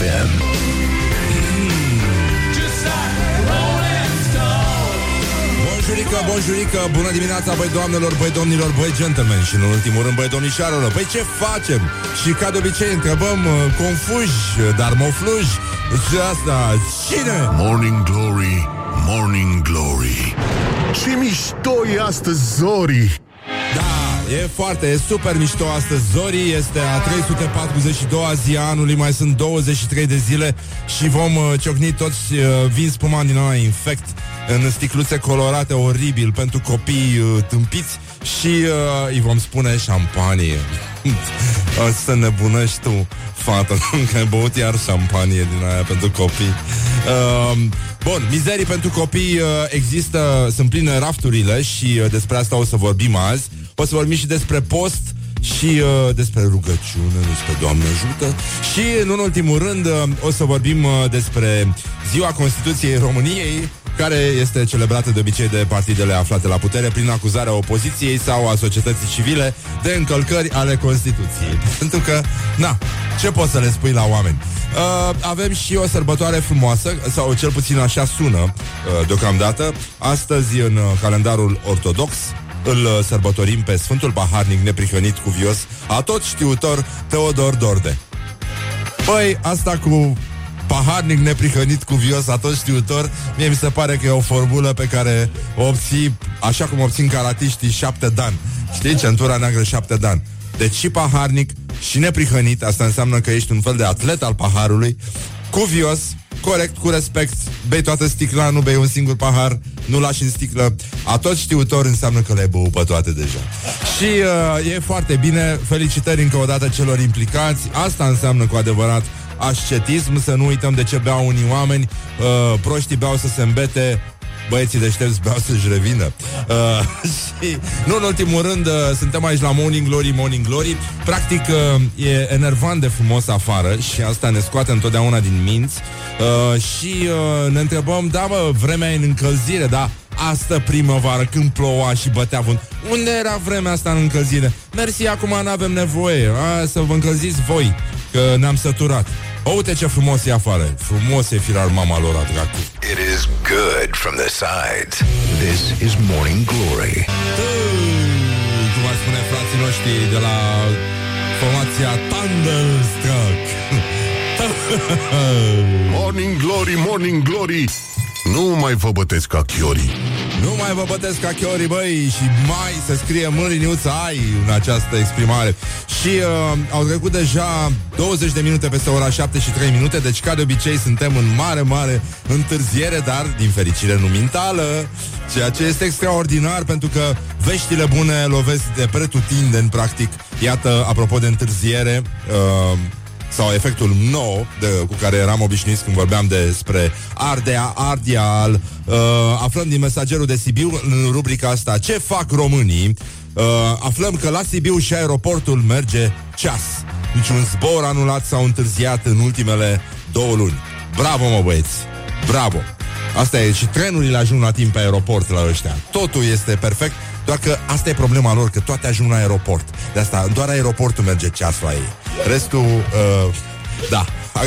FM. Bonjurică, bonjurică, bună dimineața, băi doamnelor, băi domnilor, băi gentlemen Și în ultimul rând, băi domnișoarelor, băi ce facem? Și ca de obicei întrebăm uh, confuși, dar mofluși Și asta, cine? Morning Glory, Morning Glory. Ce mișto e astăzi, Zori! Da, e foarte, e super mișto astăzi. Zori este a 342-a zi a anului Mai sunt 23 de zile Și vom uh, ciocni toți uh, vin spumant din ăla infect În sticluțe colorate oribil Pentru copii uh, tâmpiți Și uh, îi vom spune șampanie. O să nebunești tu Fată, că ai băut iar șampanie din aia pentru copii. Uh, Bun, mizerii pentru copii uh, există, sunt pline rafturile și uh, despre asta o să vorbim azi. O să vorbim și despre post și uh, despre rugăciune, despre Doamne ajută și, în ultimul rând, uh, o să vorbim uh, despre Ziua Constituției României, care este celebrată de obicei de partidele aflate la putere prin acuzarea opoziției sau a societății civile de încălcări ale Constituției. Pentru că, na, ce poți să le spui la oameni? Uh, avem și o sărbătoare frumoasă, sau cel puțin așa sună uh, deocamdată. Astăzi, în uh, calendarul ortodox, îl uh, sărbătorim pe Sfântul Paharnic neprihănit cuvios, a tot știutor Teodor Dorde. Păi, asta cu paharnic neprihănit cuvios, a tot știutor, mie mi se pare că e o formulă pe care o obții, așa cum obțin caratiștii șapte dan. Știi, centura neagră șapte dan. Deci și paharnic și neprihănit, asta înseamnă că ești un fel de atlet al paharului, cuvios, corect, cu respect, bei toată sticla, nu bei un singur pahar, nu lași în sticlă. A tot știutor înseamnă că le-ai băut pe toate deja. Și uh, e foarte bine, felicitări încă o dată celor implicați. Asta înseamnă cu adevărat ascetism, să nu uităm de ce beau unii oameni, uh, proștii beau să se îmbete, băieții deștepți beau să-și revină. Uh, și, nu în ultimul rând, uh, suntem aici la Morning Glory, Morning Glory. Practic, uh, e enervant de frumos afară și asta ne scoate întotdeauna din minți. Uh, și uh, ne întrebăm, da, mă, vremea e în încălzire, da, Astă primăvară, când ploua și bătea vânt Unde era vremea asta în încălzire? Mersi, acum nu avem nevoie A, Să vă încălziți voi, că ne-am săturat o, uite ce frumos e afară Frumos e firar mama lor, dracu It is good from the sides. This is Morning Glory. Ui, Cum ar spune frații noștri de la formația Thunderstruck Morning Glory, Morning Glory. Nu mai vă bătesc ca chiorii. Nu mai vă bătesc ca chiorii, băi Și mai se scrie mâriniuță ai În această exprimare Și uh, au trecut deja 20 de minute peste ora 7 și 3 minute Deci ca de obicei suntem în mare, mare întârziere Dar din fericire nu mentală Ceea ce este extraordinar Pentru că veștile bune lovesc de pretutindeni Practic, iată, apropo de întârziere uh, sau efectul nou de, cu care eram obișnuiți când vorbeam despre Ardea, Ardeal. Uh, aflăm din mesagerul de Sibiu în rubrica asta Ce fac românii? Uh, aflăm că la Sibiu și aeroportul merge ceas. Niciun zbor anulat sau întârziat în ultimele două luni. Bravo, mă băieți! Bravo! Asta e, și trenurile ajung la timp pe aeroport la ăștia. Totul este perfect, doar că asta e problema lor, că toate ajung la aeroport. De asta, doar aeroportul merge ceasul la ei. Restul, uh, da.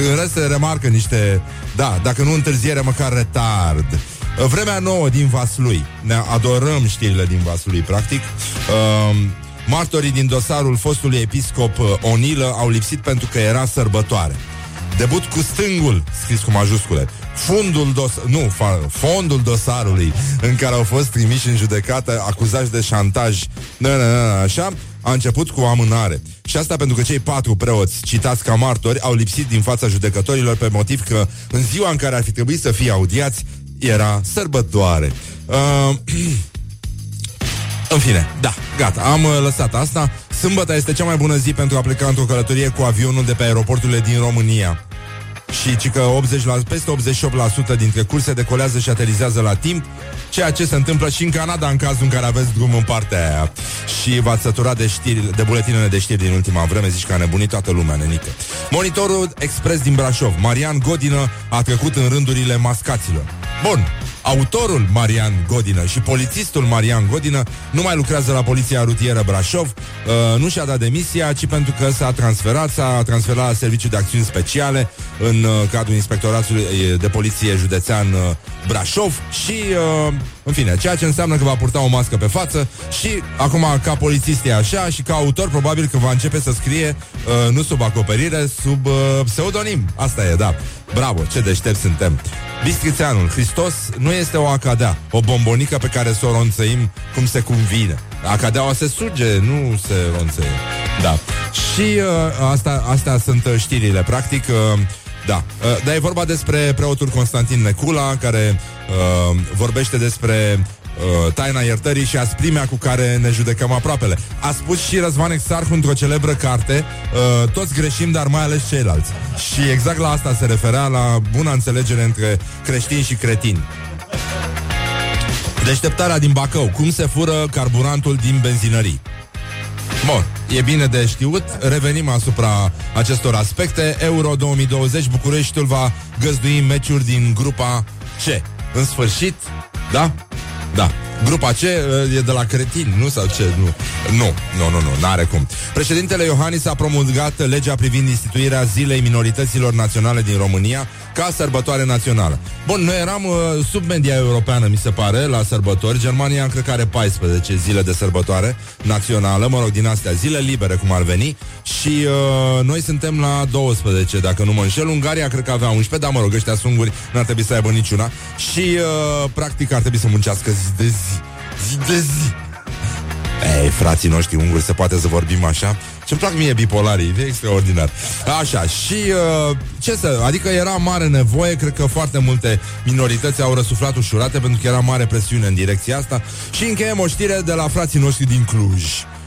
În rest se remarcă niște, da, dacă nu întârziere, măcar retard. Uh, Vremea nouă din Vaslui. Ne adorăm știrile din Vaslui, practic. Uh, martorii din dosarul fostului episcop uh, Onilă au lipsit pentru că era sărbătoare. Debut cu stângul, scris cu majuscule. Fundul dos, nu, fa, fondul dosarului în care au fost trimiși în judecată acuzați de șantaj. Na, na, na, așa, a început cu o amânare. Și asta pentru că cei patru preoți citați ca martori au lipsit din fața judecătorilor pe motiv că în ziua în care ar fi trebuit să fie audiați era sărbătoare. Uh, În fine, da, gata, am uh, lăsat asta. Sâmbătă este cea mai bună zi pentru a pleca într-o călătorie cu avionul de pe aeroporturile din România. Și ci că 80 la, peste 88% dintre curse decolează și aterizează la timp, ceea ce se întâmplă și în Canada în cazul în care aveți drum în partea aia. Și v-ați săturat de știri, de buletinele de știri din ultima vreme, zici că a nebunit toată lumea, nenică. Monitorul Express din Brașov. Marian Godină a trecut în rândurile mascaților. Bun, Autorul Marian Godină și polițistul Marian Godină nu mai lucrează la Poliția Rutieră Brașov, uh, nu și-a dat demisia, ci pentru că s-a transferat, s-a transferat la Serviciul de Acțiuni Speciale în uh, cadrul Inspectoratului de Poliție Județean uh, Brașov și, uh, în fine, ceea ce înseamnă că va purta o mască pe față și acum ca polițist e așa și ca autor probabil că va începe să scrie uh, nu sub acoperire, sub uh, pseudonim. Asta e, da. Bravo, ce deștept suntem. Bistrițeanul, Hristos nu este o acadea, o bombonică pe care să o ronțăim cum se cuvine. Acadeaua se suge, nu se ronțăie. Da. Și uh, asta, astea sunt știrile. Practic, uh, da, uh, dar e vorba despre preotul Constantin Necula, care uh, vorbește despre uh, taina iertării și asprimea cu care ne judecăm aproapele. A spus și Răzvan Exarhu într-o celebră carte, uh, toți greșim, dar mai ales ceilalți. Și exact la asta se referea, la buna înțelegere între creștini și cretini. Deșteptarea din Bacău. Cum se fură carburantul din benzinării? Bun, e bine de știut. Revenim asupra acestor aspecte. Euro 2020, Bucureștiul va găzdui meciuri din grupa C. În sfârșit, da? Da. Grupa C e de la cretin, nu? Sau ce? Nu. Nu, nu, nu, nu, n-are cum. Președintele Iohannis a promulgat legea privind instituirea Zilei Minorităților Naționale din România ca sărbătoare națională. Bun, noi eram uh, sub media europeană, mi se pare, la sărbători. Germania, cred că are 14 zile de sărbătoare națională, mă rog, din astea zile libere, cum ar veni. Și uh, noi suntem la 12, dacă nu mă înșel. Ungaria, cred că avea 11, dar mă rog, ăștia sunguri n-ar trebui să aibă niciuna. Și, uh, practic, ar trebui să muncească zi de zi. Zi de zi. Ei, frații noștri unguri, se poate să vorbim așa? Ce-mi plac mie bipolarii, e extraordinar. Așa, și uh, ce să, adică era mare nevoie, cred că foarte multe minorități au răsuflat ușurate pentru că era mare presiune în direcția asta și încheiem o știre de la frații noștri din Cluj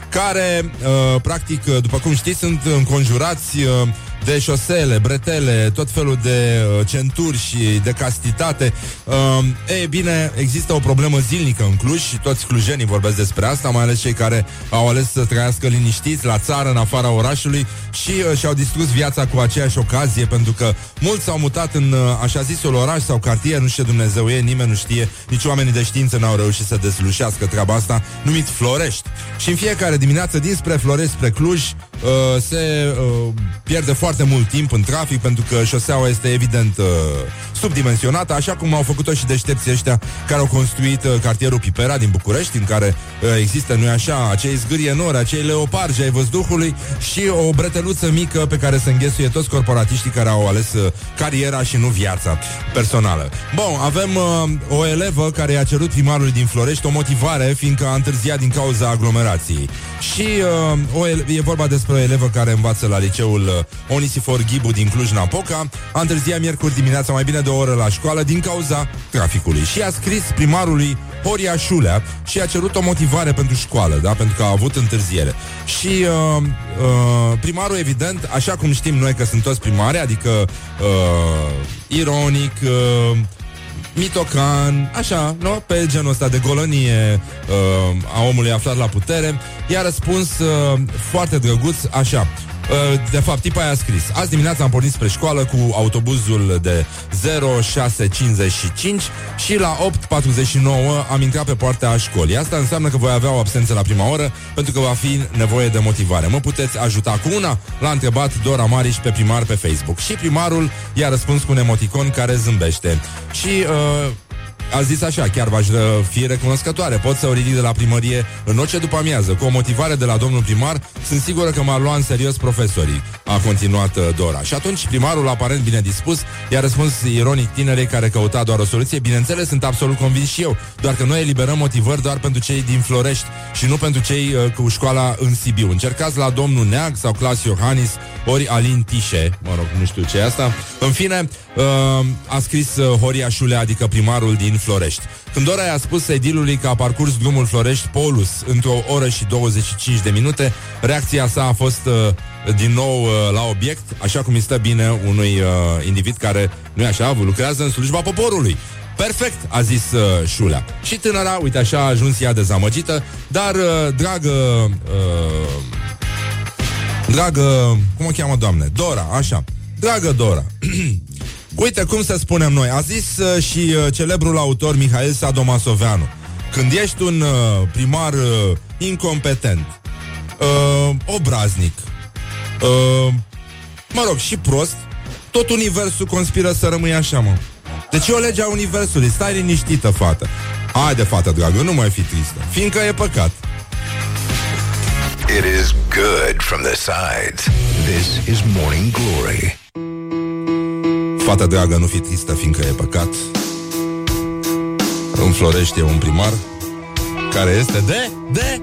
care, uh, practic, uh, după cum știți, sunt înconjurați uh, de șosele, bretele, tot felul de uh, centuri și de castitate. Uh, e bine, există o problemă zilnică în Cluj și toți clujenii vorbesc despre asta, mai ales cei care au ales să trăiască liniștiți la țară, în afara orașului și uh, și-au distrus viața cu aceeași ocazie, pentru că mulți s-au mutat în uh, așa zisul oraș sau cartier, nu știe Dumnezeu e, nimeni nu știe, nici oamenii de știință n-au reușit să dezlușească treaba asta, numit Florești. Și în fiecare dimineață dinspre Florești spre Cluj uh, se uh, pierde foarte foarte mult timp în trafic pentru că șoseaua este evident uh, subdimensionată, așa cum au făcut-o și deștepții ăștia care au construit uh, cartierul Pipera din București, în care uh, există, nu așa, acei zgârie nori, acei leopargi ai văzduhului și o breteluță mică pe care se înghesuie toți corporatiștii care au ales uh, cariera și nu viața personală. Bun, avem uh, o elevă care i-a cerut primarului din Florești o motivare, fiindcă a întârziat din cauza aglomerației. Și uh, o, e vorba despre o elevă care învață la liceul uh, Onisifor Ghibu din Cluj-Napoca, a întârziat miercuri dimineața mai bine de o oră la școală din cauza traficului și a scris primarului Horia Șulea și a cerut o motivare pentru școală, da? pentru că a avut întârziere. Și uh, uh, primarul, evident, așa cum știm noi că sunt toți primari, adică uh, ironic, uh, mitocan, așa, nu? Pe genul ăsta de golonie uh, a omului aflat la putere, i-a răspuns uh, foarte drăguț, așa. Uh, de fapt, tipa a scris Azi dimineața am pornit spre școală cu autobuzul de 0655 și la 8.49 am intrat pe poarta școlii. Asta înseamnă că voi avea o absență la prima oră pentru că va fi nevoie de motivare. Mă puteți ajuta cu una? L-a întrebat Dora Mariș pe primar pe Facebook și primarul i-a răspuns cu un emoticon care zâmbește. Și uh, a zis așa, chiar v-aș fi recunoscătoare. Pot să o ridic de la primărie în orice după amiază. Cu o motivare de la domnul primar, sunt sigură că m-ar lua în serios profesorii, a continuat uh, Dora. Și atunci primarul, aparent bine dispus, i-a răspuns ironic tinerei care căuta doar o soluție. Bineînțeles, sunt absolut convins și eu, doar că noi eliberăm motivări doar pentru cei din Florești și nu pentru cei uh, cu școala în Sibiu. Încercați la domnul Neag sau Clas Iohannis, ori Alin Tișe, mă rog, nu știu ce e asta. În fine, uh, a scris uh, Horia Șulea, adică primarul din Florești. Când Dora i-a spus edilului că a parcurs drumul Florești Polus într-o oră și 25 de minute, reacția sa a fost uh, din nou uh, la obiect, așa cum îi stă bine unui uh, individ care, nu e așa, lucrează în slujba poporului. Perfect, a zis uh, Șulea. Și tânăra, uite așa, a ajuns ea dezamăgită, dar, uh, dragă... Uh, dragă... Cum o cheamă, doamne? Dora, așa. Dragă Dora, Uite cum să spunem noi, a zis uh, și uh, celebrul autor Mihail Sadomasoveanu. Când ești un uh, primar uh, incompetent, uh, obraznic, uh, mă rog, și prost, tot universul conspiră să rămâi așa, mă. Deci e o lege a universului, stai liniștită, fată. Haide, fată dragă, nu mai fi tristă, fiindcă e păcat. It is good from the sides. This is Morning Glory. Fată dragă, nu fi tristă, fiindcă e păcat. Înflorește un primar care este de, de...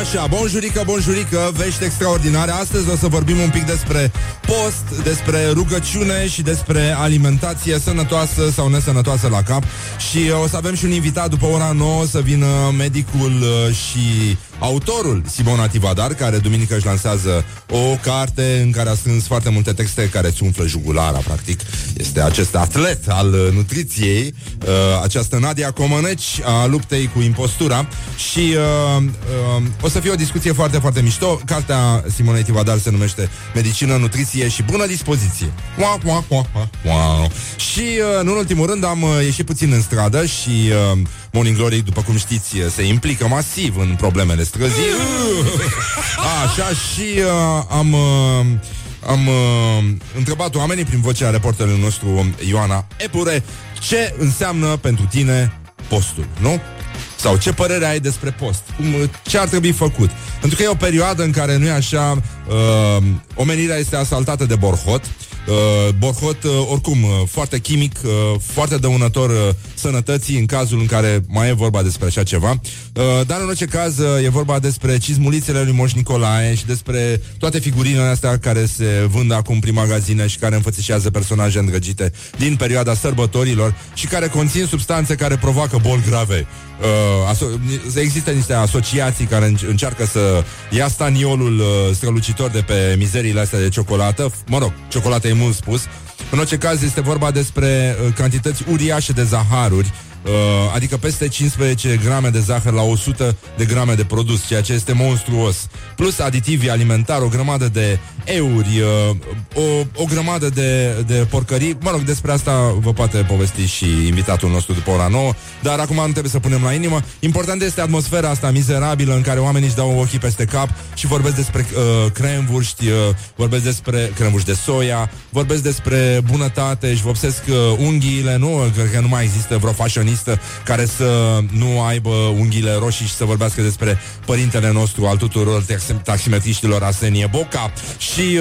Așa, bonjurică, bonjurică, vești extraordinare Astăzi o să vorbim un pic despre post, despre rugăciune și despre alimentație sănătoasă sau nesănătoasă la cap. Și o să avem și un invitat după ora 9 să vină medicul uh, și autorul Simona Tivadar, care duminică își lansează o carte în care a strâns foarte multe texte care îți umflă jugulara, practic. Este acest atlet al uh, nutriției, uh, această Nadia Comăneci a luptei cu impostura și uh, uh, o să fie o discuție foarte, foarte mișto. Cartea Simonei Tivadar se numește Medicină, Nutriție și Bună Dispoziție. Wow, wow, wow, wow. Și, uh, în ultimul rând, am uh, ieșit puțin în stradă și uh, Morning Glory, după cum știți, se implică masiv în problemele străzii. Așa, și uh, am... Uh, am uh, întrebat oamenii prin vocea reporterului nostru Ioana Epure ce înseamnă pentru tine postul, nu? Sau ce părere ai despre post? Cum, ce ar trebui făcut? Pentru că e o perioadă în care nu e așa, uh, omenirea este asaltată de borhot, Uh, borhot, uh, oricum, uh, foarte chimic, uh, foarte dăunător uh, sănătății în cazul în care mai e vorba despre așa ceva. Uh, dar în orice caz uh, e vorba despre cizmulițele lui Moș Nicolae și despre toate figurinele astea care se vând acum prin magazine și care înfățișează personaje îndrăgite din perioada sărbătorilor și care conțin substanțe care provoacă boli grave. Uh, aso- există niște asociații care înce- încearcă să ia staniolul uh, strălucitor de pe mizeriile astea de ciocolată. Mă rog, ciocolată e mult spus. În orice caz este vorba despre uh, cantități uriașe de zaharuri Uh, adică peste 15 grame de zahăr la 100 de grame de produs, ceea ce este monstruos. Plus aditivi alimentari, o grămadă de euri, uh, o, o grămadă de, de porcării. Mă rog, despre asta vă poate povesti și invitatul nostru după ora 9, dar acum nu trebuie să punem la inimă. Important este atmosfera asta mizerabilă în care oamenii își dau ochii peste cap și vorbesc despre uh, cremvurști, uh, vorbesc despre cremvurști de soia, vorbesc despre bunătate, își vopsesc uh, unghiile, nu? Cred că nu mai există vreo fashionistă care să nu aibă unghiile roșii și să vorbească despre părintele nostru al tuturor taxi- taximetriștilor Arsenie Boca. Și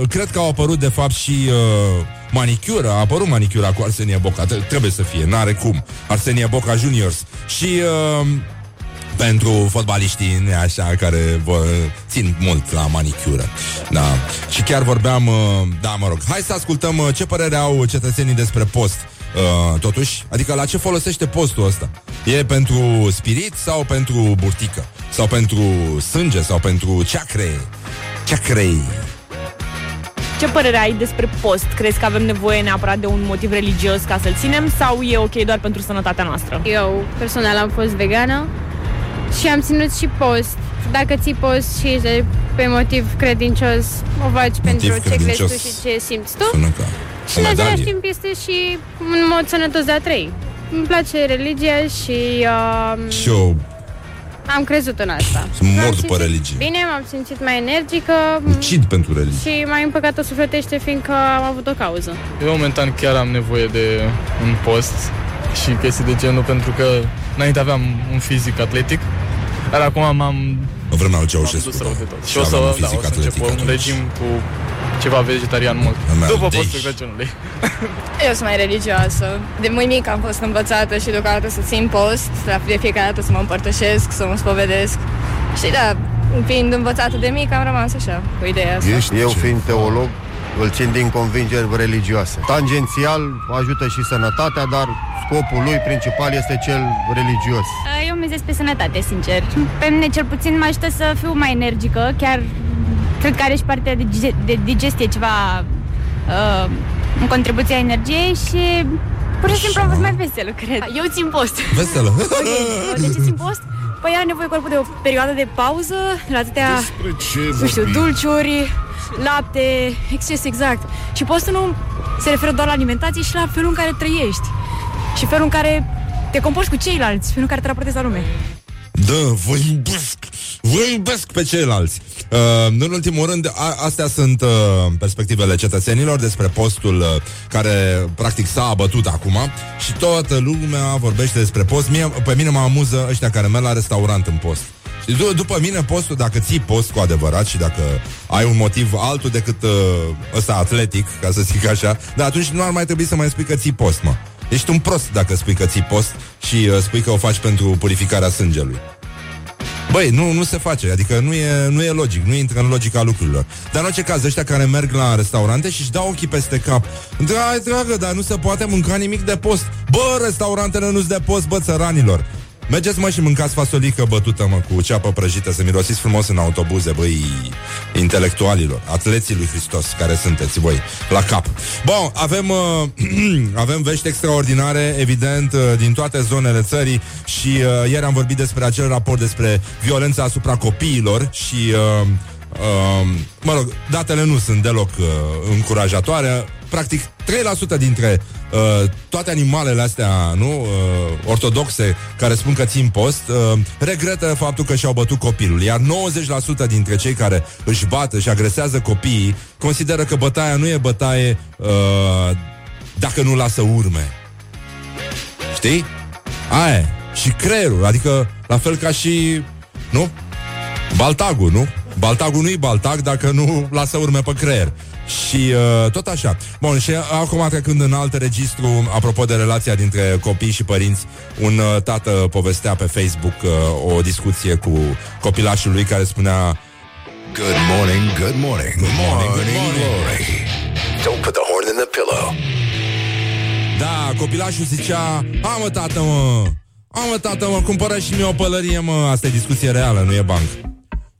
uh, cred că au apărut de fapt și uh, manicură, a apărut manicura cu Arsenie Boca, Tre- trebuie să fie, n-are cum, Arsenie Boca Juniors. Și uh, pentru fotbaliștii nu e așa care vă țin mult la manicură. Da. Și chiar vorbeam, uh, da, mă rog, hai să ascultăm uh, ce părere au cetățenii despre post. Uh, totuși, adică la ce folosește postul ăsta? E pentru spirit sau pentru burtică? Sau pentru sânge? Sau pentru ceacre? Ceacrei? Ce părere ai despre post? Crezi că avem nevoie neapărat de un motiv religios ca să-l ținem sau e ok doar pentru sănătatea noastră? Eu personal am fost vegană și am ținut și post. Dacă ții post și ești pe motiv credincios, o faci pentru ce crezi credincios. tu și ce simți tu. Sună ca Și o în același medalie. timp este și un mod sănătos de a trăi. Îmi place religia și uh, Și eu am crezut în asta. Sunt M-am mort după simțit religie. Bine, m-am simțit mai energică ucid pentru religie. și mai împăcată sufletește fiindcă am avut o cauză. Eu momentan chiar am nevoie de un post și chestii de genul pentru că înainte aveam un fizic atletic, dar acum m-am În vremea lui m-am Ceaușescu. dus rău de tot. da. Și o să, aveam un da, fizic o să încep atletic un atunci. regim cu ceva vegetarian mult. Îmi După amintești? postul Crăciunului. Eu sunt mai religioasă. De mai mic am fost învățată și deocamdată să țin post, la de fiecare dată să mă împărtășesc, să mă spovedesc. Și da, fiind învățată de mic, am rămas așa, cu ideea asta. Ești, eu fiind teolog, îl țin din convingeri religioase. Tangențial ajută și sănătatea, dar scopul lui principal este cel religios. Eu mizez pe sănătate, sincer. Pe mine cel puțin mă ajută să fiu mai energică, chiar cred că are și partea de, dige- de digestie ceva uh, în contribuția energiei și pur și simplu am fost mai veselă, cred. Eu țin post. Veselă. Ok, de ce țin post? Păi are nevoie corpul de o perioadă de pauză, la atâtea, Despre ce nu știu, vorbim? dulciuri, lapte, exces exact. Și postul nu se referă doar la alimentație și la felul în care trăiești. Și felul în care te comporți cu ceilalți, felul în care te raportezi la lume. Da, vă iubesc Vă iubesc pe ceilalți uh, În ultimul rând, a, astea sunt uh, Perspectivele cetățenilor Despre postul uh, care practic s-a abătut acum Și toată lumea vorbește despre post Mie, Pe mine mă amuză ăștia care merg la restaurant în post și d- după mine postul, dacă ții post cu adevărat și dacă ai un motiv altul decât uh, ăsta atletic, ca să zic așa, dar atunci nu ar mai trebui să mai spui că ții post, mă. Ești un prost dacă spui că ții post și uh, spui că o faci pentru purificarea sângelui. Băi, nu, nu se face, adică nu e, nu e logic, nu intră în logica lucrurilor. Dar în orice caz, ăștia care merg la restaurante și își dau ochii peste cap. Dragă, dragă, dar nu se poate mânca nimic de post. Bă, restaurantele nu-s de post, bă, țăranilor. Mergeți, mă, și mâncați fasolică bătută, mă, cu ceapă prăjită, să mirosiți frumos în autobuze, băi, intelectualilor, atleții lui Hristos, care sunteți voi, la cap. Bun, avem, uh, avem vești extraordinare, evident, uh, din toate zonele țării și uh, ieri am vorbit despre acel raport despre violența asupra copiilor și... Uh, Uh, mă rog, datele nu sunt deloc uh, încurajatoare. Practic, 3% dintre uh, toate animalele astea, nu, uh, ortodoxe, care spun că țin post, uh, regretă faptul că și-au bătut copilul. Iar 90% dintre cei care își bat, își agresează copiii, consideră că bătaia nu e bătaie uh, dacă nu lasă urme. Știi? Aia e. Și creierul, adică la fel ca și, nu? Baltagul, nu? Baltagul nu-i baltag dacă nu lasă urme pe creier. Și uh, tot așa. Bun, și acum trecând în alt registru, apropo de relația dintre copii și părinți, un uh, tată povestea pe Facebook uh, o discuție cu copilașul lui care spunea Good morning, good morning, good morning, good morning. Glory. Don't put the horn in the pillow. Da, copilașul zicea A, mă, tată, mă A, mă, tată, mă, cumpără și mie o pălărie, mă Asta e discuție reală, nu e banc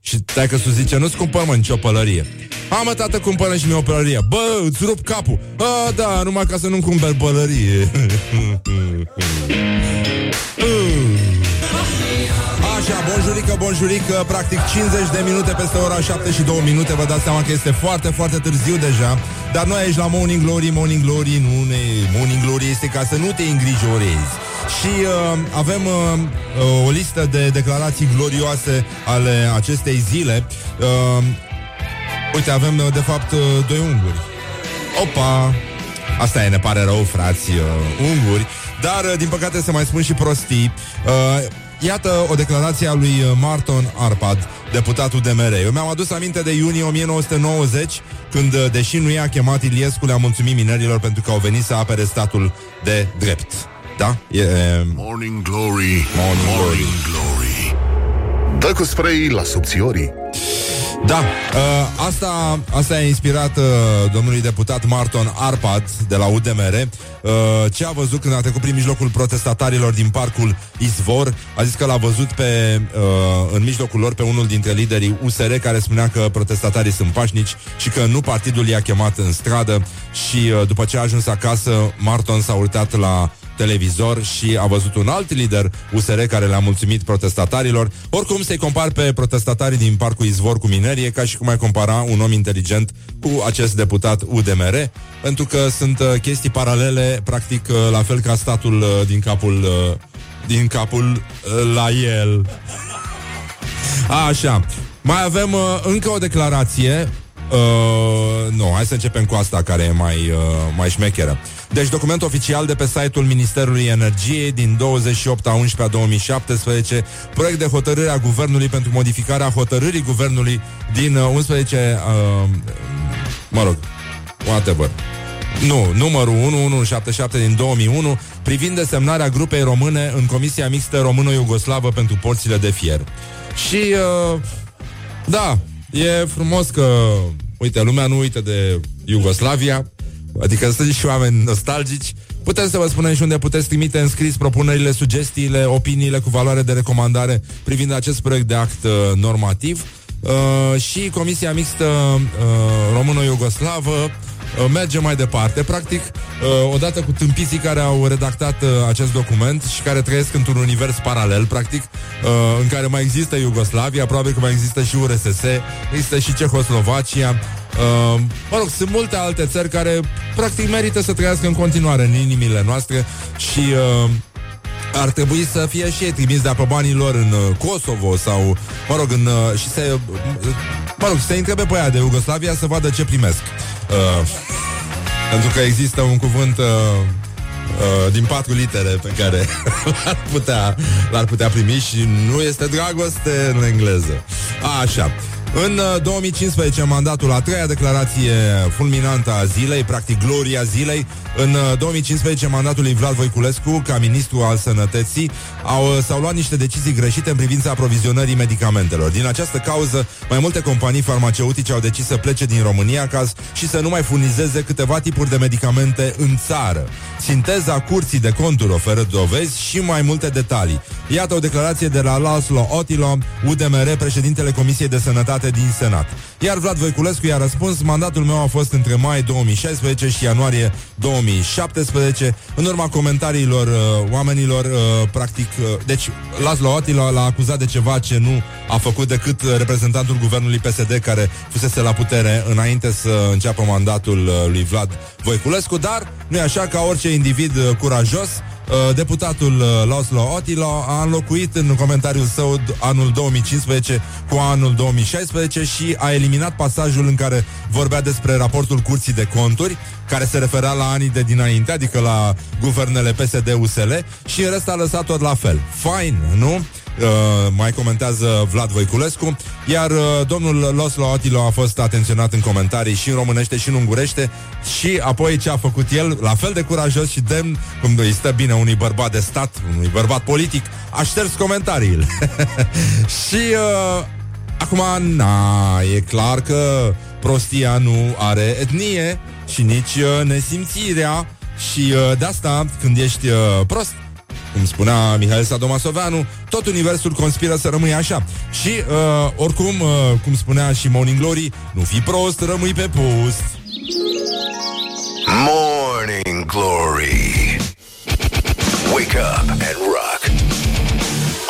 Și dacă su zice, nu-ți cumpăr, mă, nicio pălărie. A, mă, tată, cumpără și mie o pălărie. Bă, îți rup capul. A, da, numai ca să nu-mi cumperi pălărie. Așa, bonjurică, bonjurică Practic 50 de minute peste ora 7 și 2 minute. Vă dați seama că este foarte, foarte târziu deja. Dar noi aici la Morning Glory Morning Glory nu ne... Morning Glory este ca să nu te îngrijorezi Și uh, avem uh, uh, o listă de declarații glorioase Ale acestei zile uh, Uite, avem uh, de fapt uh, doi unguri Opa! Asta e, ne pare rău, frați uh, unguri Dar, uh, din păcate, se mai spun și prostii uh, Iată o declarație a lui uh, Marton Arpad, deputatul DMR. Eu mi-am adus aminte de iunie 1990, când, uh, deși nu i-a chemat Iliescu, le-a mulțumit minerilor pentru că au venit să apere statul de drept. Da? E, Morning Glory, Morning morning, Glory. Dă cu spray la subțiorii. Da, uh, asta, asta a inspirat uh, domnului deputat Marton Arpad de la UDMR uh, ce a văzut când a trecut prin mijlocul protestatarilor din parcul Izvor. A zis că l-a văzut pe, uh, în mijlocul lor pe unul dintre liderii USR care spunea că protestatarii sunt pașnici și că nu partidul i-a chemat în stradă și uh, după ce a ajuns acasă, Marton s-a uitat la televizor și a văzut un alt lider USR care le-a mulțumit protestatarilor. Oricum, să-i compar pe protestatarii din Parcul Izvor cu minerie, ca și cum ai compara un om inteligent cu acest deputat UDMR, pentru că sunt uh, chestii paralele, practic, uh, la fel ca statul uh, din capul, uh, din capul uh, la el. Așa. Mai avem uh, încă o declarație Uh, nu, hai să începem cu asta care e mai, uh, mai șmecheră. Deci document oficial de pe site-ul Ministerului Energiei din 28 a 11 a 2017, proiect de hotărâre a Guvernului pentru modificarea hotărârii Guvernului din uh, 11, uh, mă rog, whatever. Nu, numărul 1177 din 2001 privind desemnarea grupei române în Comisia Mixtă Română-Iugoslavă pentru porțile de fier. Și, uh, da, e frumos că, uite, lumea nu uită de Iugoslavia, adică sunt și oameni nostalgici. Putem să vă spunem și unde puteți trimite în scris propunerile, sugestiile, opiniile cu valoare de recomandare privind acest proiect de act uh, normativ. Uh, și Comisia Mixtă uh, Română-Iugoslavă uh, merge mai departe. Practic, uh, odată cu tâmpiții care au redactat uh, acest document și care trăiesc într-un univers paralel, practic, uh, în care mai există Iugoslavia, probabil că mai există și URSS, există și Cehoslovacia, Uh, mă rog, sunt multe alte țări care practic merită să trăiască în continuare în inimile noastre și uh, ar trebui să fie și ei trimis de apă banilor în uh, Kosovo sau, mă rog, în, uh, și să, uh, mă rog, să întrebe pe aia de Iugoslavia să vadă ce primesc. Uh, pentru că există un cuvânt uh, uh, din patru litere pe care l-ar putea, l-ar putea primi și nu este dragoste în engleză. A, așa. În uh, 2015, mandatul a treia declarație fulminantă a zilei, practic gloria zilei, în uh, 2015, mandatul lui Vlad Voiculescu, ca ministru al sănătății, au, uh, s-au luat niște decizii greșite în privința aprovizionării medicamentelor. Din această cauză, mai multe companii farmaceutice au decis să plece din România ca s- și să nu mai furnizeze câteva tipuri de medicamente în țară. Sinteza curții de conturi oferă dovezi și mai multe detalii. Iată o declarație de la Laszlo Otilo, UDMR, președintele Comisiei de Sănătate din Senat. Iar Vlad Voiculescu i-a răspuns, mandatul meu a fost între mai 2016 și ianuarie 2017, în urma comentariilor uh, oamenilor, uh, practic, uh, deci Laszlo Otilo l-a acuzat de ceva ce nu a făcut decât uh, reprezentantul guvernului PSD care fusese la putere înainte să înceapă mandatul uh, lui Vlad Voiculescu, dar nu e așa ca orice individ uh, curajos, Uh, deputatul uh, Laszlo Otilo a înlocuit în comentariul său d- anul 2015 cu anul 2016 și a eliminat pasajul în care vorbea despre raportul Curții de Conturi, care se referea la anii de dinainte, adică la guvernele PSD-USL și în rest a lăsat tot la fel. Fine, nu? Uh, mai comentează Vlad Voiculescu, iar uh, domnul Loslo Atilo a fost atenționat în comentarii și în românește și în ungurește și apoi ce a făcut el, la fel de curajos și demn, cum îi stă bine unui bărbat de stat, unui bărbat politic, a șters comentariile. și uh, acum, na, e clar că prostia nu are etnie și nici uh, nesimțirea și uh, de asta, când ești uh, prost, cum spunea Mihail Sadomasoveanu, tot universul conspiră să rămâi așa. Și, uh, oricum, uh, cum spunea și Morning Glory, nu fi prost, rămâi pe post. Morning Glory. Wake up and rock.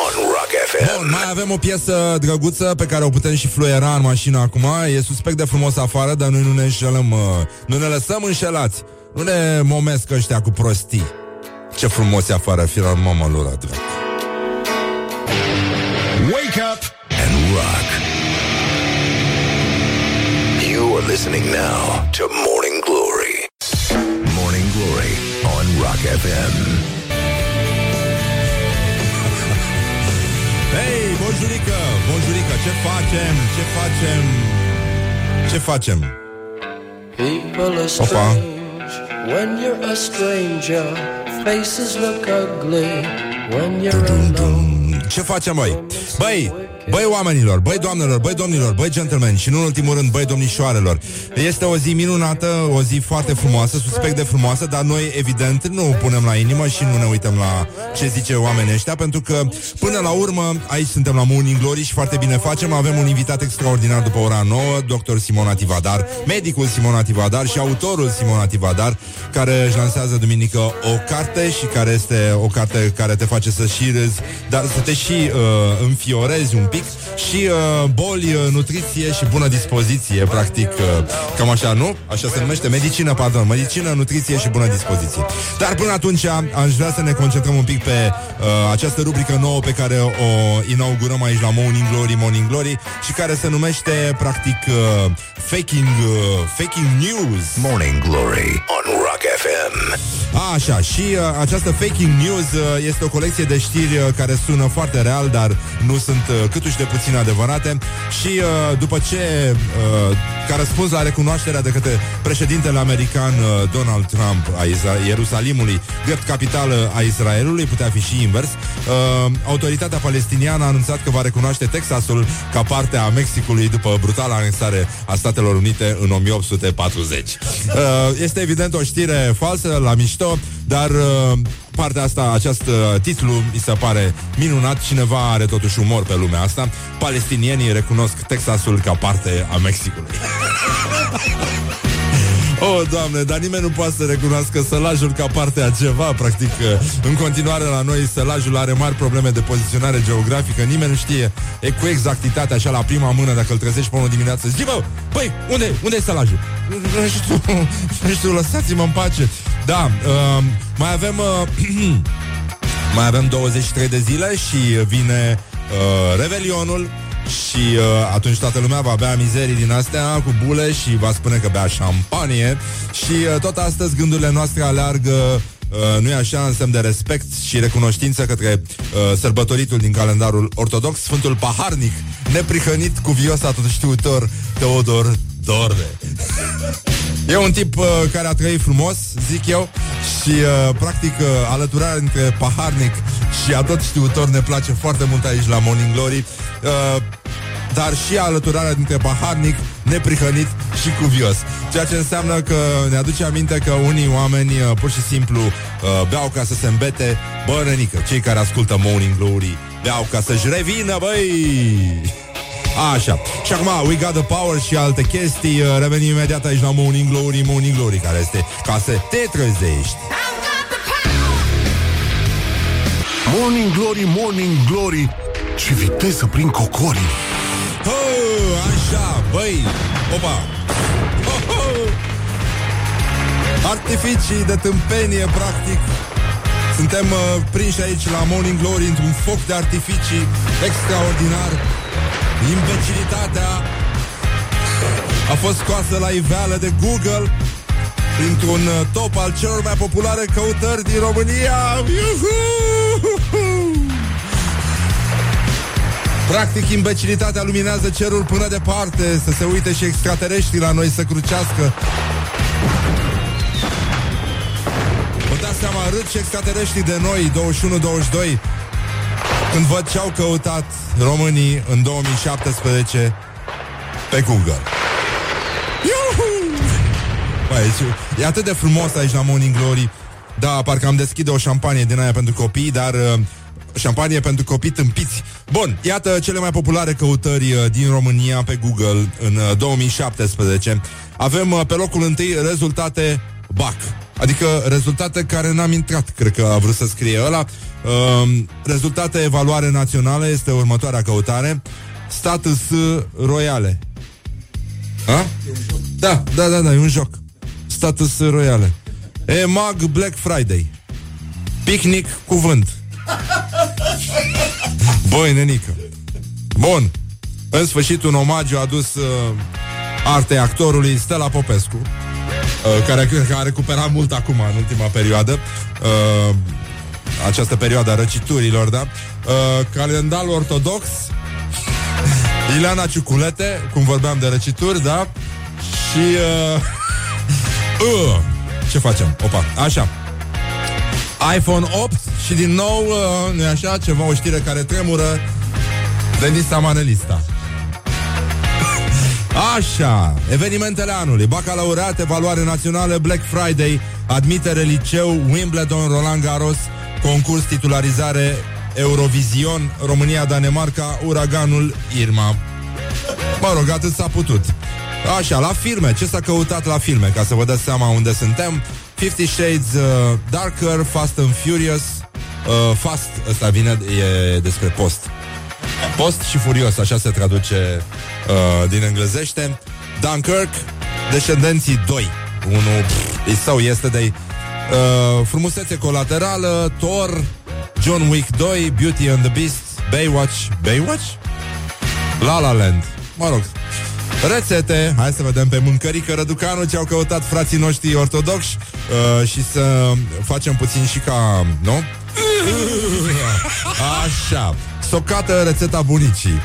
On Rock FM. Bun, mai avem o piesă drăguță pe care o putem și fluiera în mașină acum. E suspect de frumos afară, dar noi nu ne înșelăm, uh, nu ne lăsăm înșelați. Nu ne momesc ăștia cu prostii. Ce frumos e afară, firar mama lor, dracu. Wake up and rock. You are listening now to Morning Glory. Morning Glory on Rock FM. Hei, bonjurică, bonjurică, ce facem, ce facem, ce facem? People are Opa. strange when you're a stranger. Faces look ugly when you're alone. Ce facem, băi? Băi, băi oamenilor, băi doamnelor, băi domnilor, băi gentlemen și nu în ultimul rând, băi domnișoarelor. Este o zi minunată, o zi foarte frumoasă, suspect de frumoasă, dar noi evident nu punem la inimă și nu ne uităm la ce zice oamenii ăștia, pentru că până la urmă, aici suntem la Morning Glory și foarte bine facem, avem un invitat extraordinar după ora 9, dr. Simona Tivadar, medicul Simona Tivadar și autorul Simona Tivadar, care își lansează duminică o carte și care este o carte care te face să și râzi, dar să te și uh, înfiorezi un pic și uh, boli, uh, nutriție și bună dispoziție, practic, uh, cam așa, nu? Așa se numește, medicină, pardon, medicină, nutriție și bună dispoziție. Dar până atunci aș vrea să ne concentrăm un pic pe uh, această rubrică nouă pe care o inaugurăm aici la Morning Glory, Morning Glory și care se numește, practic, uh, faking, uh, faking news. Morning Glory on Rock FM. A, așa, și uh, această faking news uh, este o colecție de știri uh, care sună foarte real, dar nu sunt uh, câtuși de puțin adevărate și uh, după ce, uh, ca răspuns la recunoașterea de către președintele american uh, Donald Trump a Isra- Ierusalimului, drept capitală a Israelului, putea fi și invers, uh, autoritatea palestiniană a anunțat că va recunoaște Texasul ca parte a Mexicului după brutala anexare a Statelor Unite în 1840. Uh, este evident o știre falsă, la mișto, dar uh, partea asta, acest uh, titlu mi se pare minunat. Cineva are totuși umor pe lumea asta. Palestinienii recunosc Texasul ca parte a Mexicului. Oh, doamne, dar nimeni nu poate să recunoască sălajul ca parte a ceva Practic, în continuare la noi Sălajul are mari probleme de poziționare geografică Nimeni nu știe e cu exactitate Așa la prima mână, dacă îl trezești pe unul dimineață Zi, bă, băi, unde, unde e sălajul? Nu știu, nu știu, lăsați-mă în pace Da, uh, mai avem uh, Mai avem 23 de zile și vine uh, Revelionul și uh, atunci toată lumea va bea mizerii din astea cu bule și va spune că bea șampanie. Și uh, tot astăzi gândurile noastre aleargă Uh, nu e așa, în semn de respect și recunoștință către uh, sărbătoritul din calendarul ortodox, Sfântul Paharnic, neprihănit, cuvios, atotștiutor, Teodor Dorne. E un tip uh, care a trăit frumos, zic eu, și uh, practic uh, alăturarea între paharnic și a tot știutor ne place foarte mult aici la Morning Glory. Uh, dar și alăturarea dintre paharnic, neprihănit și cuvios. Ceea ce înseamnă că ne aduce aminte că unii oameni uh, pur și simplu uh, beau ca să se îmbete. Bă, nenică, cei care ascultă Morning Glory beau ca să-și revină, băi! Așa. Și acum, We Got The Power și alte chestii. Uh, revenim imediat aici la Morning Glory, Morning Glory, care este ca să te trezești. Morning Glory, Morning Glory Ce viteză prin cocorii Oh, așa, băi, opa oh, oh. Artificii de tâmpenie, practic Suntem uh, prinși aici la Morning Glory Într-un foc de artificii extraordinar Imbecilitatea a fost scoasă la iveală de Google printr-un uh, top al celor mai populare căutări din România. Iuhu! Practic, imbecilitatea luminează cerul până departe Să se uite și extraterestrii la noi să crucească Vă dați seama, râd și extraterestrii de noi 21-22 Când văd ce au căutat românii în 2017 Pe Google Iuhu! Băi, e atât de frumos aici la Morning Glory Da, parcă am deschide o șampanie din aia pentru copii Dar uh, șampanie pentru copii tâmpiți. Bun, iată cele mai populare căutări uh, din România pe Google în uh, 2017. Avem uh, pe locul întâi rezultate BAC. Adică rezultate care n-am intrat, cred că a vrut să scrie ăla. Uh, rezultate evaluare națională este următoarea căutare. Status royale. A? Da, da, da, da, e un joc. Status royale. EMAG Black Friday. Picnic cuvânt. Băi, nenică Bun În sfârșit un omagiu adus uh, Artei actorului Stella Popescu uh, Care cred că a recuperat mult acum În ultima perioadă. Uh, Această perioadă a răciturilor Da? Uh, Calendarul ortodox. Ileana Ciuculete Cum vorbeam de răcituri, da? Și uh, uh, Ce facem? Opa, așa. iPhone 8 și din nou, uh, nu așa, ceva, o știre care tremură. Denisa Manelista Așa, evenimentele anului. Bacalaureat, evaluare națională, Black Friday Admitere liceu, Wimbledon, Roland Garros Concurs titularizare Eurovision, România, Danemarca Uraganul Irma. Mă rog, atât s-a putut. Așa, la filme, ce s-a căutat la filme Ca să vă dați seama unde suntem? Fifty Shades uh, Darker, Fast and Furious uh, Fast, ăsta vine, e despre post Post și furios, așa se traduce uh, din englezește. Dunkirk, Descendenții 2 Unul, pff, e sau este de uh, Frumusețe colaterală Thor, John Wick 2 Beauty and the Beast, Baywatch Baywatch? La La Land. Mă rog, Rețete, hai să vedem pe mâncărică Răducanu ce au căutat frații noștri ortodoxi uh, Și să facem puțin și ca, nu? Așa Socată rețeta bunicii.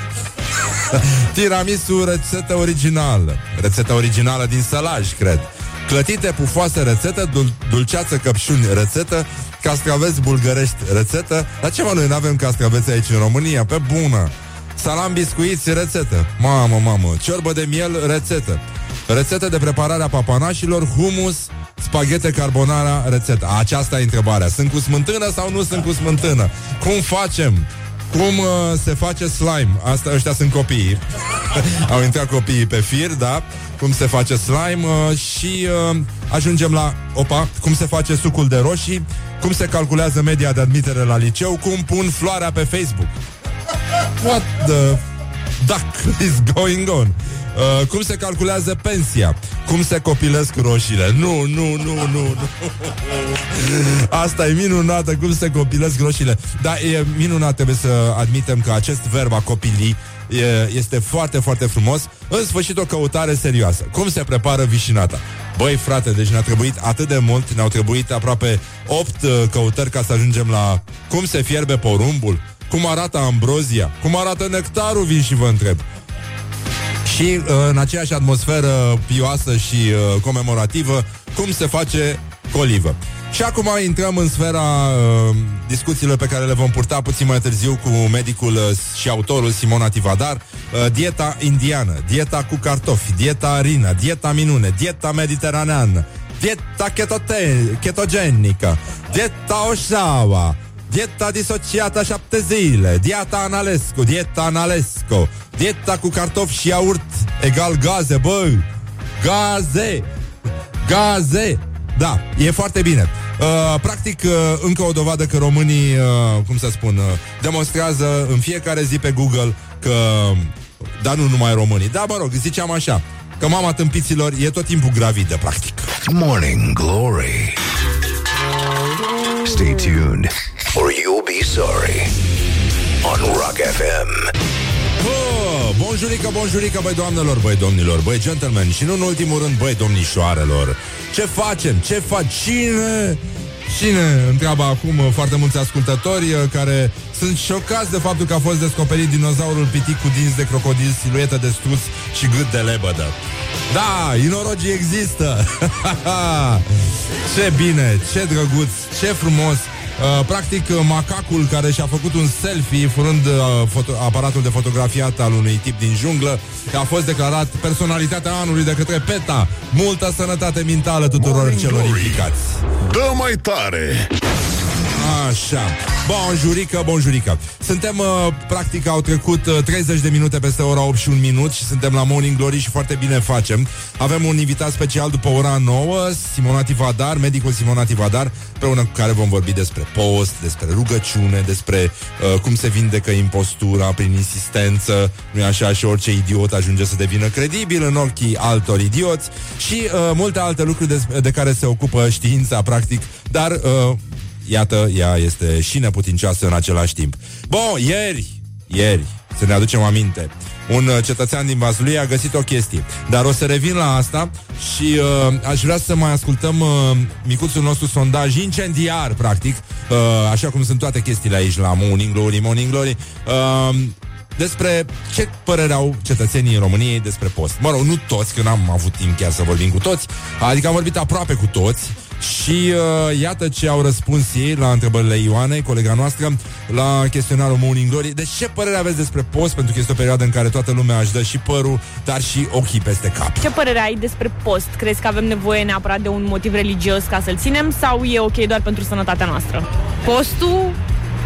Tiramisu, rețetă originală. Rețeta originală din sălaj, cred. Clătite pufoase rețetă dul- Dulceață căpșuni rețetă Castraveți bulgărești rețetă. Dar ce mă, noi nu avem castraveți aici în România? Pe bună. Salam biscuiți, rețetă. Mamă, mamă, ciorbă de miel, rețetă. Rețetă de preparare a papanașilor Humus, spaghete carbonara, rețetă. Aceasta e întrebarea. Sunt cu smântână sau nu sunt cu smântână? Cum facem? Cum uh, se face slime? Asta, ăștia sunt copiii Au intrat copiii pe fir, da? Cum se face slime uh, și uh, ajungem la, opa, cum se face sucul de roșii, cum se calculează media de admitere la liceu, cum pun floarea pe Facebook. What the duck is going on? Uh, cum se calculează pensia? Cum se copilesc roșiile? Nu, nu, nu, nu, nu. Asta e minunată, cum se copilesc roșiile. Da, e minunat, trebuie să admitem că acest verb a copilii e, este foarte, foarte frumos. În sfârșit, o căutare serioasă. Cum se prepară vișinata? Băi, frate, deci ne-a trebuit atât de mult, ne-au trebuit aproape 8 uh, căutări ca să ajungem la cum se fierbe porumbul, cum arată ambrozia, cum arată nectarul, vin și vă întreb. Și uh, în aceeași atmosferă pioasă și uh, comemorativă, cum se face colivă. Și acum intrăm în sfera uh, discuțiilor pe care le vom purta puțin mai târziu cu medicul uh, și autorul Simona Tivadar. Uh, dieta indiană, dieta cu cartofi, dieta rină, dieta minune, dieta mediteraneană, dieta chetote- ketogenică, dieta Oșawa, dieta disociată șapte zile, dieta Analescu, dieta Analescu, dieta cu cartofi și iaurt egal gaze, bă, gaze, gaze. Da, e foarte bine. Uh, practic, uh, încă o dovadă că românii, uh, cum să spun, uh, demonstrează în fiecare zi pe Google că, dar nu numai românii, da, mă rog, ziceam așa, că mama tâmpiților e tot timpul gravidă, practic. Morning Glory. Stay tuned, or you'll be sorry. On Rock FM. Oh, bonjurică, bonjurică, băi doamnelor, băi domnilor, băi gentlemen și nu în ultimul rând, băi domnișoarelor. Ce facem? Ce fac? Cine? Cine? Întreabă acum uh, foarte mulți ascultători uh, care sunt șocați de faptul că a fost descoperit dinozaurul pitic cu dinți de crocodil, siluetă de struț și gât de lebădă. Da, inorogii există! ce bine, ce drăguț, ce frumos! Uh, practic, uh, macacul care și-a făcut un selfie furând uh, foto- aparatul de fotografiat al unui tip din junglă a fost declarat personalitatea anului de către PETA. Multă sănătate mentală tuturor Morning celor Glory. implicați. Dă mai tare! Așa. Bonjurică, bonjurică. Suntem, uh, practic, au trecut uh, 30 de minute peste ora 8 și un minut și suntem la Morning Glory și foarte bine facem. Avem un invitat special după ora 9, Simona Tivadar, medicul Simona Tivadar, împreună cu care vom vorbi despre post, despre rugăciune, despre uh, cum se vindecă impostura prin insistență, nu e așa, și orice idiot ajunge să devină credibil în ochii altor idioți și uh, multe alte lucruri de, de care se ocupă știința, practic, dar uh, Iată, ea este și neputincioasă în același timp. Bun, ieri, ieri, să ne aducem aminte, un uh, cetățean din Vaslui a găsit o chestie. Dar o să revin la asta și uh, aș vrea să mai ascultăm uh, micuțul nostru sondaj incendiar, practic, uh, așa cum sunt toate chestiile aici la Morning Glory, Morning Glory. Uh, despre ce părere au cetățenii României despre post. Mă rog, nu toți, că n-am avut timp chiar să vorbim cu toți, adică am vorbit aproape cu toți și uh, iată ce au răspuns ei la întrebările Ioanei, colega noastră, la chestionarul Morning Glory. Deci ce părere aveți despre post, pentru că este o perioadă în care toată lumea își dă și părul, dar și ochii peste cap. Ce părere ai despre post? Crezi că avem nevoie neapărat de un motiv religios ca să-l ținem sau e ok doar pentru sănătatea noastră? Postul,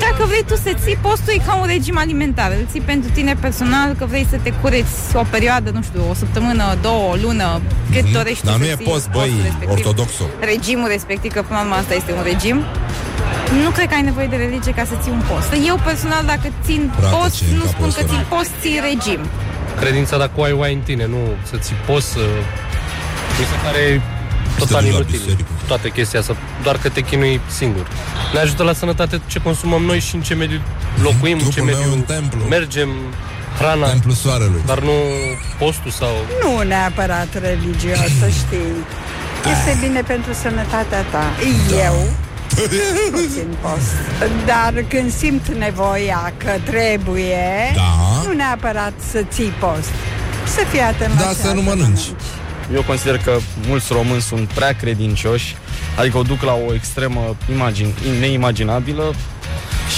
dacă vrei tu să ții, postul e ca un regim alimentar. Îl ții pentru tine personal, că vrei să te cureți o perioadă, nu știu, o săptămână, două, o lună, cât Mhm. dorești tu Dar nu să e ții post, băi, postul respectiv. ortodoxul. Regimul respectiv, că până la urmă asta este un regim. Nu cred că ai nevoie de religie ca să ții un post. Eu personal, dacă țin Frate, post, ce în nu capul spun că ăsta, țin da. post, ții regim. Credința dacă o ai, o ai în tine, nu să ți poți să... Mi se pare total duci la inutil biserică. toată chestia asta, doar că te chinui singur. Ne ajută la sănătate ce consumăm noi și în ce mediu locuim, în ce Trupul meu mediu în templu. mergem, hrana, Templu soarelui. dar nu postul sau... Nu neapărat religioasă, Mhm. știi. Este bine pentru sănătatea ta. Da. Eu nu țin post. Dar când simt nevoia că trebuie, Da. nu neapărat să ții post. Să fii atent la Da, ce să nu asta mănânci. Eu consider că mulți români sunt prea credincioși, adică o duc la o extremă imagine, neimaginabilă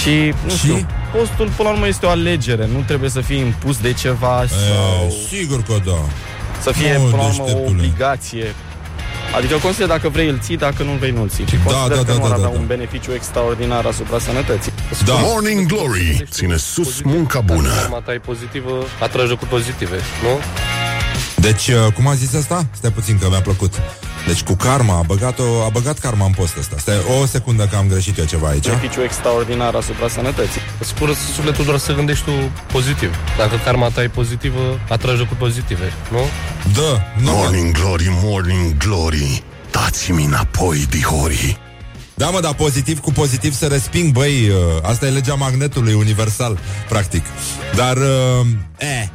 și, nu Și? știu, postul până la urmă este o alegere, nu trebuie să fie impus de ceva sau E, sigur că da. să fie Mă, până la urmă o deșteptule. obligație. Adică consider dacă vrei îl ții, dacă nu vrei nu îl ții. Și consider da, că da, nu da, ar da, avea da. un beneficiu extraordinar asupra sănătății. Da. Morning Glory ține sus munca bună. Karma ta e pozitivă, atragi lucruri pozitive, nu? Deci, uh, cum a zis asta? Stai puțin că mi-a plăcut. Deci cu karma, a băgat, o, a băgat karma în post ăsta. Stai o secundă că am greșit eu ceva aici. Beneficiu extraordinar asupra sănătății. Îți spură sufletul doar să gândești tu pozitiv. Dacă karma ta e pozitivă, atragi lucruri pozitive, nu? Da, Morning Glory, Morning Glory, dați-mi înapoi, dihorii. Da, mă, dar pozitiv cu pozitiv se resping, băi, uh, asta e legea magnetului universal, practic. Dar, uh, e,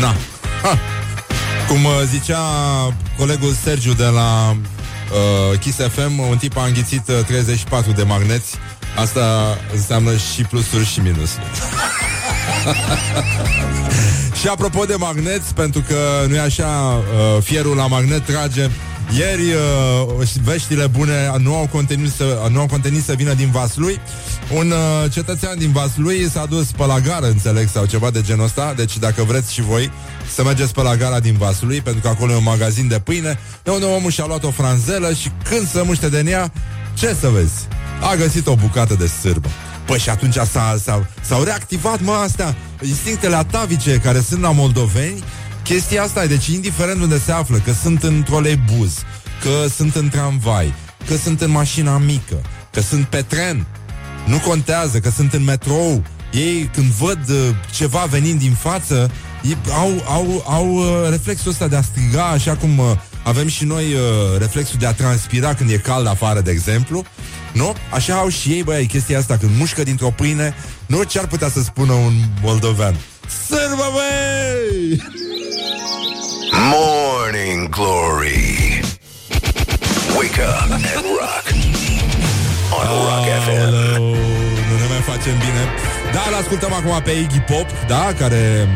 na, ha. Cum uh, zicea colegul Sergiu de la uh, Kiss FM, un tip a înghițit uh, 34 de magneți, asta înseamnă și plusuri și minusuri. și apropo de magneți, pentru că nu e așa, uh, fierul la magnet trage ieri uh, veștile bune nu au, contenit să, nu au contenit să vină din Vaslui. Un uh, cetățean din Vaslui s-a dus pe la gară, înțeleg, sau ceva de genul ăsta. Deci dacă vreți și voi să mergeți pe la gara din Vaslui Pentru că acolo e un magazin de pâine De unde omul și-a luat o franzelă Și când se muște de ea, ce să vezi? A găsit o bucată de sârbă. Păi și atunci s-a, s-a, s-au reactivat, mă, astea Instinctele atavice care sunt la moldoveni Chestia asta e, deci indiferent unde se află Că sunt în troleibuz Că sunt în tramvai Că sunt în mașina mică Că sunt pe tren Nu contează, că sunt în metrou Ei când văd uh, ceva venind din față ei au, au, au uh, reflexul ăsta de a striga Așa cum uh, avem și noi uh, reflexul de a transpira Când e cald afară, de exemplu nu? Așa au și ei, băi, chestia asta Când mușcă dintr-o pâine Nu ce ar putea să spună un moldovean Sârbă, băi! Morning Glory. Wake up and rock. On Rock FM. Nu ne mai facem bine Da, îl ascultăm acum pe Iggy Pop Da, care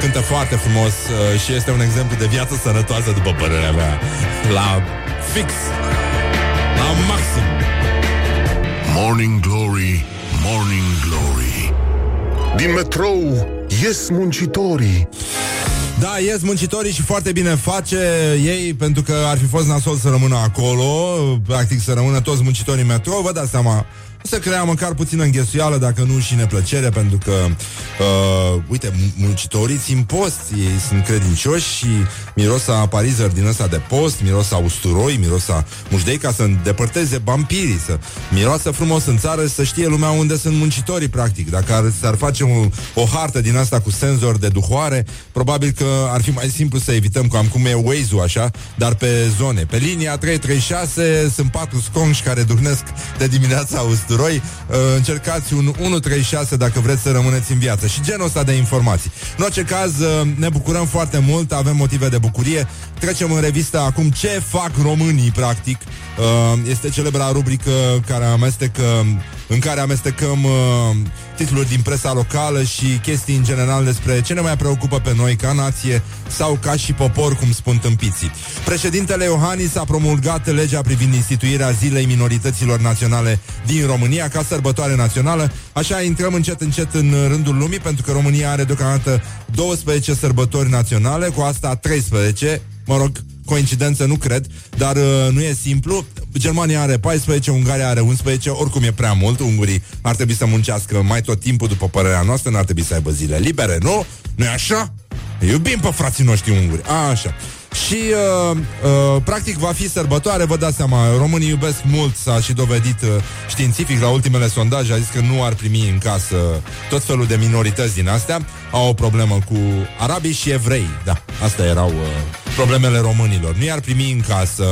cântă foarte frumos uh, Și este un exemplu de viață sănătoasă După părerea mea La fix La maxim Morning Glory, Morning Glory. Din metrou ies muncitorii. Da, ies muncitorii și foarte bine face ei Pentru că ar fi fost nasol să rămână acolo Practic să rămână toți muncitorii în metrou Vă dați seama să crea măcar puțină înghesuială, dacă nu și neplăcere, pentru că, uh, uite, muncitorii țin post, ei sunt credincioși și mirosa parizer din ăsta de post, mirosa usturoi, mirosa mușdei ca să îndepărteze vampirii, să miroasă frumos în țară, să știe lumea unde sunt muncitorii, practic. Dacă ar, s-ar face un, o hartă din asta cu senzor de duhoare, probabil că ar fi mai simplu să evităm cam cum e Waze-ul așa, dar pe zone. Pe linia 336 sunt patru sconși care duhnesc de dimineața usturoi. Uh, încercați un 136 dacă vreți să rămâneți în viață. Și genul ăsta de informații. În orice caz, uh, ne bucurăm foarte mult, avem motive de bucurie. Trecem în revistă acum ce fac românii, practic. Uh, este celebra rubrică care amestecă, în care amestecăm uh, titluri din presa locală și chestii în general despre ce ne mai preocupă pe noi ca nație sau ca și popor, cum spun tâmpiții. Președintele Iohannis a promulgat legea privind instituirea Zilei Minorităților Naționale din România ca sărbătoare națională. Așa intrăm încet încet în rândul lumii, pentru că România are deocamdată 12 sărbători naționale, cu asta 13, mă rog, coincidență nu cred, dar uh, nu e simplu. Germania are 14, Ungaria are 11, oricum e prea mult. Ungurii ar trebui să muncească mai tot timpul, după părerea noastră, n-ar trebui să aibă zile libere, nu? nu e așa? Iubim pe frații noștri unguri. A, așa. Și, uh, uh, practic, va fi sărbătoare, vă dați seama, românii iubesc mult, s-a și dovedit uh, științific la ultimele sondaje, a zis că nu ar primi în casă tot felul de minorități din astea, au o problemă cu arabii și evrei, da, astea erau uh, problemele românilor, nu i-ar primi în casă,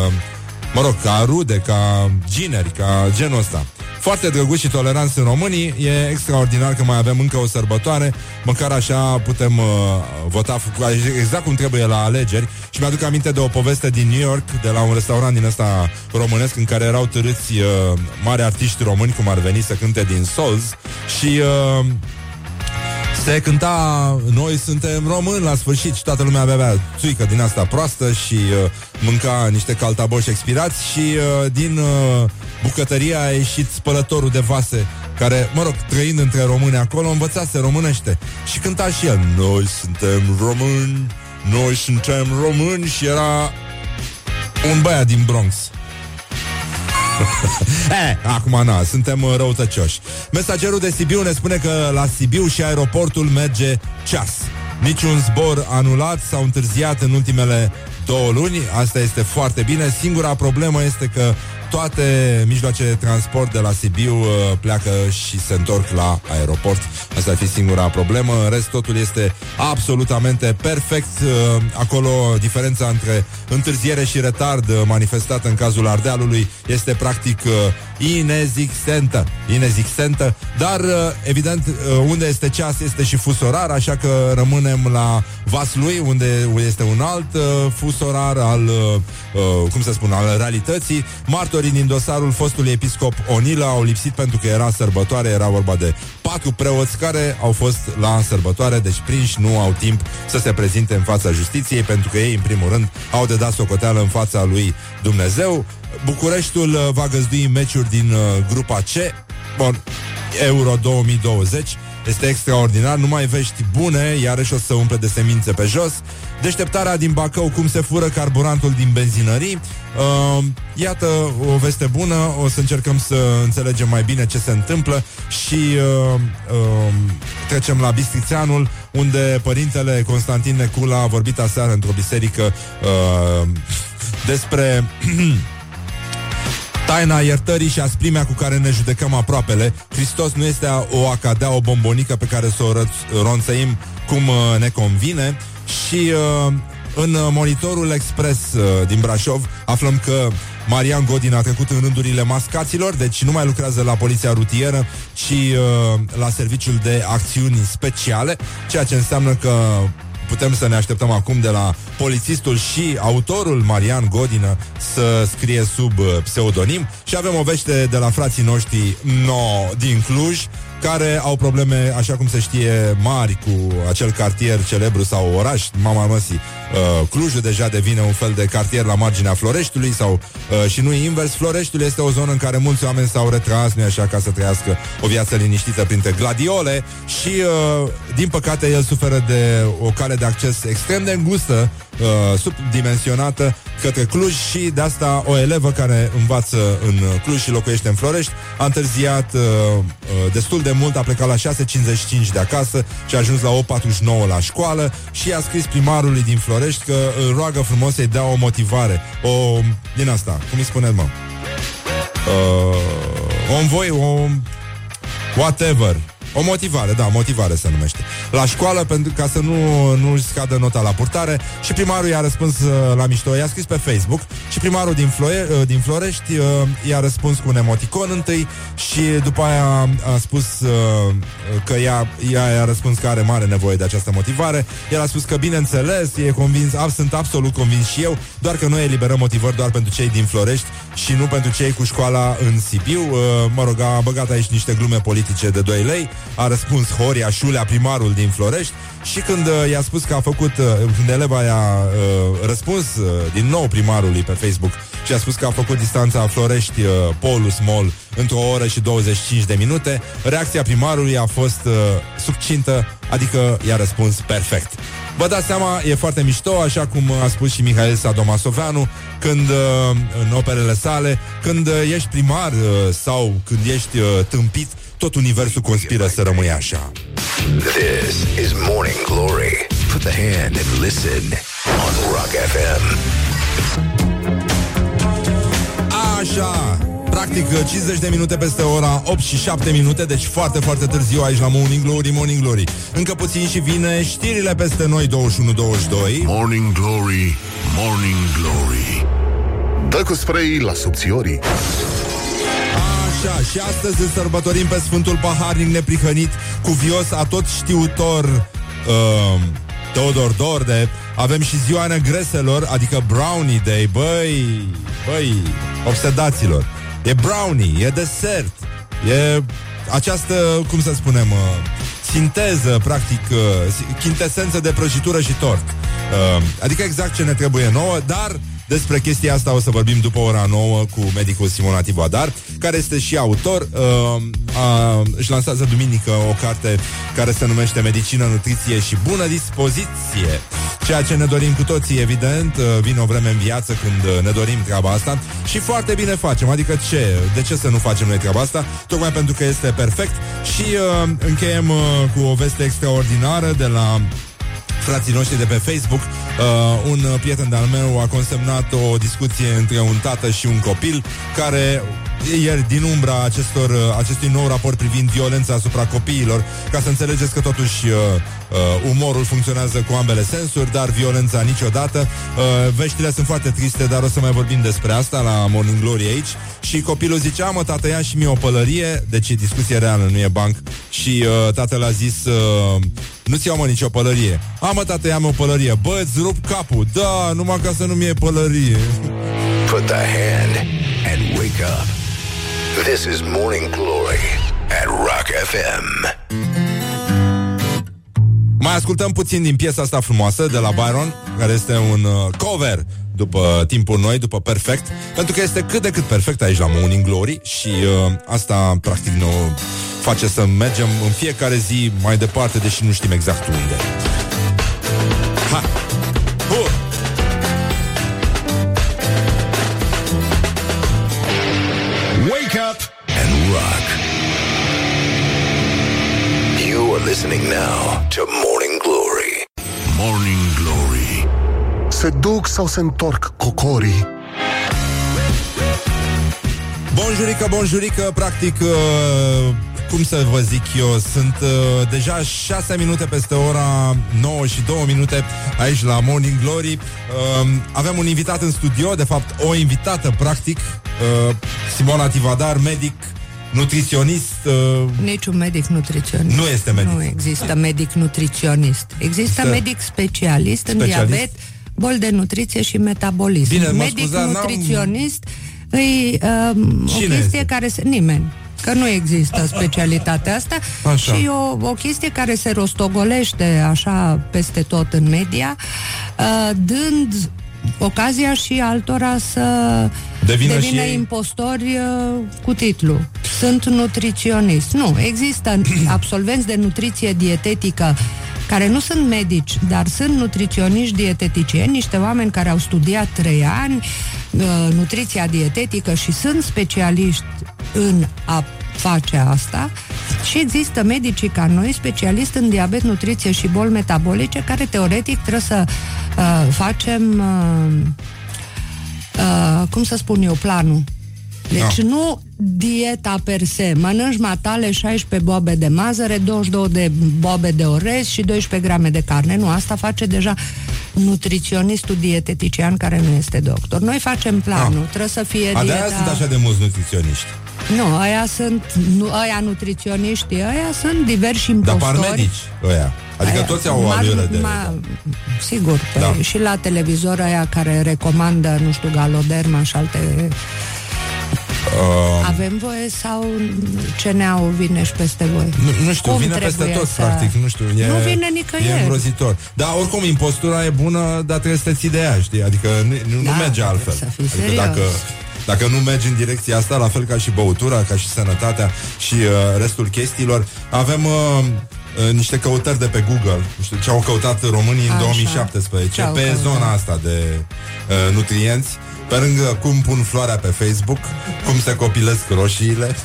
mă rog, ca rude, ca gineri, ca genul ăsta. Foarte drăguți și toleranți în românii. E extraordinar că mai avem încă o sărbătoare. Măcar așa putem uh, vota. Exact cum trebuie la alegeri. Și mi-aduc aminte de o poveste din New York De la un restaurant din ăsta românesc În care erau târâți uh, mari artiști români Cum ar veni să cânte din Souls. Și... Uh, se cânta Noi suntem români la sfârșit Și toată lumea avea țuică din asta proastă Și uh, mânca niște caltaboși expirați Și uh, din uh, bucătărie a ieșit spălătorul de vase Care, mă rog, trăind între români acolo Învățase românește Și cânta și el Noi suntem români Noi suntem români Și era Un băiat din Bronx. eh, acum na, suntem uh, răutăcioși. Mesagerul de Sibiu ne spune că la Sibiu și aeroportul merge ceas. Niciun zbor anulat sau întârziat în ultimele două luni. Asta este foarte bine. Singura problemă este că toate mijloacele de transport de la Sibiu uh, pleacă și se întorc la aeroport. Asta ar fi singura problemă. În rest, totul este absolutamente perfect. Uh, acolo, diferența între întârziere și retard uh, manifestat în cazul Ardealului este practic uh, inexistentă. Inexistentă. Dar, uh, evident, uh, unde este ceas este și fus orar, așa că rămânem la Vaslui, unde este un alt uh, fus orar al, uh, uh, cum să spun, al realității. Martorii din dosarul fostului episcop Onila au lipsit pentru că era sărbătoare, era vorba de patru preoți care au fost la sărbătoare, deci prinși nu au timp să se prezinte în fața justiției, pentru că ei, în primul rând, au de dat socoteală în fața lui Dumnezeu. Bucureștiul uh, va găzdui meciuri din uh, grupa C, Bun, Euro 2020 este extraordinar, numai vești bune, iarăși o să umple de semințe pe jos. Deșteptarea din Bacău, cum se fură carburantul din benzinării. Uh, iată o veste bună, o să încercăm să înțelegem mai bine ce se întâmplă și uh, uh, trecem la Bistrițeanul, unde părintele Constantin Necula a vorbit aseară într-o biserică uh, despre Taina iertării și asprimea cu care ne judecăm aproapele. Hristos nu este o acadea, o bombonică pe care să o ră- ronțăim cum uh, ne convine. Și uh, în monitorul expres uh, din Brașov aflăm că Marian Godin a trecut în rândurile mascaților, deci nu mai lucrează la poliția rutieră, ci uh, la serviciul de acțiuni speciale, ceea ce înseamnă că putem să ne așteptăm acum de la polițistul și autorul Marian Godină să scrie sub uh, pseudonim. Și avem o vește de la frații noștri no din Cluj care au probleme, așa cum se știe, mari cu acel cartier celebru sau oraș, Mama Măsii. Uh, Clujul deja devine un fel de cartier la marginea Floreștiului sau uh, și nu invers. Floreștiul este o zonă în care mulți oameni s-au retras, nu așa, ca să trăiască o viață liniștită printre gladiole și, uh, din păcate, el suferă de o cale de acces extrem de îngustă, uh, subdimensionată către Cluj și de asta o elevă care învață în Cluj și locuiește în Florești a întârziat uh, uh, destul de mult, a plecat la 6.55 de acasă și a ajuns la 8.49 la școală și a scris primarului din Florești că îl roagă frumos să-i dea o motivare, o... din asta, cum îi spune, mă? Uh, o învoi, o... whatever, o motivare, da, motivare se numește. La școală, pentru ca să nu, nu scadă nota la purtare și primarul i-a răspuns uh, la mișto, i-a scris pe Facebook și primarul din, Floie, uh, din Florești uh, i-a răspuns cu un emoticon întâi și după aia a spus uh, că ea, ea i-a răspuns că are mare nevoie de această motivare. El a spus că, bineînțeles, e convins, ab, sunt absolut convins și eu, doar că noi eliberăm motivări doar pentru cei din Florești și nu pentru cei cu școala în Sibiu. Uh, mă rog, a băgat aici niște glume politice de 2 lei a răspuns Horia Șulea, primarul din Florești și când uh, i-a spus că a făcut, uh, când eleva i-a uh, răspuns uh, din nou primarului pe Facebook și a spus că a făcut distanța Florești uh, Polus Mall într-o oră și 25 de minute, reacția primarului a fost uh, subcintă, adică i-a răspuns perfect. Vă dați seama, e foarte mișto, așa cum a spus și Mihail Sadomasoveanu, când uh, în operele sale, când uh, ești primar uh, sau când ești uh, tâmpit, tot universul conspiră să rămâi așa. This is Morning Glory. Put the hand and listen on Rock FM. Așa, practic 50 de minute peste ora 8 și 7 minute, deci foarte, foarte târziu aici la Morning Glory, Morning Glory. Încă puțin și vine știrile peste noi 21-22. Morning Glory, Morning Glory. Dă cu spray la subțiorii. Așa, și astăzi îl sărbătorim pe Sfântul Paharnic neprihănit, cuvios, atot știutor, uh, Teodor Dorde. Avem și ziua negreselor, adică Brownie Day. Băi, băi, obsedaților. E brownie, e desert, e această, cum să spunem, uh, sinteză, practic, uh, chintesență de prăjitură și tort. Uh, adică exact ce ne trebuie nouă, dar Despre chestia asta o să vorbim după ora 9 cu medicul Simona Tiboadar, care este și autor. Uh, uh, își lansează duminică o carte care se numește Medicină, Nutriție și Bună Dispoziție. Ceea ce ne dorim cu toții, evident, uh, vine o vreme în viață când uh, ne dorim treaba asta și foarte bine facem. Adică ce? De ce să nu facem noi treaba asta? Tocmai pentru că este perfect și uh, încheiem uh, cu o veste extraordinară de la frații noștri de pe Facebook. Uh, un uh, prieten de-al meu a consemnat o discuție între un tată și un copil care ieri din umbra acestor, uh, acestui nou raport privind violența asupra copiilor, ca să înțelegeți că totuși uh, uh, umorul funcționează cu ambele sensuri, dar violența niciodată. Uh, veștile sunt foarte triste, dar o să mai vorbim despre asta la Morning Glory aici. Și copilul zicea, mă, tată, ia și mie o pălărie, deci e discuție reală, nu e banc. Și uh, tatăl a zis, uh, nu-ți iau mă nicio pălărie. A, mă, tată, ia o pălărie. Bă, îți rup capul. Da, numai ca să nu-mi iei pălărie. Put the hand and wake up. This is Morning Glory at Rock FM. Mai ascultăm puțin din piesa asta frumoasă de la Byron, care este un uh, cover după timpul noi, după perfect, pentru că este cât de cât perfect aici la Morning Glory și uh, asta practic ne face să mergem în fiecare zi mai departe, deși nu știm exact unde. Ha! Now to Morning Glory. Morning Glory Se duc sau se întorc cocorii? Bonjurică, bonjurică, practic, uh, cum să vă zic eu, sunt uh, deja 6 minute peste ora 9 și 2 minute aici la Morning Glory. Uh, avem un invitat în studio, de fapt o invitată, practic, uh, Simona Tivadar, medic, nutriționist. Uh, Niciun medic nutriționist. Nu este medic. Nu există medic nutriționist. Există Este- medic specialist, în Specialist? diabet, bol de nutriție și metabolism. Bine, mă medic scuza, n-am- nutriționist îi um, o Cine chestie este? care se... Nimeni. Că nu există specialitatea asta Așa. și o, o chestie care se rostogolește așa peste tot în media, uh, dând ocazia și altora să Devină și devină ei- impostori uh, cu titlu. Sunt nutriționist. Nu, există absolvenți de nutriție dietetică care nu sunt medici, dar sunt nutriționiști dieteticieni, niște oameni care au studiat trei ani uh, nutriția dietetică și sunt specialiști în a face asta și există medicii ca noi, specialiști în diabet, nutriție și boli metabolice, care teoretic trebuie să uh, facem uh, uh, cum să spun eu, planul. Deci Da. nu dieta per se. Mănânci matale 16 bobe de mazăre, 22 de bobe de orez și 12 grame de carne. Nu, asta face deja nutriționistul dietetician care nu este doctor. Noi facem planul. Ah. Trebuie să fie A, de dieta... aia sunt așa de mulți nutriționiști. Nu, aia sunt, nu, aia nutriționiștii, aia sunt diversi Dar impostori. par medici ăia. Adică Aia- toți au o ma- alură de... ma- Sigur, pe, Da. și la televizor aia care recomandă, nu știu, Galoderma și alte... Uh, Avem voie sau CNA-ul vine și peste voi? Nu, nu știu, Cum vine peste trebuie tot, să- practic, nu știu. E, Nu vine nicăieri. E îngrozitor. Dar oricum, impostura e bună, dar trebuie să te ții de ea, știi? Adică nu, nu, Da, nu merge altfel. să fii adică serios. dacă, dacă nu mergi în direcția asta, la fel ca și băutura, ca și sănătatea și uh, restul chestiilor, avem... Uh, uh, niște căutări de pe Google, nu știu ce au căutat românii în Așa. 2017 Ce au pe căutat? zona asta de uh, nutrienți, pe lângă cum pun floarea pe Facebook, cum se copilesc roșiile,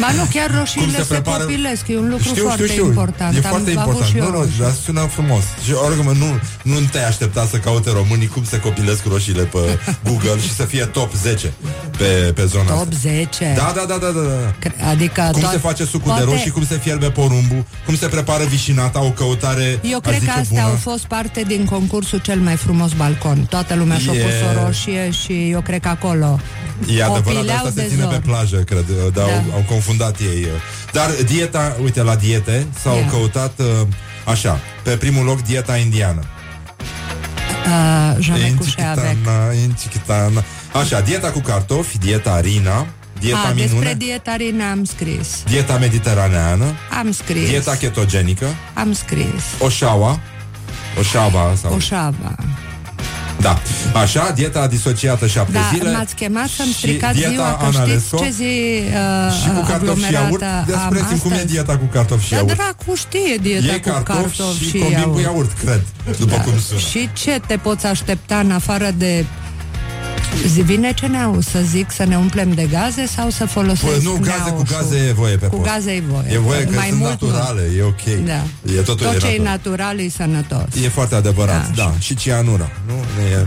Ba nu, chiar Cum roșiile se se, prepară- copilesc, e un lucru știu, foarte știu, știu. important. E Am foarte avut important. și eu Nu, nu, roșii. dar sună frumos. Și oricum nu, nu te-ai aștepta să caute românii cum se copilesc roșiile pe Google și să fie top 10 pe, pe zona Top asta. 10. Da, da, da, da, da. da. Cre- Adică Cum tot- se face sucul poate- de roșii, cum se fierbe porumbul, cum se prepară vișinata, o căutare, Eu aș cred că zice, astea bună. au fost parte din concursul cel mai frumos balcon. Toată lumea și-a E- pus o roșie și eu cred că acolo E adevărat, copileau asta se de ține zor. pe plajă, cred, dar Da. au, au confundat ei. Dar dieta, uite, la diete s-au Ia. căutat uh, așa, pe primul loc dieta indiană. Uh, jamais couché avec. Inchikitana, inchikitana. Așa, dieta cu cartofi, dieta Rina, dieta A, despre minune, dieta Rina am scris. dieta mediteraneană, Am scris. dieta ketogenică, Am scris. oșaua, oșava sau Oșava. Da. Așa, dieta disociată șapte Da, zile. m-ați chemat să-mi și stricați dieta ziua, că Analesco. știți ce zi uh, Și cu cartofi și iaurt. aglomerată am Despreți cum e astăzi? dieta cu cartofi și Da, iaurt. dracu știe dieta Iei cu cartofi cartofi și și, combin cu iaurt, cred, după cum sună. Și ce te poți aștepta în afară de Zi, vine ce neau să zic să ne umplem de gaze sau să folosesc Păi nu, gaze cu neaușul? gaze e voie pe Cu post. gaze e voie. E voie că Mai sunt mult nu. naturale, e ok. Da. E totul Tot e ce e natural. natural e sănătos. E foarte adevărat, da. Și cianura. Nu, nu e...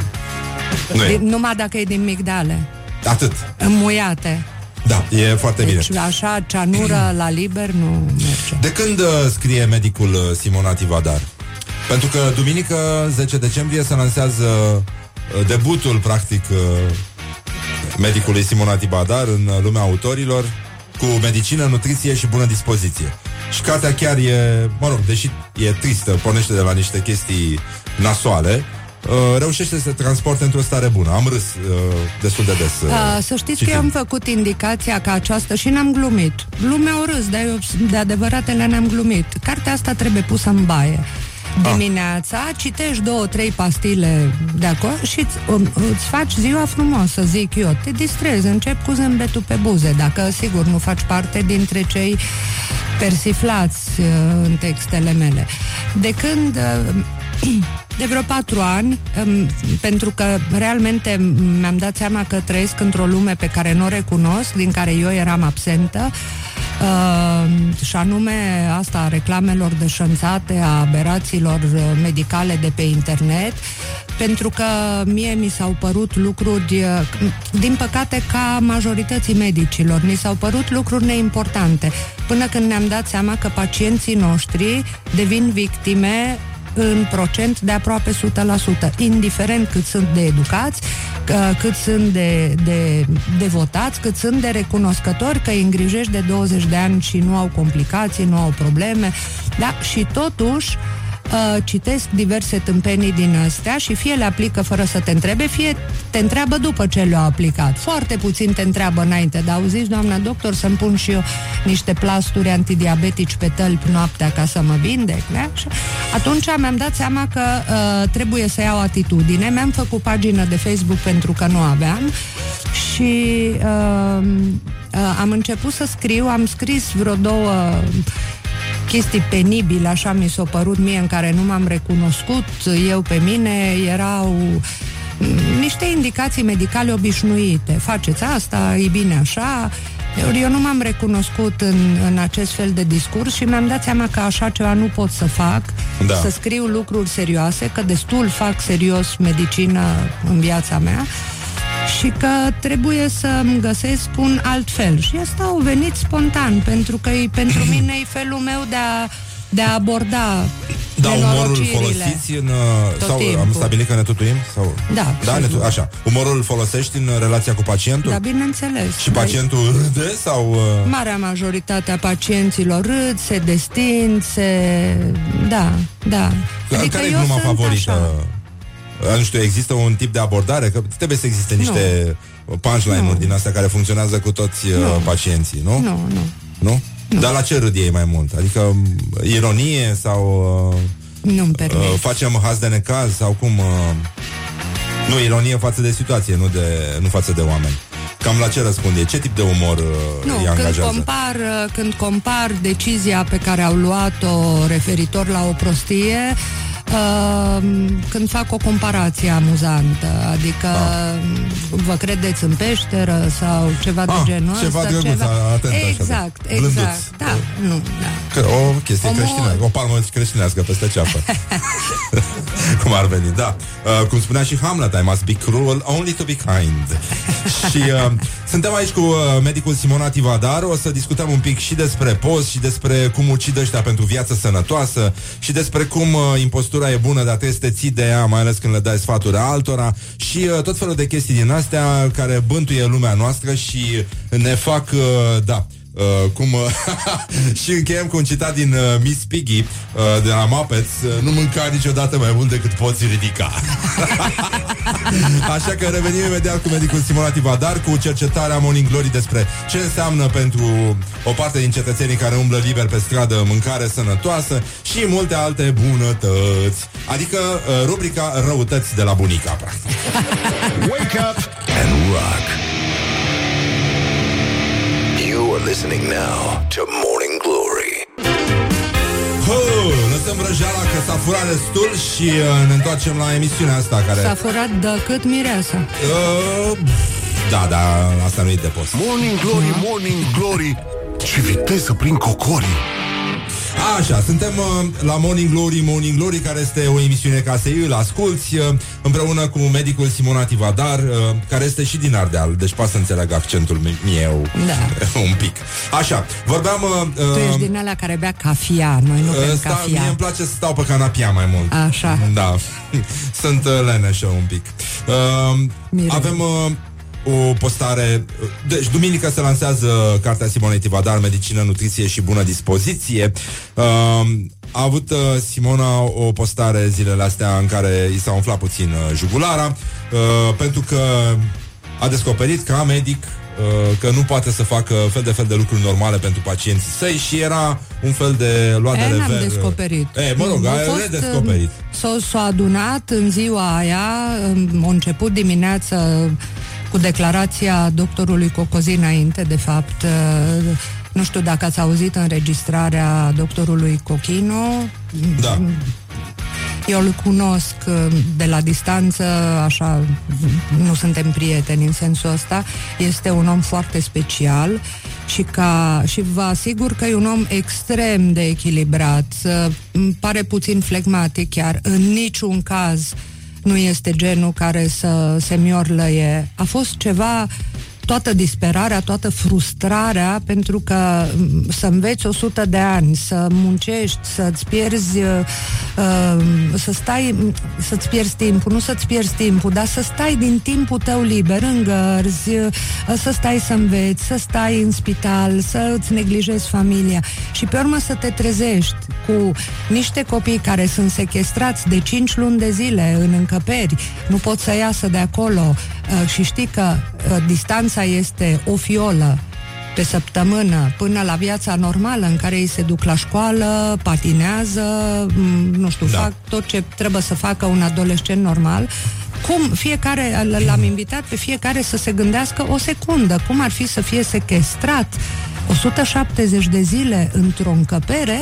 Nu e. Din- Numai dacă e din migdale. Atât. Înmuiate. Da, e foarte bine. Deci așa, ceanură la liber nu merge. De când uh, scrie medicul uh, Simona Tivadar? Pentru că duminică, 10 decembrie, se lansează uh, debutul, practic, uh, medicului Simona Tivadar în uh, lumea autorilor cu medicină, nutriție și bună dispoziție. Și cartea chiar e, mă rog, deși e tristă, pornește de la niște chestii nasoale, uh, reușește să se transporte într-o stare bună. Am râs uh, destul de des. Uh, Uh, să știți că eu citind. am făcut indicația ca aceasta și n-am glumit. Lumea o râs, dar eu de adevăratele n-am glumit. Cartea asta trebuie pusă în baie. Dimineața citești două, trei pastile de acolo și îți, um, îți faci ziua frumoasă, zic eu. Te distrezi, încep cu zâmbetul pe buze, dacă sigur nu faci parte dintre cei persiflați uh, în textele mele. De când uh, de vreo patru ani, um, pentru că realmente mi-am dat seama că trăiesc într-o lume pe care nu o recunosc, din care eu eram absentă, uh, și anume asta a reclamelor deșanțate, a aberațiilor uh, medicale de pe internet, pentru că mie mi s-au părut lucruri, uh, din păcate ca majorității medicilor, mi s-au părut lucruri neimportante, până când ne-am dat seama că pacienții noștri devin victime în procent de aproape 100%, indiferent cât sunt de educați, că- cât sunt de, de devotați, cât sunt de recunoscători că îi îngrijești de 20 de ani și nu au complicații, nu au probleme, da? și totuși uh, citesc diverse tâmpenii din astea și fie le aplică fără să te întrebe, fie te întreabă după ce le-au aplicat. Foarte puțin te întreabă înainte, dar auziți, doamna doctor, să-mi pun și eu niște plasturi antidiabetici pe tălpi noaptea ca să mă vindec, da? Și atunci mi-am dat seama că uh, trebuie să iau atitudine. Mi-am făcut pagină de Facebook pentru că nu aveam și uh, uh, am început să scriu, am scris vreo două chestii penibile, așa mi s-a părut mie, în care nu m-am recunoscut eu pe mine, erau mm, niște indicații medicale obișnuite. Faceți asta, e bine așa. Ori Eu nu m-am recunoscut în, în acest fel de discurs și mi-am dat seama că așa ceva nu pot să fac, Da. să scriu lucruri serioase, că destul fac serios medicină în viața mea și că trebuie să-mi găsesc un alt fel. Și asta au venit spontan, pentru că e, pentru mine e felul meu de a, de a aborda Da, umorul nenorocirile. folosiți în... uh, Tot sau timpul. am stabilit că ne tutuim? Sau... Da, Da, ne sigur. tu... așa. Umorul îl folosești în uh, relația cu pacientul? Da, bineînțeles. Și pacientul râde sau... Uh... Marea majoritate a pacienților râd, se destin, se... Da, da. Adică care e eu gluma sunt favorită? așa. Uh, Nu știu, există un tip de abordare? Că trebuie să existe niște punchline-uri din astea care funcționează cu toți uh, Nu. pacienții, nu? Nu, nu. Nu? Dar la ce râd ei mai mult? Adică m, ironie sau uh, Nu-mi permit. uh, facem haz de necaz sau cum? Uh, nu, ironie față de situație, nu, de, nu față de oameni. Cam la ce răspunde? Ce tip de umor uh, Nu, îi când angajează? compar, uh, când compar decizia pe care au luat-o referitor la o prostie, uh, când fac o comparație amuzantă, adică vă credeți în peșteră sau ceva de Ah, genul ceva ăsta, drăguț, atent așa, Exact, da. Blânduț. exact. Da, nu, da. Că, o chestie Omor. creștinească, o palmă creștinească peste ceapă. cum ar veni, da. Uh, cum spunea și Hamlet, I must be cruel only to be kind. și uh, suntem aici cu uh, medicul Simona Tivadar, o să discutăm un pic și despre post și despre cum ucid ăștia pentru viață sănătoasă și despre cum uh, impostura e bună, dar trebuie să te ții de ea, mai ales când le dai sfaturi altora. Și uh, tot felul de chestii din astea care bântuie lumea noastră și ne fac, uh, da, Uh, cum uh, și încheiem cu un citat din uh, Miss Piggy uh, de la Muppets uh, Nu mânca niciodată mai mult decât poți ridica Așa că revenim imediat cu medicul Simona Tivadar Cu cercetarea Morning Glory despre ce înseamnă pentru o parte din cetățenii care umblă liber pe stradă mâncare sănătoasă și multe alte bunătăți. Adică uh, rubrica răutăți de la bunica, practic. Wake up and rock. You are listening now to Morning Glory. Ho, lăsăm vrăjeala că s-a furat destul și uh, ne întoarcem la emisiunea asta care... S-a furat de cât mireasa. Uh, da, da, asta nu e de post. Morning Glory, Morning Glory Ce viteză prin cocorii Așa, suntem uh, la Morning Glory, Morning Glory, care este o emisiune ca să îl asculti, uh, împreună cu medicul Simona Tivadar, uh, care este și din Ardeal, deci poate să înțeleg accentul meu Da. un pic. Așa, vorbeam... Uh, Tu ești din alea care bea cafia, noi nu bem Sta, mie cafia. îmi place să stau pe canapia mai mult. Așa. Da. Sunt uh, leneșă un pic. Uh, avem uh, o postare... Deci, duminică se lansează cartea Simonei Tivadar, Medicină, Nutriție și Bună Dispoziție. Uh, a avut uh, Simona o postare zilele astea în care i s-a umflat puțin uh, jugulara, uh, pentru că a descoperit ca medic uh, că nu poate să facă fel de fel de lucruri normale pentru pacienții săi și era un fel de luat de E, n-am rever. descoperit. E, mă rog, A a fost, redescoperit. S-a, s-a adunat în ziua aia, um, a început dimineața cu declarația doctorului Cocozi înainte, de fapt, uh, nu știu dacă ați auzit înregistrarea doctorului Cochino. Da. Eu îl cunosc uh, de la distanță, așa, nu suntem prieteni în sensul ăsta. Este un om foarte special și, ca, și vă asigur că e un om extrem de echilibrat. Uh, Îmi pare puțin flegmatic chiar. În niciun caz nu este genul care să se miorlăie. A fost ceva toată disperarea, toată frustrarea pentru că m, să înveți 100 de ani, să muncești, să-ți pierzi uh, uh, să stai, m, să-ți pierzi timpul, nu să-ți pierzi timpul, dar să stai din timpul tău liber în gărzi, uh, să stai să înveți, să stai în spital, să îți neglijezi familia. Și pe urmă să te trezești cu niște copii care sunt sequestrați de 5 luni de zile în încăperi, nu pot să iasă de acolo uh, și știi că uh, distanța este o fiolă pe săptămână până la viața normală în care ei se duc la școală, patinează, m, nu știu, da. fac tot ce trebuie să facă un adolescent normal. Cum fiecare, l- l-am invitat pe fiecare să se gândească o secundă, cum ar fi să fie sequestrat 170 de zile într-o încăpere,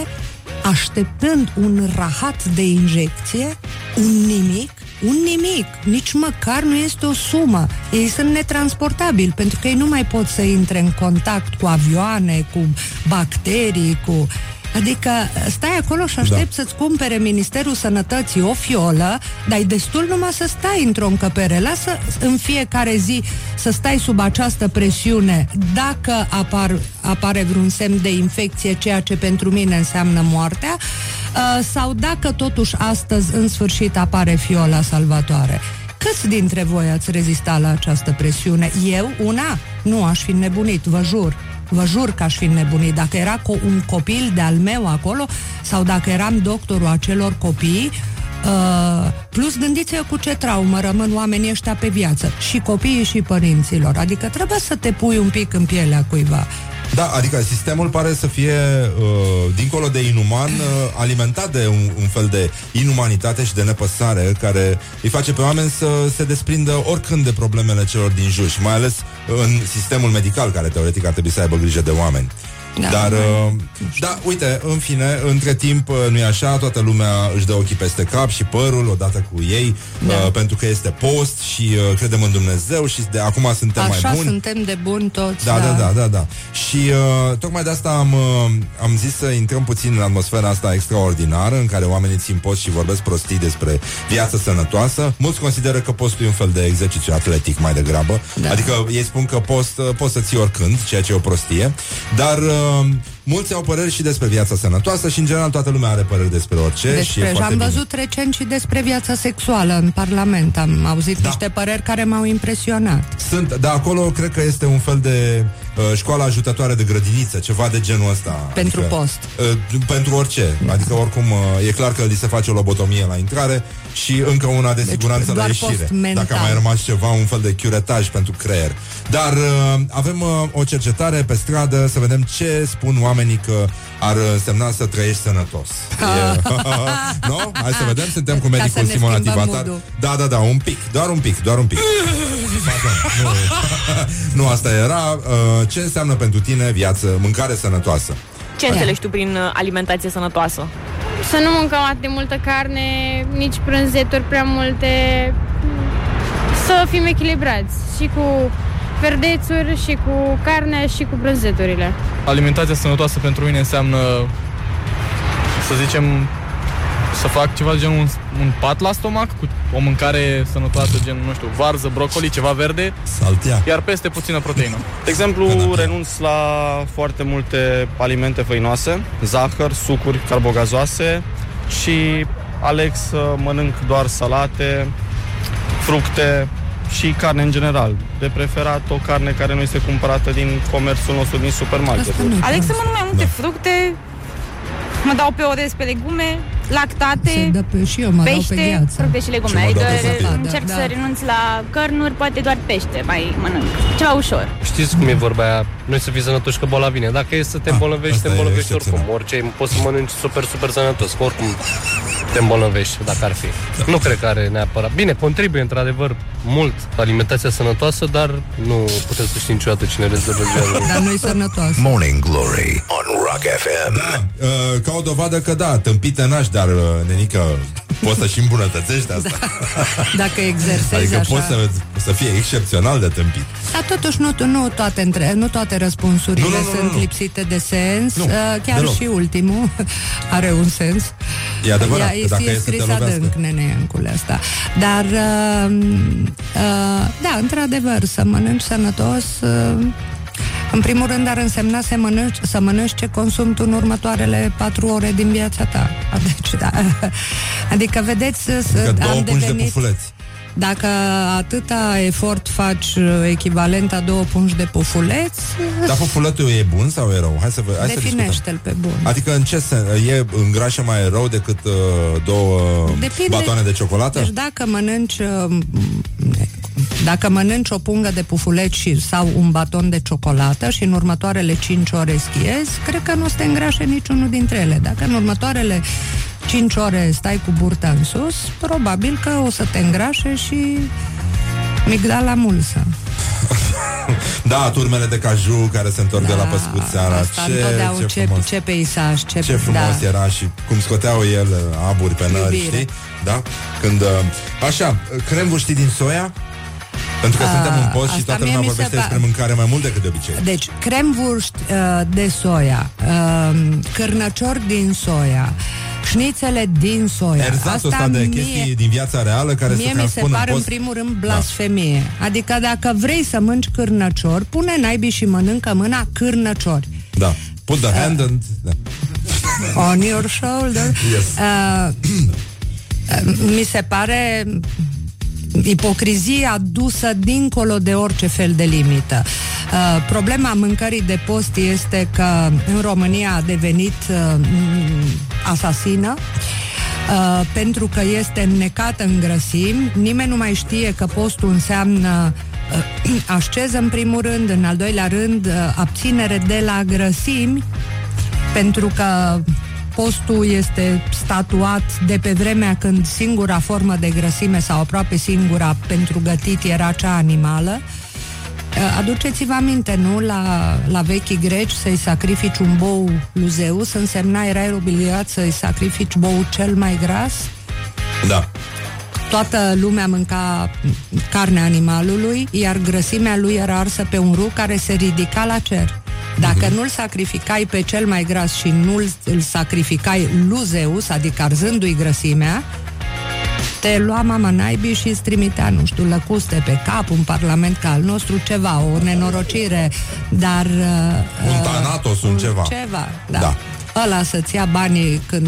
așteptând un rahat de injecție, un nimic, un nimic, nici măcar nu este o sumă. Ei sunt netransportabili pentru că ei nu mai pot să intre în contact cu avioane, cu bacterii, cu... Adică stai acolo și aștept da. să-ți cumpere Ministerul Sănătății o fiolă, dar e destul numai să stai într-o încăpere. Lasă în fiecare zi să stai sub această presiune dacă apar, apare vreun semn de infecție, ceea ce pentru mine înseamnă moartea, uh, sau dacă totuși astăzi în sfârșit apare fiola salvatoare. Câți dintre voi ați rezistat la această presiune? Eu, una, nu aș fi nebunit, vă jur. Vă jur că aș fi nebunit. Dacă era co- un copil de-al meu acolo sau dacă eram doctorul acelor copii, Uh, plus gândiți-vă cu ce traumă rămân oamenii ăștia pe viață. Și copiii și părinților. Adică trebuie să te pui un pic în pielea cuiva Da, adică sistemul pare să fie, uh, dincolo de inuman, uh, alimentat de un, un fel de inumanitate și de nepăsare care îi face pe oameni să se desprindă oricând de problemele celor din jur și mai ales în sistemul medical, care teoretic ar trebui să aibă grijă de oameni. Da, Dar, uh, da, uite, în fine, între timp, uh, nu-i așa, toată lumea își dă ochii peste cap și părul odată cu ei, Da. uh, pentru că este post și uh, credem în Dumnezeu și de acum suntem Așa mai buni. suntem de buni toți Da, da, da, da, da. Și uh, tocmai de asta am, uh, am zis să intrăm puțin în atmosfera asta extraordinară în care oamenii țin post și vorbesc prostii despre viață sănătoasă. Mulți consideră că postul e un fel de exercițiu atletic mai degrabă. Da. Adică ei spun că post, uh, poți să ții oricând, ceea ce e o prostie. Dar uh, mulți au păreri și despre viața sănătoasă și în general toată lumea are păreri despre orice și e Despre, și foarte am bine. văzut recent și despre viața sexuală în Parlament. Am auzit da. niște păreri care m-au impresionat. Sunt, dar acolo cred că este un fel de uh, școală ajutătoare de grădiniță, ceva de genul ăsta. Pentru post. Uh, pentru orice. Adică oricum uh, e clar că li se face o lobotomie la intrare și încă una de Deci, siguranță la doar ieșire. post mental. Dacă a mai rămas ceva, un fel de curetaj pentru creier. Dar uh, avem uh, o cercetare pe stradă să vedem ce spun oamenii că ar însemna să trăiești sănătos. E, nu? Hai să vedem, suntem cu Ca să medicul ne Simona schimbăm Tibatar. mood-ul. Da, da, da, un pic, doar un pic, doar un pic. Pardon, nu, nu asta era. Uh, ce înseamnă pentru tine viață, mâncare sănătoasă? Ce înțelegi tu prin uh, alimentație sănătoasă? Să nu mâncăm atât de multă carne, nici prânzeturi prea multe. Să fim echilibrați și cu verdețuri, și cu carne, și cu prânzeturile. Alimentația sănătoasă pentru mine înseamnă, să zicem, să fac ceva gen un, un pat la stomac cu o mâncare sănătoasă, gen, nu știu, varză, brocoli, ceva verde, Saltea. iar peste puțină proteină. De exemplu, renunț la foarte multe alimente făinoase, zahăr, sucuri carbogazoase și aleg să mănânc doar salate, fructe și carne în general. De preferat o carne care nu este cumpărată din comerțul nostru din supermarket. Aleg să mănânc mai multe fructe, mă dau pe orez pe legume, lactate, Se dă pe, și eu mă dau pe pește, gheață. Fructe și legume. Și mă Adică dau pe fructe. încerc Da, să da. renunț la cărnuri, poate doar pește mai mănânc. Ceva ușor. Știți cum e vorba aia? Noi să fii sănătoși că boala vine. Dacă e să te îmbolnăvești, asta te e îmbolnăvești excepțional. oricum. Orice poți să mănânci super, super sănătos. Că oricum te îmbolnăvești, dacă ar fi. Nu cred că are neapărat. Bine, contribuie într-adevăr mult alimentația sănătoasă, dar nu putem să știm niciodată cine rezolvă viața. Dar nu-i sănătoasă. Morning Glory on Rock FM. Da, uh, ca o dovadă că da, tâmpită naș, dar uh, nenică poți să și îmbunătățești asta. Dacă exersezi Adică așa. poți să, să fie excepțional de tâmpit. Dar totuși nu, nu, toate, între, nu toate răspunsurile Nu, nu, nu, sunt nu. lipsite de sens. Nu, Uh, Chiar deloc. și ultimul are un sens. E adevărat, Ea, că dacă e e să te scris lovească. adânc, neneiancule asta. Dar, uh, uh, da, într-adevăr, să mănânci sănătos... Uh, în primul rând ar însemna să mănânci, să mănânci ce consumi tu în următoarele patru ore din viața ta. Deci, da. Adică, vedeți, să- Adică două am pungi de devenit... pufuleți. Dacă atâta efort faci uh, echivalent a două pungi de pufuleți, Dar pufuletul e bun sau e rău? Hai să, vă- hai să discutăm. definește-l pe bun. Adică în ce sens? E îngrașă mai rău decât uh, două Depinde- batoane de ciocolată? Deci dacă mănânci uh, dacă mănânci o pungă de pufuleți și, sau un baton de ciocolată și în următoarele 5 ore schiezi, cred că nu o să te îngrașe niciunul dintre ele. Dacă în următoarele 5 ore stai cu burta în sus, probabil că o să te îngrașe și migdala mulsă. Da, turmele de caju care se întorc de la păscut seara. Asta Ce, întotdeauna ce ce, frumos. ce peisaj, ce, Ce frumos da. era și cum scoteau el uh, aburi pe nări, Iubire. știi? Da? Când, uh, așa, cremvul știi din soia? Pentru că A, suntem în post și asta toată mie lumea mi se vorbește pa- despre mâncare mai mult decât de obicei. Deci, cremvurst uh, de soia, uh, cârnăciori din soia, șnițele din soia. Erzatul ăsta de chestii din viața reală care se Mie mi se transpun în pare în post. primul rând blasfemie. Adică dacă vrei să mănânci cârnăciori, pune naibii și mănâncă mâna cârnăciori. Da. Put the hand and... Da. On your shoulder. Yes. Uh, mi se pare ipocrizia dusă dincolo de orice fel de limită. Uh, problema mâncării de post este că în România a devenit uh, asasină uh, pentru că este înnecată în grăsimi. Nimeni nu mai știe că postul înseamnă uh, asceză în primul rând, în al doilea rând uh, abținere de la grăsimi pentru că postul este statuat de pe vremea când singura formă de grăsime sau aproape singura pentru gătit era cea animală. Uh, Aduceți-vă aminte, nu? La, la vechii greci să-i sacrifici un bou lui Zeus însemna, erai obligat să-i sacrifici boul cel mai gras. Da. Toată lumea mânca carnea animalului, iar grăsimea lui era arsă pe un rug care se ridica la cer. Dacă nu-l sacrificai pe cel mai gras și nu îl sacrificai lui Zeus, adică arzându-i grăsimea, te lua mama naibii și îți trimitea, nu știu, lăcuste pe cap, un parlament ca al nostru, ceva, o nenorocire, dar... Uh, Un Thanatos, un ceva. Ceva, da. Da. Ăla să-ți ia banii când...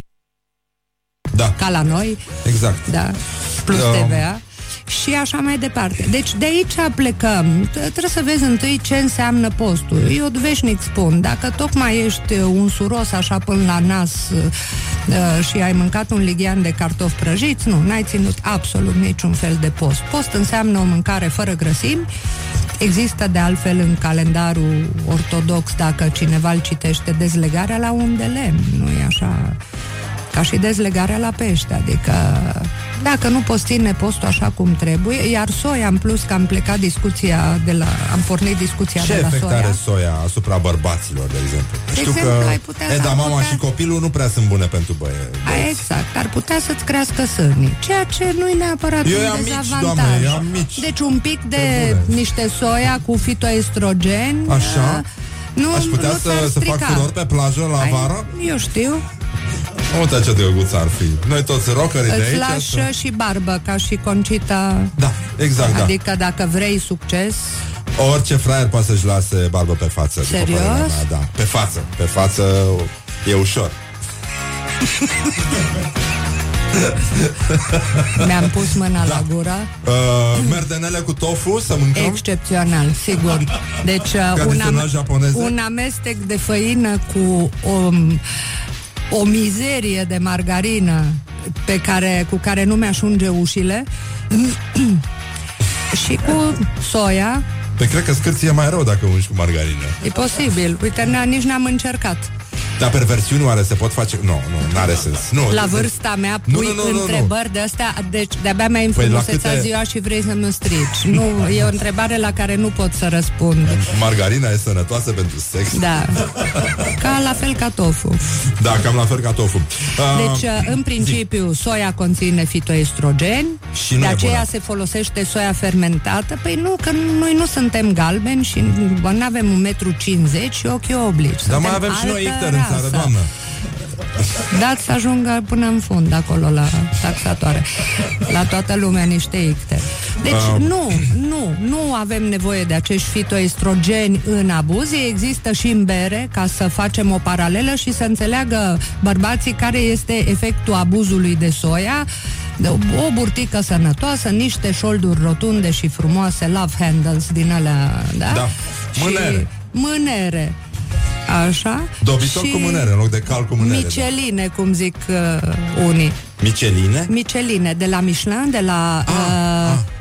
Da. Ca la noi, Exact. da, plus Da. TVA și așa mai departe. Deci de aici plecăm. T- Trebuie să vezi întâi ce înseamnă postul. Eu veșnic spun, dacă tocmai ești un suros așa până la nas uh, și ai mâncat un lighean de cartofi prăjiți, nu, n-ai ținut absolut niciun fel de post. Post înseamnă o mâncare fără grăsimi, Există de altfel în calendarul ortodox, dacă cineva îl citește, dezlegarea la un de lemn, nu e așa ca și dezlegarea la pește, adică dacă nu poți ține postul așa cum trebuie, iar soia în plus că am plecat discuția de la, am pornit discuția Ce de la efect soia. are soia asupra bărbaților, de exemplu? De Știu exemplu, că ai putea- Eda, ar mama putea- și copilul nu prea sunt bune pentru băie. A, exact, ar putea să-ți crească sârnii, ceea ce nu e neapărat Eu un i-am mici, dezavantaj. doamne, eu am mici. Deci un pic de niște soia cu fitoestrogen. Așa? uh, Nu, Aș putea nu să, ți-ar să fac strica. furor pe plajă la Ai- vară? Eu știu. Uite ce drăguț ar fi. Noi toți rockerii de Îți aici. lași să- și barbă, ca și Concita. Da, exact, da. Adică dacă vrei succes, Orice fraier poate să-și lase barbă pe față. după Serios? părerea Mea, da. Pe față. Pe față e ușor. mi-am pus mâna la gură. Uh, merdenele cu tofu să mâncăm? Excepțional, sigur. Deci uh, Ca un, desernat japoneze? un amestec de făină cu o, o mizerie de margarină pe care, cu care nu mi-așunge ușile și cu soia. Pe cred că scârție mai rău dacă ungi cu margarină. E posibil. Uite, n- nici n-am încercat. Dar perversiuni oare se pot face? Nu, nu, n-are sens. Nu, La de- vârsta mea Nu, pui nu, nu, nu, nu. întrebări de astea, deci de-abia mi-ai Păi, la înfrumusețat câte- ziua și vrei să mă strici. Nu, e o întrebare la care nu pot să răspund. Margarina e sănătoasă pentru sex? Da. Ca la fel ca tofu. Da, cam la fel ca tofu. Uh, Deci, în principiu, soia conține fitoestrogeni, Și nu de e aceea bună. se folosește soia fermentată. Păi nu, că noi nu suntem galbeni și nu avem un metru 50 și ochii oblici. Dar mai Suntem avem și noi altă icter în țară, rasă. doamnă. Dați să ajungă până în fund, acolo, la taxatoare. La toată lumea niște icte. Deci, Ah. nu, nu, nu avem nevoie de acești fitoestrogeni în abuz. Ei există și în bere, ca să facem o paralelă și să înțeleagă bărbații care este efectul abuzului de soia. O burtică sănătoasă, niște șolduri rotunde și frumoase, love handles din alea, da? Da. Mânere. Și mânere. Așa. Dobitor Și cu mânere, în loc de cal cu mânere. da. Micheline, cum zic uh, unii. Micheline? Micheline, de la Michelin, de la... Uh,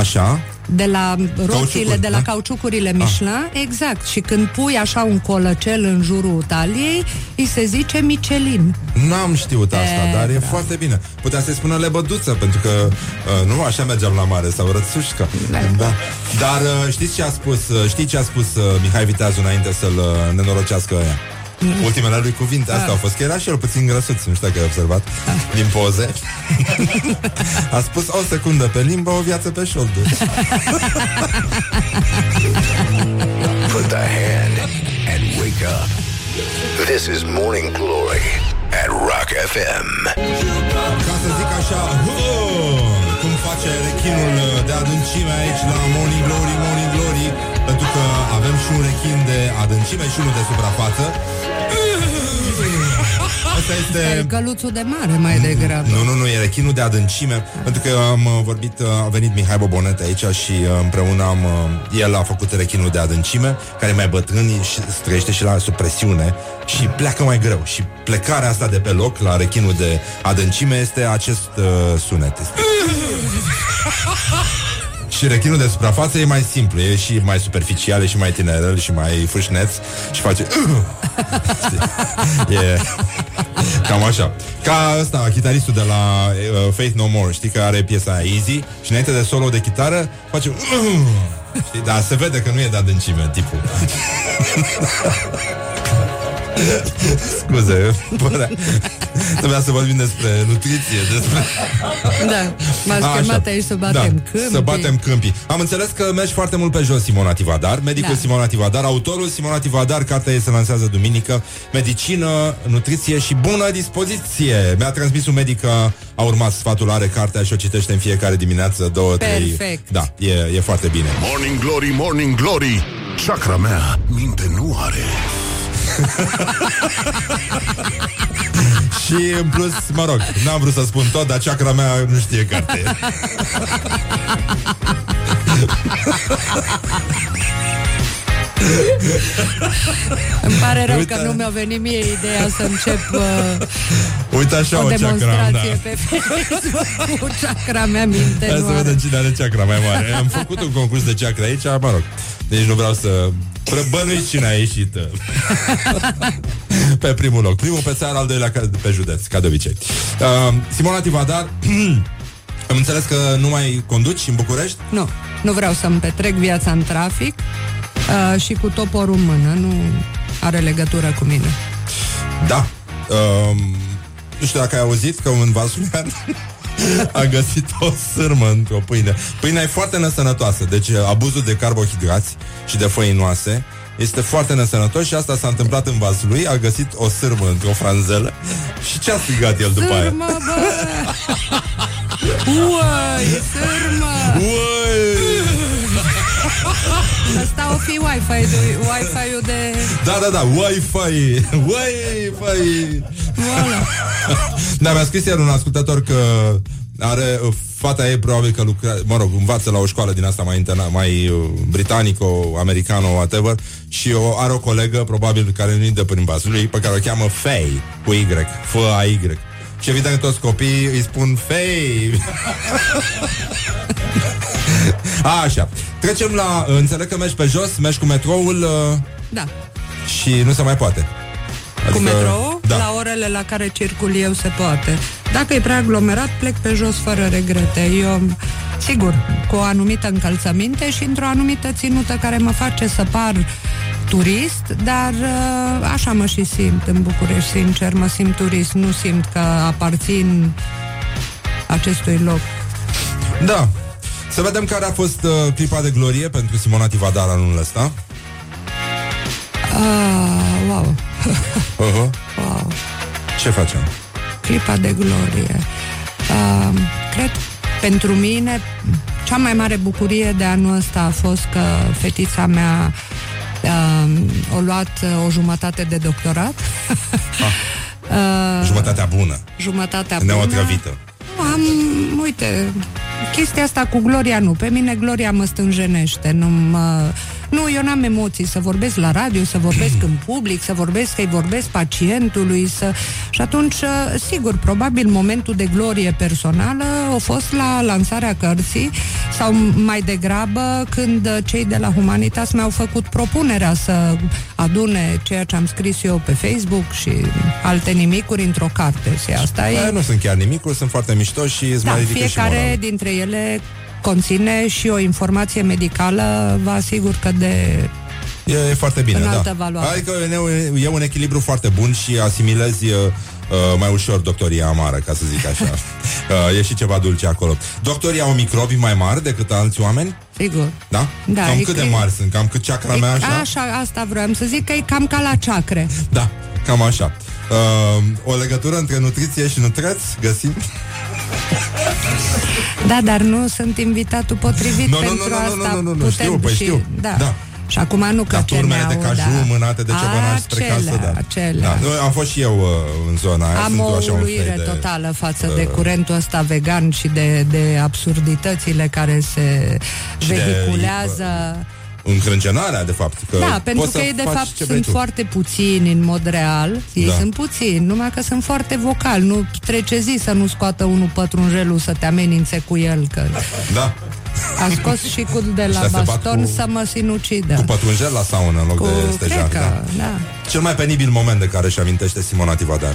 Așa? de la roțile, Cauciucuri, de la da? cauciucurile Michelin, exact. Și când pui așa un colăcel în jurul taliei, îi se zice Michelin. N-am știut asta, E, dar e da. foarte bine. Putea să-i spună lebăduță, pentru că uh, nu așa mergeam la mare, sau rățușcă. Da. Dar uh, știți ce a spus, uh, știi ce a spus uh, Mihai Viteazu înainte să-l uh, nenorocească ăia? Ultimele lui cuvinte, astea Ah. au fost că era și el puțin grăsuț, nu știu dacă ai observat, din poze. a spus o secundă pe limbă, o viață pe șolduri. Put the hand and wake up. This is Morning Glory at Rock FM. Ca să zic așa, "Hă!" cum face rechinul uh, de adâncime aici la Morning Glory, Morning Glory, pentru că avem și un rechin de adâncime și unul de suprafață. Asta este... E căluțul de mare mai degrabă. Nu, nu, nu, e rechinul de adâncime Pentru că am uh, vorbit, uh, a venit Mihai Bobonet aici Și uh, împreună am uh, El a făcut rechinul de adâncime Care e mai bătrân și trăiește și la supresiune Și pleacă mai greu Și plecarea asta de pe loc La rechinul de adâncime Este acest uh, sunet Este- Și rechinul de suprafață e mai simplu E și mai superficial, e și mai tinerel Și mai fâșneț Și face Știi? E cam așa Ca ăsta, chitaristul de la uh, Faith No More Știi că are piesa aia Easy Și înainte de solo de chitară Face Știi? Dar se vede că nu e de adâncime tipul Scuze, bă, Trebuia să vorbim despre nutriție, despre... Da, m-ați Așa. chemat aici să batem da, câmpii. Să batem câmpii. Am înțeles că mergi foarte mult pe jos, Simona Tivadar, medicul Da. Simona Tivadar, autorul Simona Tivadar, cartea ei se lansează duminică, medicină, nutriție și bună dispoziție. Mi-a transmis un medic că a urmat sfatul, are cartea și o citește în fiecare dimineață, două, trei. Perfect. Da, e, e foarte bine. Morning Glory, Morning Glory Chakra mea minte nu are Și în plus, mă rog, n-am vrut să spun tot, dar chakra mea nu știe carte. Îmi pare rău Uite. că nu mi-a venit mie ideea să încep uh, Uite așa o o chakra, demonstrație da. pe Facebook cu chakra mea minte. Hai nu să are. vedem cine are chakra mai mare. Am făcut un concurs de chakra aici, mă rog. Deci nu vreau să Bănuiți cine a ieșit uh, Pe primul loc Primul pe țară, al doilea ca- pe județ Ca de obicei uh, Simona Tivadar Am înțeles că nu mai conduci în București? Nu, nu vreau să-mi petrec viața în trafic uh, și cu toporul în mână. Nu are legătură cu mine. Da um, Nu știu dacă ai auzit că un vasulian a găsit o sârmă într-o pâine. Pâinea e foarte nesănătoasă, deci uh, abuzul de carbohidrați și de făinoase este foarte nesănătos și asta s-a întâmplat în vasul lui, a găsit o sârmă într-o franzelă și ce a strigat el după aia? Sârmă, bă! Uai, sârmă! Uai! Asta o fi Wi-Fi, de, Wi-Fi-ul de... Da, da, da, Wi-Fi Wi-Fi Da, mi-a scris iar un ascultător că are uh, fata ei probabil că lucrează, mă rog, învață la o școală din asta mai interna, mai uh, britanico, americano, whatever, și o, are o colegă, probabil, care nu-i dă prin vasul lui, pe care o cheamă Faye, cu Y, F-A-Y. Și evident toți copiii îi spun Faye. A, așa. Trecem la, uh, înțeleg că mergi pe jos, mergi cu metroul uh, Da. și nu se mai poate. Cu metrou, Da. la orele la care circul eu se poate. Dacă e prea aglomerat, plec pe jos fără regrete. Eu, sigur, cu o anumită încălțăminte și într-o anumită ținută care mă face să par turist, dar uh, așa mă și simt în București, sincer, mă simt turist, nu simt că aparțin acestui loc. Da. Să vedem care a fost uh, clipa de glorie pentru Simona Tivadar anul ăsta. Ah, wow, Uh-huh. wow. Ce facem? clipa de glorie. Uh, cred pentru mine cea mai mare bucurie de anul ăsta a fost că fetița mea uh, a luat uh, o jumătate de doctorat. uh, Jumătatea bună. jumătatea bună. Neotrăvită. Am, uite, chestia asta cu Gloria nu. Pe mine Gloria mă stânjenește. Nu, mă, nu eu n-am emoții să vorbesc la radio, să vorbesc în public, să vorbesc că-i vorbesc pacientului. Să... Și atunci, sigur, probabil momentul de glorie personală a fost la lansarea cărții sau mai degrabă când cei de la Humanitas mi-au făcut propunerea să adune ceea ce am scris eu pe Facebook și alte nimicuri într-o carte. Și asta e... Aia nu sunt chiar nimic, sunt foarte mișto și îți Da, mai ridică și fiecare moralul. dintre ele conține și o informație medicală, vă asigur că de... E, e foarte bine, Înaltă da. valoare. Adică e, e un echilibru foarte bun și asimilezi uh, uh, mai ușor doctoria amară, ca să zic așa. uh, e și ceva dulce acolo. Doctorii au microbi mai mari decât alți oameni? Sigur. Da? Da, cam e cât că- de mari sunt? Cam cât chakra mea așa? Așa, asta vreau să zic că e cam ca la ceacre. Da, cam așa. Uh, o legătură între nutriție și nutreț găsim? Da, dar nu sunt invitatul potrivit Nu, nu, pentru nu, nu, asta. nu, nu, nu, nu, Putem știu, păi și, știu. Da. Da. Și acum nu că Da, turmele de CNA-ul, caju da. mânate de ciobănași spre casă, Acelea, da. acelea. da. Nu, am fost și eu uh, în zona aia. Am sunt o așa un uluire fel de, totală față uh, de curentul ăsta vegan și de, de absurditățile care se Și de, vehiculează. Încrâncenarea, de fapt. Că Da, pentru poți că să ei de faci fapt ce vrei sunt tu. foarte puțini în mod real. Ei Da. sunt puțini, numai că sunt foarte vocali. Nu trece zi să nu scoată unul pătrunjelul să te amenințe cu el, că Da, a scos și cu de la Ăștia se bat baston cu- să mă sinucidă. cu pătrunjel la saună în loc Cu- de stejar. cred că, Da. da. Cel mai penibil moment de care își amintește Simona Tivadar.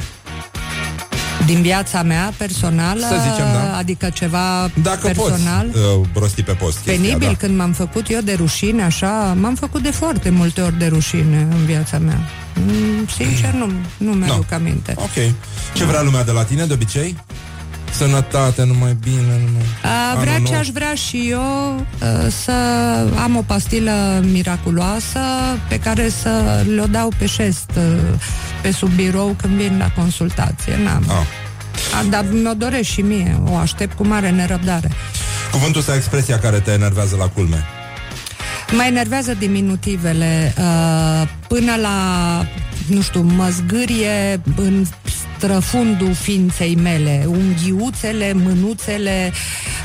Din viața mea personală, Să zicem, da. adică ceva Dacă personal. poți uh, rosti pe post chestia, Penibil da. când m-am făcut eu de rușine, așa, m-am făcut de foarte multe ori de rușine în viața mea. Mm, Sincer, nu, nu mi-aduc aminte. Ok. Ce vrea lumea de la tine, de obicei? Sănătate, numai bine, numai... A, vrea Anul ce nou. aș vrea și eu uh, să am o pastilă miraculoasă pe care să le-o dau pe șest uh, pe sub birou când vin la consultație. N-am. Ah. A, dar mi-o doresc și mie. O aștept cu mare nerăbdare. Cuvântul sau expresia care te enervează la culme. Mă enervează diminutivele uh, până la, nu știu, mă zgârie în străfundul ființei mele, unghiuțele, mânuțele,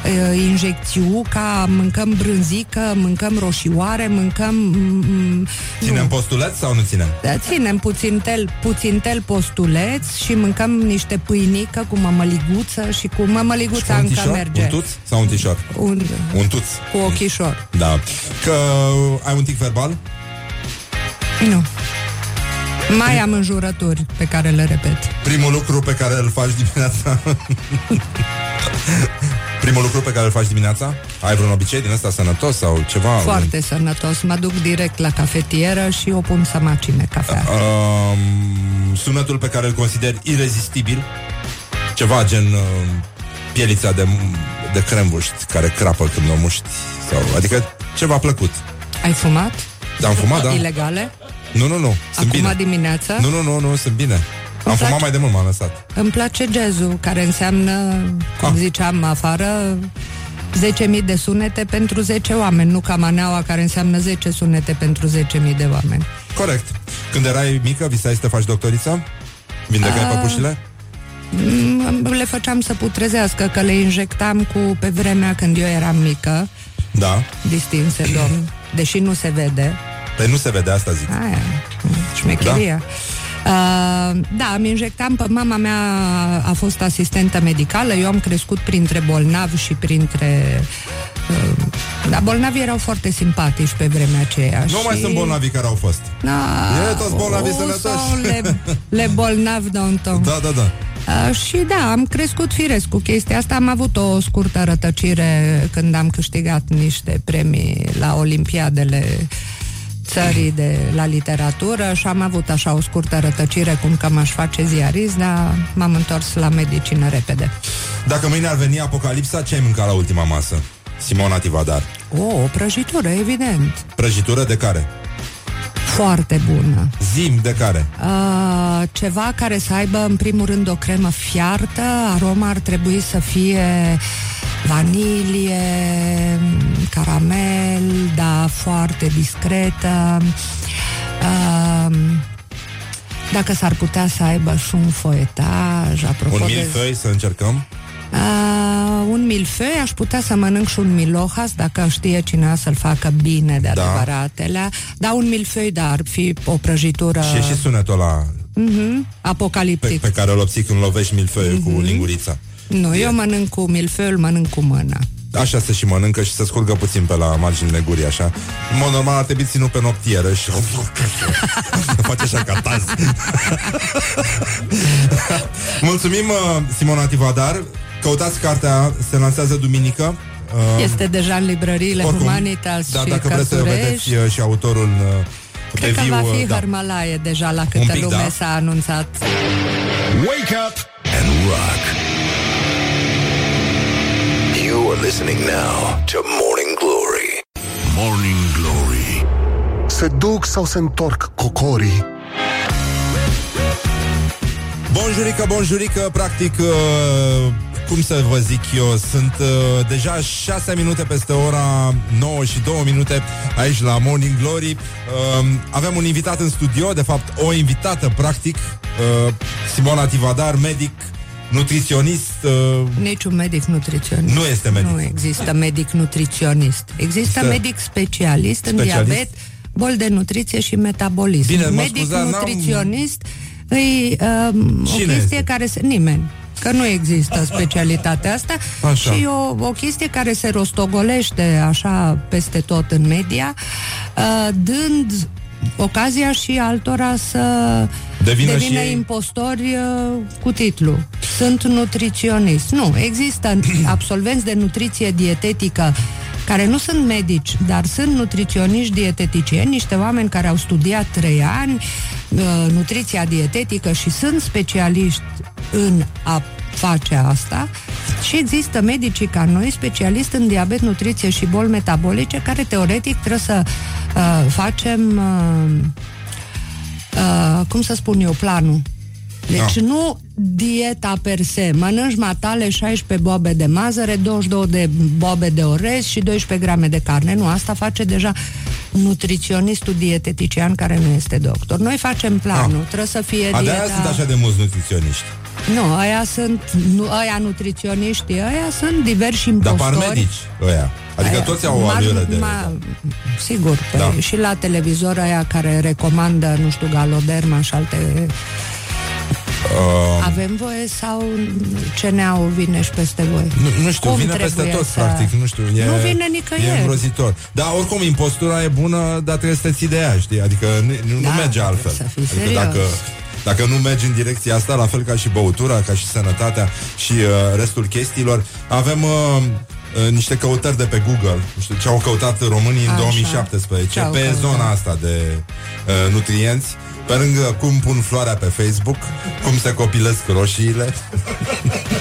uh, injecțiuca, mâncăm brânzică, mâncăm roșioare, mâncăm... mm, Ținem postuleț sau nu ținem? Da, Ținem puțin tel, puțin tel postuleț și mâncăm niște pâinică cu mămăliguță și cu mămăliguța un încă tișor? merge. Un tuț sau un tișor? Un, Un tuț. cu ochișor. Da. Că ai un tic verbal? Nu. Mai am înjurături pe care le repet. Primul lucru pe care îl faci dimineața Primul lucru pe care îl faci dimineața? Ai vreun obicei din ăsta sănătos sau ceva? Foarte sănătos. Mă duc direct la cafetieră și o pun să macine cafea. Um, sunetul pe care îl consideri irezistibil? Ceva gen uh, pielița de, de crembuști care crapă când o muști sau, Adică ceva plăcut Ai fumat? Da, am fumat, da Ilegale? Nu, nu, nu, sunt Acum bine dimineața? Nu, nu, nu, nu, sunt bine Am place? fumat mai de mult, m-am lăsat Îmi place jazzul, care înseamnă, cum Ah. ziceam afară, 10.000 de sunete pentru 10 oameni, nu ca maneaua care înseamnă 10 sunete pentru 10.000 de oameni. Corect Când erai mică, visai să te faci doctoriță? Vindecai Ah. păpușile? Mm, Le făceam să putrezească, că le injectam cu, pe vremea când eu eram mică, Da distinse domn, deși nu se vede. Păi nu se vede, asta zic Aia, șmecheria. Da? Uh, da, îmi injectam pe mama mea a fost asistentă medicală, eu am crescut printre bolnavi și printre uh, da, bolnavii erau foarte simpatici pe vremea aceea. Nu și... mai sunt bolnavi care au fost Da, E toți bolnavi o, sănătoși. sau Le, le bolnavi Danton. Da, da, da Uh, și da, am crescut firesc cu chestia asta. Am avut o scurtă rătăcire când am câștigat niște premii la Olimpiadele țării de la literatură și am avut așa o scurtă rătăcire cum că m-aș face ziarist, dar m-am întors la medicină repede. Dacă mâine ar veni apocalipsa, ce ai mâncat la ultima masă? Simona Tivadar O, o prăjitură, evident. Prăjitură de care? Foarte bună. Zim de care? Uh, ceva care să aibă în primul rând o cremă fiartă, aroma ar trebui să fie vanilie, caramel, da, foarte discretă. Uh, dacă s-ar putea să aibă și un foietaj, apropo Un de... milfăi să încercăm? Uh, un milfeu, aș putea să mănânc și un milohas, dacă știe cineva să-l facă bine de Da. adevăratele. Da, un milfeu, dar ar fi o prăjitură Și e și sunetul ăla Mhm, pe, apocaliptic. pe care îl obții când lovești milfăiul Mhm. cu lingurița Nu, eu mănânc cu milfeul, mănânc cu mâna. Așa se și mănâncă și se scurgă puțin pe la marginile gurii, așa În mod normal ar trebui ținut pe noptieră și face așa ca taz Mulțumim, uh, Simona Tivadar Căutați cartea, se lansează duminică Uh, Este deja în librăriile oricum, Humanitas Dar și dacă vreți să Cărturești. vedeți uh, și autorul uh, Cred pe că viu, va fi uh, da. Hărmălaie deja la câtă pic, lume da. s-a anunțat. Wake up and rock. You are listening now to Morning Glory. Morning Glory Se duc sau se întorc cocorii? Bonjurică, bonjurică, practic, uh, cum să vă zic eu, sunt uh, deja 6 minute peste ora 9 și 2 minute aici la Morning Glory. Uh, avem un invitat în studio, de fapt o invitată, practic, uh, Simona Tivadar, medic, nutriționist. Uh, Niciun medic nutriționist. Nu este medic. Nu există medic nutriționist. Există Există medic specialist, în specialist? diabet, bol de nutriție și metabolism. Bine, mă medic scuza, n-am- nutriționist îi um, o Cine chestie este? care se... Nimeni. Că nu există specialitatea asta Așa. și o, o chestie care se rostogolește așa peste tot în media, uh, dând ocazia și altora să Devină devină și ei- impostori uh, cu titlu. Sunt nutriționist. Nu, există absolvenți de nutriție dietetică care nu sunt medici, dar sunt nutriționiști dieteticieni, niște oameni care au studiat trei ani uh, nutriția dietetică și sunt specialiști în a face asta și există medicii ca noi, specialiști în diabet, nutriție și boli metabolice, care teoretic trebuie să uh, facem uh, uh, cum să spun eu, planul. Deci Da. nu dieta per se. Mănânci matale 16 bobe de mazăre, 22 de bobe de orez și 12 grame de carne. Nu, asta face deja nutriționistul dietetician care nu este doctor. Noi facem planul. Trebuie să fie A, de-aia dieta... sunt așa de mulți nutriționiști. Nu, aia sunt, nu, aia nutriționiștii, aia sunt diversi Dar impostori. parmedici ăia. Adică Aia- toți au o mar- aliură de... ma- Sigur, pe, Da. și la televizor aia care recomandă, nu știu, Galoderma și alte... Uh, Avem voie sau CNA-ul vine și peste voi? nu, nu știu, Cum vine peste trebuie tot, să- practic, nu știu. E, Nu vine nicăieri. E îngrozitor. Dar oricum, impostura e bună, dar trebuie să te ții de ea, știi? Adică nu, nu Da, merge altfel. să fii adică serios. dacă, dacă nu mergi în direcția asta, la fel ca și băutura, ca și sănătatea și uh, restul chestiilor, avem... Uh, uh, niște căutări de pe Google, nu știu ce au căutat românii în Așa. 2017 Ce-au pe căutat? zona asta de uh, nutrienți, pe lângă cum pun floarea pe Facebook, cum se copilesc roșiile,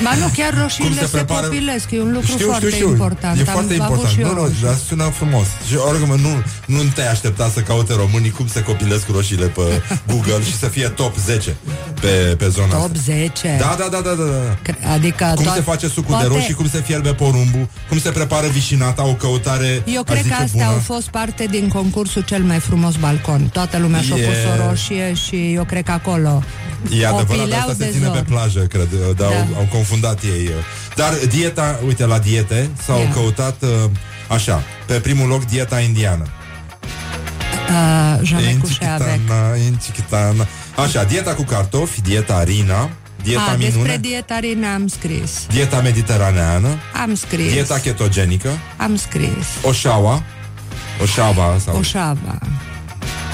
Ba nu, chiar roșiile Cum se se, prepară- copilesc, e un lucru știu, foarte știu, știu. important. E Am foarte avut important. și eu Nu, nu, roșii. dar sună frumos. Și oricum, nu, nu te-ai aștepta să caute românii cum se copilesc roșiile pe Google și să fie top 10 pe, pe zona Top asta. 10. Da, da, da, da, da, da. Cre- Adică Cum toat- se face sucul poate- de roșii, cum se fierbe porumbul, cum se prepară vișinata, o căutare, Eu aș cred zice, că astea bună. au fost parte din concursul cel mai frumos balcon. Toată lumea și-a E- pus o roșie și eu cred că acolo E o adevărat, pileau asta se de ține zor. pe plajă, cred, dar Da. au, au confundat ei. Dar dieta, uite, la diete s-au Ia. căutat uh, așa, pe primul loc dieta indiană. uh, jamais couché avec. Incichitana, incichitana. Așa, dieta cu cartofi, dieta Rina, dieta A, despre minune, dieta Rina am scris. dieta mediteraneană, Am scris. dieta ketogenică, Am scris. oșaua, oșava sau... Oșava.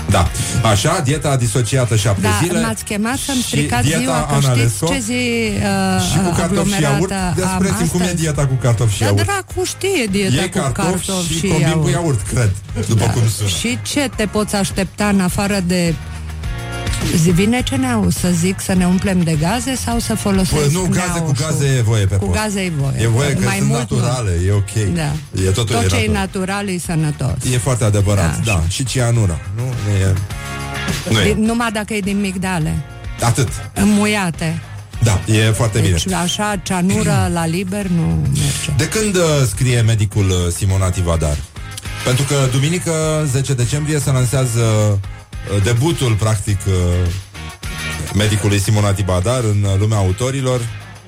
Da. Așa, dieta disociată șapte Da, zile. m-ați chemat să-mi și stricați dieta ziua, că Analesco. știți ce zi uh, și cu cartofi și iaurt. aglomerată am Spuneți-mi cum e astăzi? dieta cu cartofi și Da, iaurt. dracu știe dieta Iei cu cartofi cartofi și și combin cu iaurt. iaurt, cred, după cum sună. Și ce te poți aștepta în afară de Zi, vine ce ne să zic să ne umplem de gaze sau să folosesc Păi nu, gaze cu neaușul? gaze e voie pe Cu post. gaze e voie. E voie că Mai sunt mult nu. naturale, e ok. Da. E totul Tot e ce e natural. natural e sănătos. E foarte adevărat, da. Și cianura. Nu, nu e... Nu e. Din- Numai dacă e din migdale. Atât. Înmuiate. Da, e foarte bine. Deci așa, ceanură la liber nu merge. De când uh, scrie medicul uh, Simona Tivadar? Pentru că duminică, 10 decembrie, se lansează uh, debutul, practic, uh, medicului Simona Tivadar în uh, lumea autorilor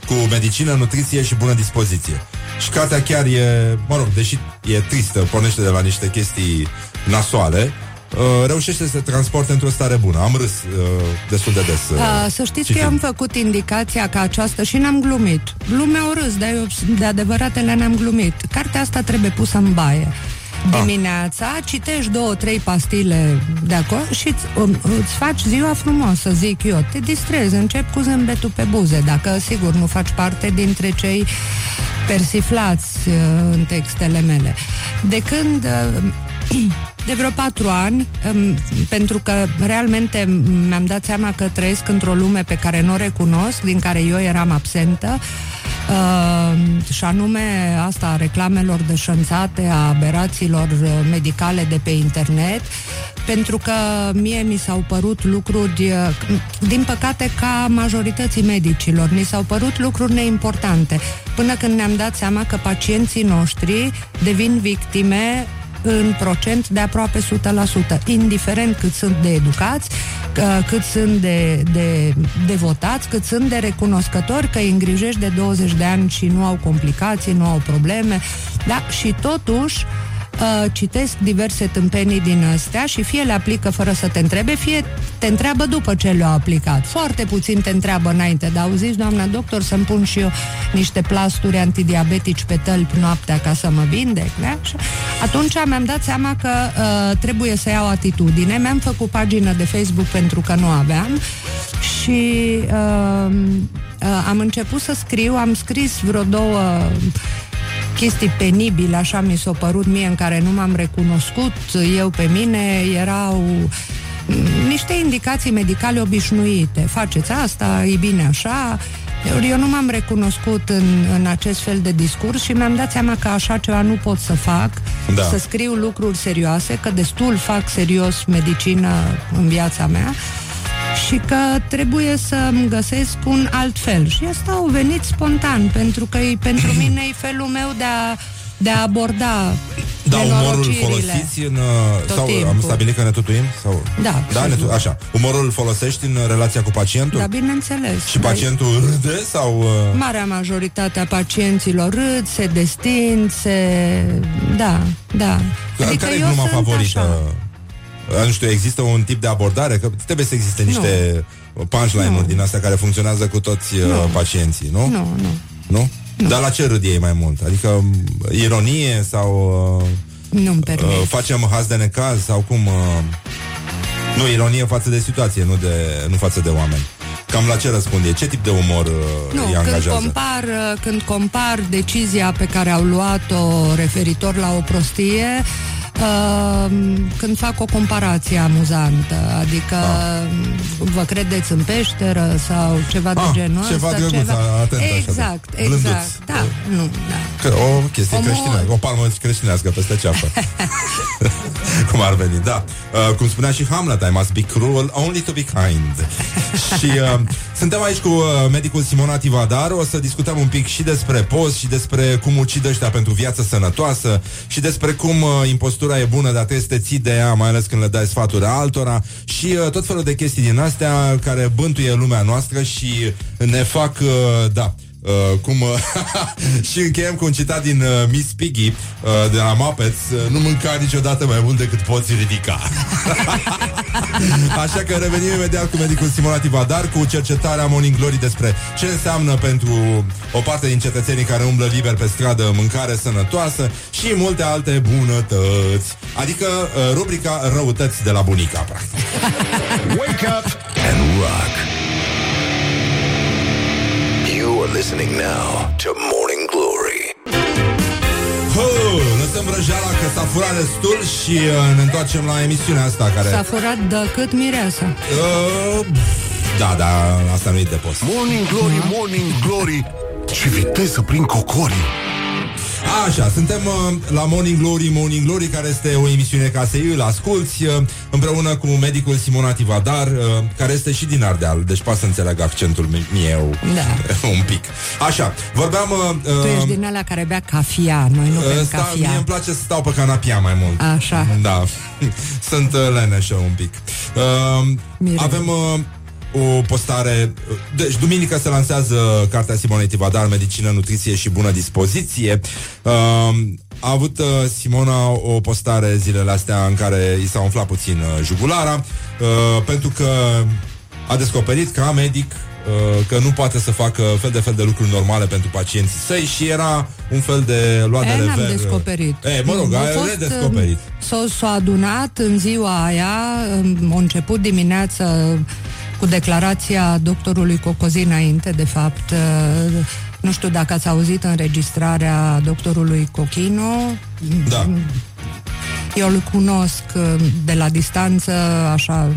cu medicină, nutriție și bună dispoziție. Și cartea chiar e, mă rog, deși e tristă, pornește de la niște chestii nasoale, uh, reușește să se transporte într-o stare bună. Am râs uh, destul de des. uh, A, să știți că citind. eu am făcut indicația ca aceasta și n-am glumit. Lumea o râs, dar eu de adevăratele n-am glumit. Cartea asta trebuie pusă în baie. Dimineața citești două, trei pastile de acolo și îți, um, îți faci ziua frumoasă, zic eu. Te distrezi, încep cu zâmbetul pe buze, dacă sigur nu faci parte dintre cei persiflați uh, în textele mele. De când uh, de vreo patru ani, um, pentru că realmente mi-am dat seama că trăiesc într-o lume pe care nu o recunosc, din care eu eram absentă, uh, și anume asta a reclamelor deșanțate, a aberațiilor uh, medicale de pe internet, pentru că mie mi s-au părut lucruri, uh, din păcate ca majorității medicilor, mi s-au părut lucruri neimportante, până când ne-am dat seama că pacienții noștri devin victime în procent de aproape 100%, indiferent cât sunt de educați, că- cât sunt de, de devotați, cât sunt de recunoscători că îi îngrijești de 20 de ani și nu au complicații, nu au probleme, da? Și totuși uh, citesc diverse tâmpenii din astea și fie le aplică fără să te întrebe, fie te întreabă după ce le-au aplicat. Foarte puțin te întreabă înainte, dar auziți, doamna doctor, să-mi pun și eu niște plasturi antidiabetici pe tălpi noaptea ca să mă vindec, da? Și atunci mi-am dat seama că uh, trebuie să iau atitudine. Mi-am făcut pagină de Facebook pentru că nu aveam și uh, uh, am început să scriu, am scris vreo două chestii penibile, așa mi s-a părut mie, în care nu m-am recunoscut eu pe mine, erau mm, niște indicații medicale obișnuite. Faceți asta, e bine așa. Ori Eu nu m-am recunoscut în, în acest fel de discurs și mi-am dat seama că așa ceva nu pot să fac, Da. să scriu lucruri serioase, că destul fac serios medicină în viața mea și că trebuie să-mi găsesc un alt fel. Și asta a venit spontan, pentru că e, pentru mine e felul meu de a, de a aborda Da, umorul nenorocirile. folosiți în... uh, Tot sau timpul. am stabilit că ne tutuim? Sau... Da, Da, ne sigur. tu... așa. Umorul îl folosești în relația cu pacientul? Da, bineînțeles. Și pacientul râde sau... Uh... Marea majoritate a pacienților râd, se destind, se... Da, da. Adică care e eu gluma sunt favorită? așa. Uh, Nu știu, există un tip de abordare? Că trebuie să existe niște punchline-uri din astea care funcționează cu toți uh, pacienții, nu? Nu, nu. Nu? Dar la ce râd ei mai mult? Adică m, ironie sau uh, Nu-mi permit. uh, facem haz de necaz sau cum? Uh, nu, ironie față de situație, nu, de, nu față de oameni. Cam la ce răspunde? Ce tip de umor uh, Nu, îi când angajează? compar, uh, când compar decizia pe care au luat-o referitor la o prostie, uh, când fac o comparație amuzantă, adică Ah. vă credeți în peșteră sau ceva de Ah, genul ceva ăsta. drăguț, atent așa, exact, da. exact. Blânduț. Da, nu, da. Că, o chestie Omor. creștinească, o palmă creștinească peste ceafă. cum ar veni, da. Uh, cum spunea și Hamlet, I must be cruel only to be kind. și uh, suntem aici cu uh, medicul Simona Tivadar, o să discutăm un pic și despre post și despre cum ucid ăștia pentru viață sănătoasă și despre cum uh, impostura e bună, dar trebuie să te ții de ea, mai ales când le dai sfaturi altora. Și uh, tot felul de chestii din astea care bântuie lumea noastră și ne fac, uh, da, Uh, cum uh, și încheiem cu un citat din uh, Miss Piggy uh, de la Muppets uh, Nu mânca niciodată mai mult decât poți ridica Așa că revenim imediat cu medicul Simona Tivadar Cu cercetarea Morning Glory despre ce înseamnă pentru o parte din cetățenii care umblă liber pe stradă Mâncare sănătoasă și multe alte bunătăți Adică uh, rubrica răutăți de la bunica practic. Wake up and rock. You are listening now to Morning Glory. Hă, lăsăm vrăjeala că s-a furat destul și uh, ne întoarcem la emisiunea asta care... S-a furat de cât mireasa. Uh, da, da, asta nu e de post. Morning Glory, Morning Glory Ce viteză prin cocorii Așa, suntem uh, la Morning Glory, Morning Glory, care este o emisiune ca să îl asculti, uh, împreună cu medicul Simona Tivadar, uh, care este și din Ardeal, deci poate să înțeleg accentul mi- meu Da. un pic. Așa, vorbeam... Uh, Tu ești din alea care bea cafea, noi nu bem sta, mie cafea. îmi place să stau pe canapia mai mult. Așa. Da. Sunt uh, leneșă un pic. Uh, Mirel. avem uh, o postare... Deci, duminică se lansează cartea Simonei Tivadar, Medicină, Nutriție și Bună Dispoziție. Uh, a avut uh, Simona o postare zilele astea în care i s-a umflat puțin uh, jugulara, uh, pentru că a descoperit ca medic uh, că nu poate să facă fel de fel de lucruri normale pentru pacienții săi și era un fel de luat de E, n-am rever. descoperit. E, mă rog, Nu, a a fost, redescoperit. S-a, s-a adunat în ziua aia, um, a început dimineața cu declarația doctorului Cocozi înainte, de fapt, uh, nu știu dacă ați auzit înregistrarea doctorului Cochino. Da. Eu îl cunosc uh, de la distanță, așa,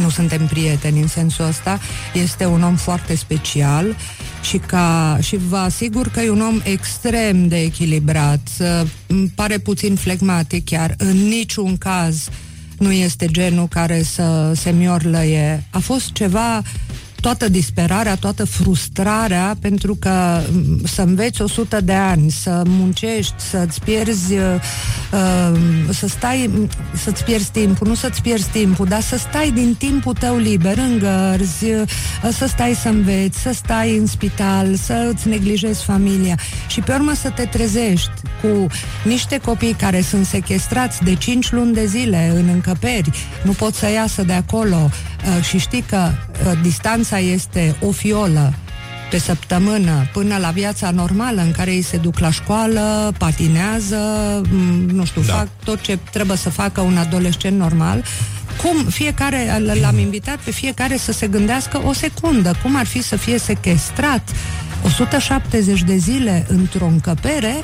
nu suntem prieteni în sensul ăsta. Este un om foarte special și, ca, și vă asigur că e un om extrem de echilibrat. Uh, Îmi pare puțin flegmatic chiar. În niciun caz nu este genul care să se miorlăie. A fost ceva toată disperarea, toată frustrarea, pentru că m, să înveți 100 de ani, să muncești, să-ți pierzi, uh, uh, să stai, m, să-ți pierzi timpul, nu să-ți pierzi timpul, dar să stai din timpul tău liber, în gărzi, uh, să stai să înveți, să stai în spital, să îți neglijezi familia. Și pe urmă să te trezești cu niște copii care sunt sequestrați de 5 luni de zile în încăperi, nu pot să iasă de acolo uh, și știi că uh, distanța este o fiolă pe săptămână până la viața normală în care ei se duc la școală, patinează, m, nu știu, da. fac tot ce trebuie să facă un adolescent normal. Cum fiecare, l- l-am invitat pe fiecare să se gândească o secundă, cum ar fi să fie sequestrat 170 de zile într-o încăpere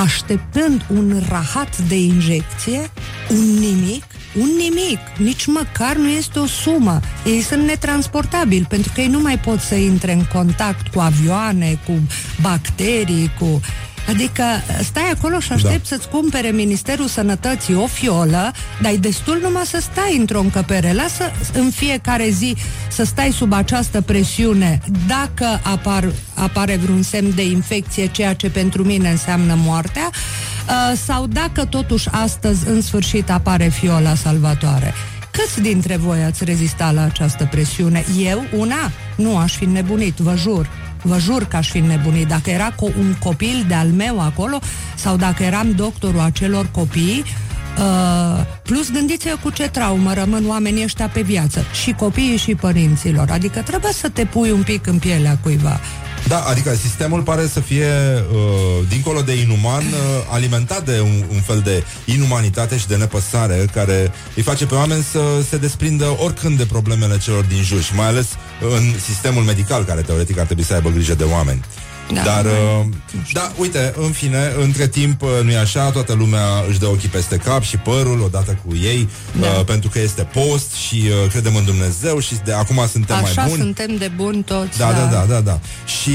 așteptând un rahat de injecție, un nimic, un nimic, nici măcar nu este o sumă. Ei sunt netransportabili pentru că ei nu mai pot să intre în contact cu avioane, cu bacterii, cu... Adică stai acolo și aștept da. să-ți cumpere Ministerul Sănătății o fiolă, dar e destul numai să stai într-o încăpere. Lasă în fiecare zi să stai sub această presiune dacă apar, apare vreun semn de infecție, ceea ce pentru mine înseamnă moartea, uh, sau dacă totuși astăzi în sfârșit apare fiola salvatoare. Câți dintre voi ați rezistat la această presiune? Eu, una, nu aș fi nebunit, vă jur. Vă jur că aș fi nebunit. Dacă era co- un copil de-al meu acolo sau dacă eram doctorul acelor copii, Uh, plus gândiți-vă cu ce traumă rămân oamenii ăștia pe viață. Și copiii și părinților. Adică trebuie să te pui un pic în pielea cuiva Da, adică sistemul pare să fie, uh, dincolo de inuman, uh, alimentat de un, un fel de inumanitate și de nepăsare care îi face pe oameni să se desprindă oricând de problemele celor din jur și mai ales în sistemul medical care teoretic ar trebui să aibă grijă de oameni. Da, Dar, mai- uh, da, uite, în fine, între timp, uh, nu-i așa, toată lumea își dă ochii peste cap și părul odată cu ei, Da. uh, pentru că este post și uh, credem în Dumnezeu și de acum suntem Așa mai buni. suntem de buni toți Da, da, da, da, da. Și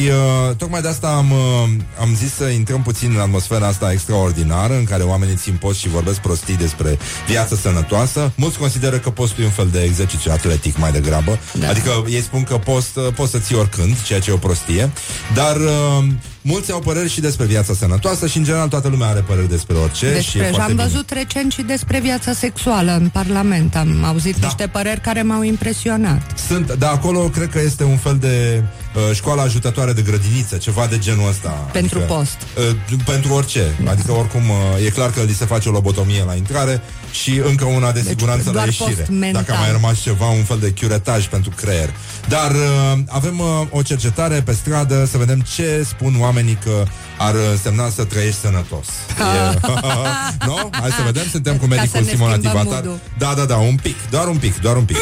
uh, tocmai de asta am, uh, am zis să intrăm puțin în atmosfera asta extraordinară în care oamenii țin post și vorbesc prostii despre viață sănătoasă. Mulți consideră că postul e un fel de exercițiu atletic mai degrabă. Da. Adică ei spun că post, uh, poți să ții oricând, ceea ce e o prostie. Dar uh, um, mulți au păreri și despre viața sănătoasă și în general toată lumea are păreri despre orice. și e Despre, și foarte am bine. văzut recent și despre viața sexuală în Parlament. Am auzit da. niște păreri care m-au impresionat. Sunt, dar acolo cred că este un fel de uh, școală ajutătoare de grădiniță, ceva de genul ăsta. Pentru adică, post. Uh, pentru orice. Adică oricum uh, e clar că li se face o lobotomie la intrare și încă una de Deci, siguranță la doar ieșire. post mental. Dacă a mai rămas ceva, un fel de curetaj pentru creier. Dar uh, avem uh, o cercetare pe stradă să vedem ce spun oamenii că ar însemna să trăiești sănătos. E, nu? Hai să vedem, suntem cu Ca medicul să ne Simona schimbăm Tibatar. mood-ul. Da, da, da, un pic, doar un pic, doar un pic.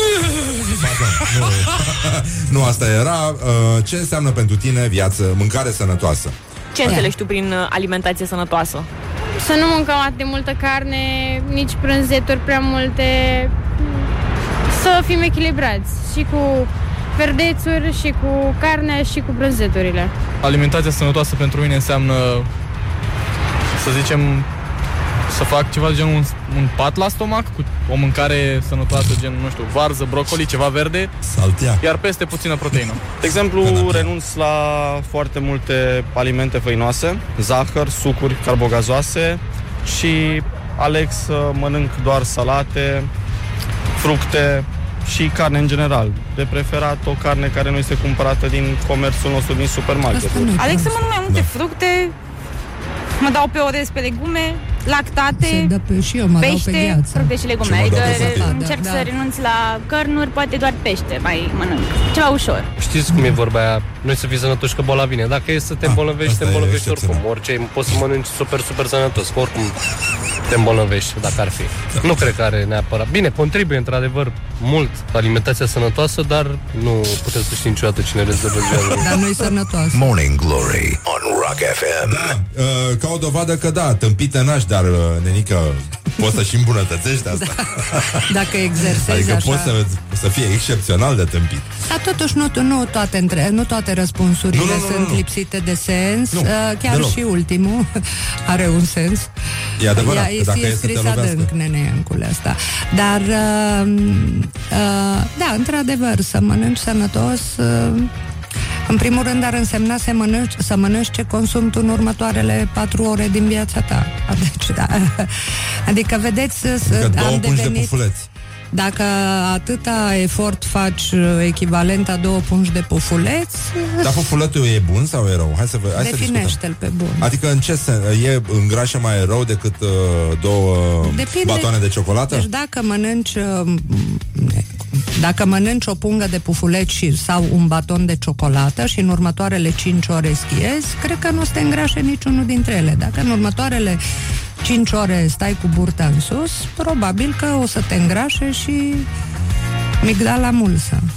Pardon, nu, nu asta era. Uh, ce înseamnă pentru tine viață, mâncare sănătoasă? Ce înțelegi tu prin uh, alimentație sănătoasă? Să nu mâncăm atât de multă carne, nici prânzeturi prea multe, să fim echilibrați și cu verdețuri, și cu carne, și cu prânzeturile. Alimentația sănătoasă pentru mine înseamnă, să zicem, să fac ceva de genul un, un pat la stomac cu o mâncare sănătoasă, gen, nu știu, varză, brocoli, ceva verde, Saltea. iar peste puțină proteină. De exemplu, renunț la foarte multe alimente făinoase, zahăr, sucuri carbogazoase și aleg să mănânc doar salate, fructe și carne în general. De preferat o carne care nu este cumpărată din comerțul nostru din supermarket. Aleg să mănânc mai multe da. fructe, mă dau pe orez pe legume, lactate, Se dă pe, și eu mă pește, dau pe gheață. Fructe și legume. Și mă Adică dau pe salată. încerc Da, să da. renunț la cărnuri, poate doar pește mai mănânc. Ceva ușor. Știți cum e vorba aia? Noi să fii sănătoși că boala vine. Dacă e să te îmbolnăvești, te asta e îmbolnăvești excepțional. oricum. Orice, poți să mănânci super, super sănătos. că Oricum te îmbolnăvești, dacă ar fi. Nu cred că are neapărat. Bine, contribuie într-adevăr mult alimentația sănătoasă, dar nu puteți să știi niciodată cine rezolvă ziua Dar nu-i sănătoasă. Morning Glory on Rock FM. Da, uh, ca o dovadă că da, tâmpite n-aș, dar uh, nenică Poți să și îmbunătățești asta. Dacă exersezi Adică așa. poți să, să fie excepțional de tâmpit. Dar totuși nu, nu, toate, între, nu toate răspunsurile Nu, nu, nu, sunt nu. lipsite de sens. Nu, Uh, Chiar deloc. și ultimul are un sens. E adevărat, Ea că dacă e e să te scris lovească. adânc, neneencule asta. Dar, uh, uh, da, într-adevăr, să mănânci sănătos... Uh, în primul rând ar însemna să mănânci, să mănânci ce consumi tu în următoarele patru ore din viața ta. Deci, da. Adică, vedeți, să, Adică două am pungi de devenit... pufuleți. Dacă atâta efort faci uh, echivalent a două pungi de pufuleți, Dar pufuletul e bun sau e rău? Hai să, vă, hai să discutăm. definește-l pe bun. Adică în ce sens? E îngrașă mai rău decât uh, două Depinde. batoane de ciocolată? Deci dacă mănânci uh, dacă mănânci o pungă de pufuleți și, sau un baton de ciocolată și în următoarele 5 ore schiezi, cred că nu o să te îngrașe niciunul dintre ele. Dacă în următoarele 5 ore stai cu burta în sus, probabil că o să te îngrașe și migdala mulsă.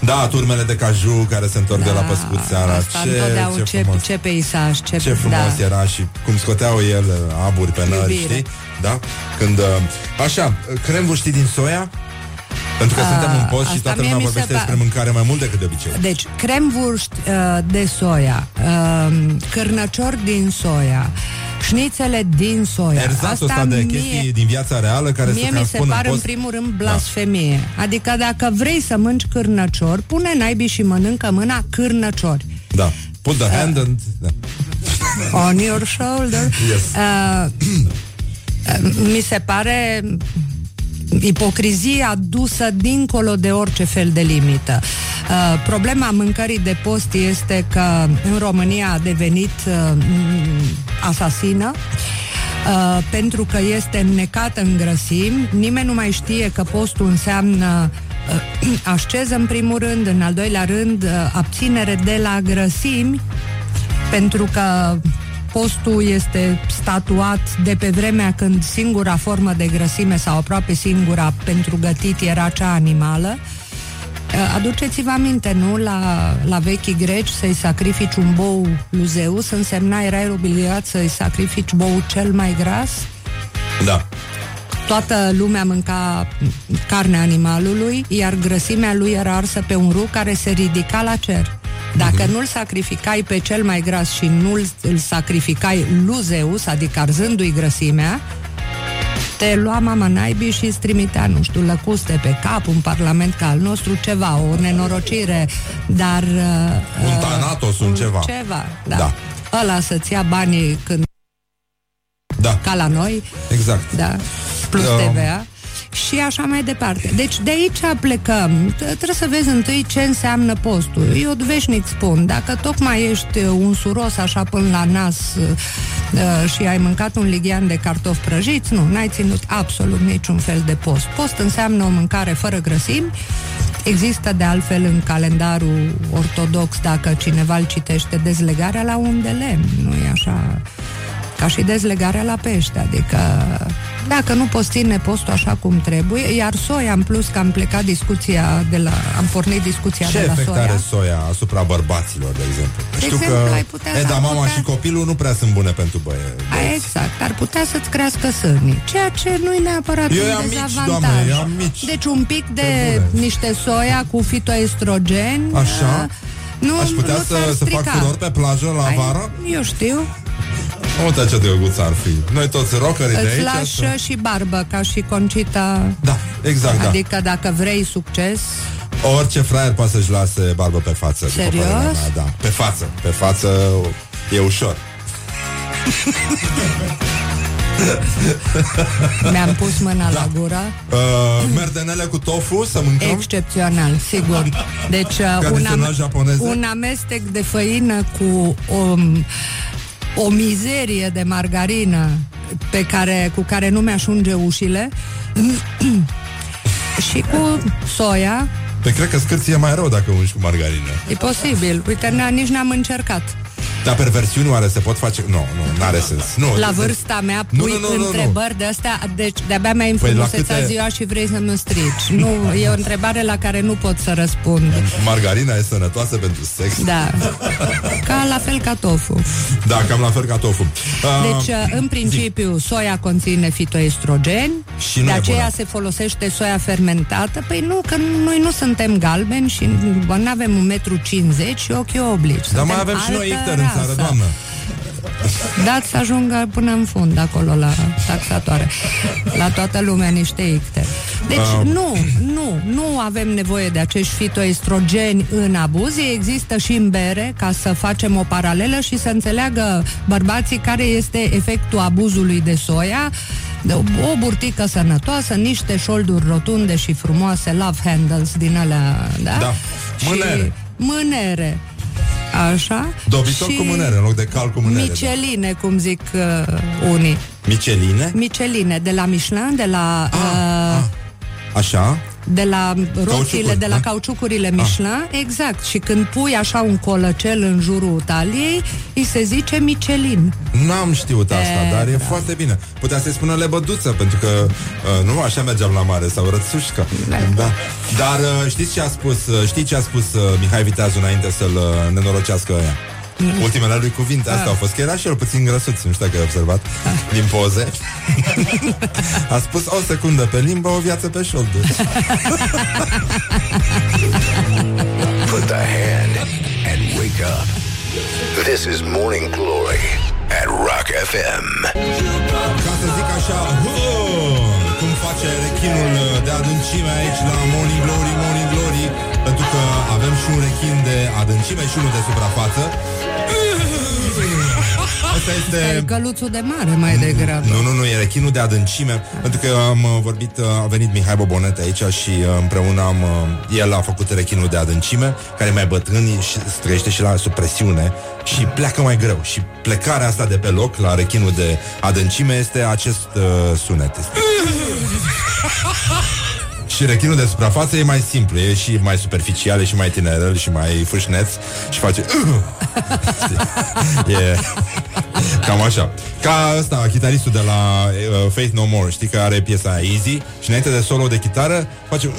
Da, turmele de caju care se întorc de la păscut seara. Da, Asta Ce, întotdeauna, ce ce, frumos. ce peisaj, ce, Ce frumos da. era și cum scoteau el uh, aburi pe nări, Iubire. știi? Da? Când, uh, așa, cremvârștii din soia? Pentru că A, suntem în post și asta toată mie lumea mi se vorbește pa- despre mâncare mai mult decât de obicei. Deci, cremvurst uh, de soia, uh, cârnăciori din soia, șnițele din soia. Erzatul ăsta de mie, chestii din viața reală care mie se mi se transpun pare în în post. primul rând blasfemie. Adică dacă vrei să mânci cârnăciori, pune naibii și mănâncă mâna cârnăciori. Da. Put the hand and... Da. On your shoulder. Yes. Uh, mi se pare ipocrizia dusă dincolo de orice fel de limită. Uh, problema mâncării de post este că în România a devenit uh, asasină uh, pentru că este înnecată în grăsimi. Nimeni nu mai știe că postul înseamnă uh, asceză în primul rând, în al doilea rând uh, abținere de la grăsimi pentru că postul este statuat de pe vremea când singura formă de grăsime sau aproape singura pentru gătit era cea animală. Uh, Aduceți-vă aminte, nu? La, la vechii greci să-i sacrifici un bou lui Zeus însemna, erai obligat să-i sacrifici boul cel mai gras Da. toată lumea mânca carnea animalului, iar grăsimea lui era arsă pe un ru care se ridica la cer. Dacă nu-l sacrificai pe cel mai gras și nu-l îl sacrificai lui Zeus, adică arzându-i grăsimea, te lua mama naibii și îți trimitea, nu știu, lăcuste pe cap, un parlament ca al nostru, ceva, o nenorocire, dar... Uh, Un Thanatos, un ceva. Ceva, da. Da. Ăla să-ți ia banii când... Da. Ca la noi. Exact. Da. Plus Da. TVA. Și așa mai departe. Deci de aici plecăm. T- Trebuie să vezi întâi ce înseamnă postul. Eu veșnic spun, dacă tocmai ești uh, un suros așa până la nas uh, uh, și ai mâncat un lighean de cartofi prăjiți, nu, n-ai ținut absolut niciun fel de post. Post înseamnă o mâncare fără grăsimi. Există de altfel în calendarul ortodox, dacă cineva îl citește, dezlegarea la un de lemn. Nu e așa ca și dezlegarea la pește, adică dacă nu poți ține postul așa cum trebuie, iar soia în plus că am plecat discuția de la, am pornit discuția Ce de la efect soia. are soia asupra bărbaților, de exemplu? De Știu exemplu, că ai putea- e, dar ar mama putea- și copilul nu prea sunt bune pentru băie. A, exact, ar putea să-ți crească sârnii, ceea ce nu e neapărat Eu un i-am mici, dezavantaj. doamne, i-am mici. Deci un pic de niște soia cu fitoestrogeni. Așa. uh, Nu, Aș putea nu să, ți-ar să fac strica. furor pe plajă la Ai- vară? Eu știu. Uite ce drăguț ar fi. Noi toți rockerii de Îți aici. lași să- și barbă, ca și Concita. Da, exact, da. Adică dacă vrei succes, Orice fraier poate să-și lase barbă pe față. după Serios? părerea Mea, da. Pe față. Pe față e ușor. mi-am pus mâna la gură. Uh, merdenele cu tofu să mâncăm? Excepțional, sigur. Deci uh, un, Tradițional japoneze? un amestec de făină cu o, o mizerie de margarină pe care, cu care nu mi-așunge ușile și cu soia. Pe cred că scârție mai rău dacă ungi cu margarină. E posibil. Uite, ne- nici n-am încercat. Dar perversiuni oare se pot face? Nu, nu, n-are sens. Nu, La vârsta mea Nu, pui nu, nu, nu, nu. întrebări de astea Deci de-abia mi-ai Păi, la înfrumusețat câte- ziua și vrei să-mi o strici Nu, e o întrebare la care nu pot să răspund Margarina e sănătoasă pentru sex? Da Ca la fel ca tofu Da, cam la fel ca tofu. Uh, Deci, în principiu, soia conține fitoestrogeni Și nu De e aceea bună. se folosește soia fermentată Păi nu, că noi nu suntem galbeni Și nu avem 1,50 m și ochii oblici Dar mai Suntem avem și noi altă icter în țară, rasă. doamnă. Dați să ajungă până în fund acolo la taxatoare. La toată lumea niște icte. Deci Um. nu, nu, nu avem nevoie de acești fitoestrogeni în abuz. Ei există și în bere ca să facem o paralelă și să înțeleagă bărbații care este efectul abuzului de soia. De o, o burtică sănătoasă, niște șolduri rotunde și frumoase, love handles din alea, da? Da. Mânere. Și mânere. Așa. Dobitor Și cu mânere, în loc de cal cu mânere. Micheline, cum zic uh, unii. Da. Micheline? Micheline, de la Michelin, de la... Uh, Așa. De la roțile, Cauciucuri, de la da? cauciucurile Michelin, exact. Și când pui așa un colăcel în jurul taliei, îi se zice Michelin. N-am știut asta, E, dar e da. foarte bine. Putea să-i spună lebăduță, pentru că uh, nu așa mergeam la mare, sau rățușcă. Da. Dar uh, știți ce a spus, uh, știi ce a spus uh, Mihai Viteazu înainte să-l uh, nenorocească ăia? Ultimele lui cuvinte astea Ah. au fost Că era și el puțin grăsuț, nu știu dacă ai observat Din poze A spus o secundă pe limbă, o viață pe șolduri Put the hand and wake up. This is Morning Glory at Rock FM. Ca să zic așa "Hă, Cum face rechinul de adâncime aici la Morning Glory, Morning Glory Pentru că avem și un rechin de adâncime și unul de suprafață Asta este... E căluțul de mare mai degrabă. Nu, nu, nu, e rechinul de adâncime Pentru că am uh, vorbit, uh, a venit Mihai Bobonet aici Și uh, împreună am uh, El a făcut rechinul de adâncime Care e mai bătrân și trăiește și la supresiune Și pleacă mai greu. Și plecarea asta de pe loc La rechinul de adâncime Este acest uh, sunet. Este și rechinul de suprafață e mai simplu, e și mai superficial, e și mai tinerel și mai fâșneț și face... Știi? e cam așa. Ca ăsta, chitaristul de la uh, Faith No More, știi că are piesa aia Easy și înainte de solo de chitară face...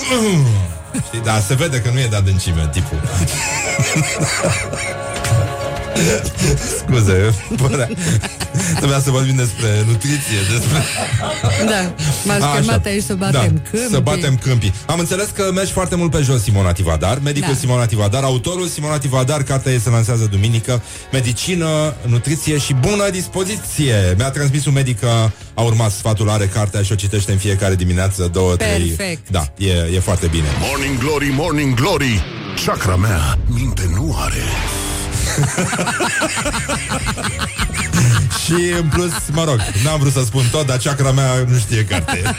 Știi? Dar se vede că nu e de adâncime tipul. Scuze, părea... Trebuia să vorbim despre nutriție, despre... Da, m-ați Așa. chemat aici să batem câmpii. Să batem câmpii. Am înțeles că mergi foarte mult pe jos, Simona Tivadar, medicul Da. Simona Tivadar, autorul Simona Tivadar, cartea ei se lansează duminică, medicină, nutriție și bună dispoziție. Mi-a transmis un medic că a urmat sfatul, are cartea și o citește în fiecare dimineață, două, trei. Perfect. Da, e, e foarte bine. Morning Glory, Morning Glory Chakra mea minte nu are Și în plus, mă rog, n-am vrut să spun tot, dar chakra mea nu știe carte.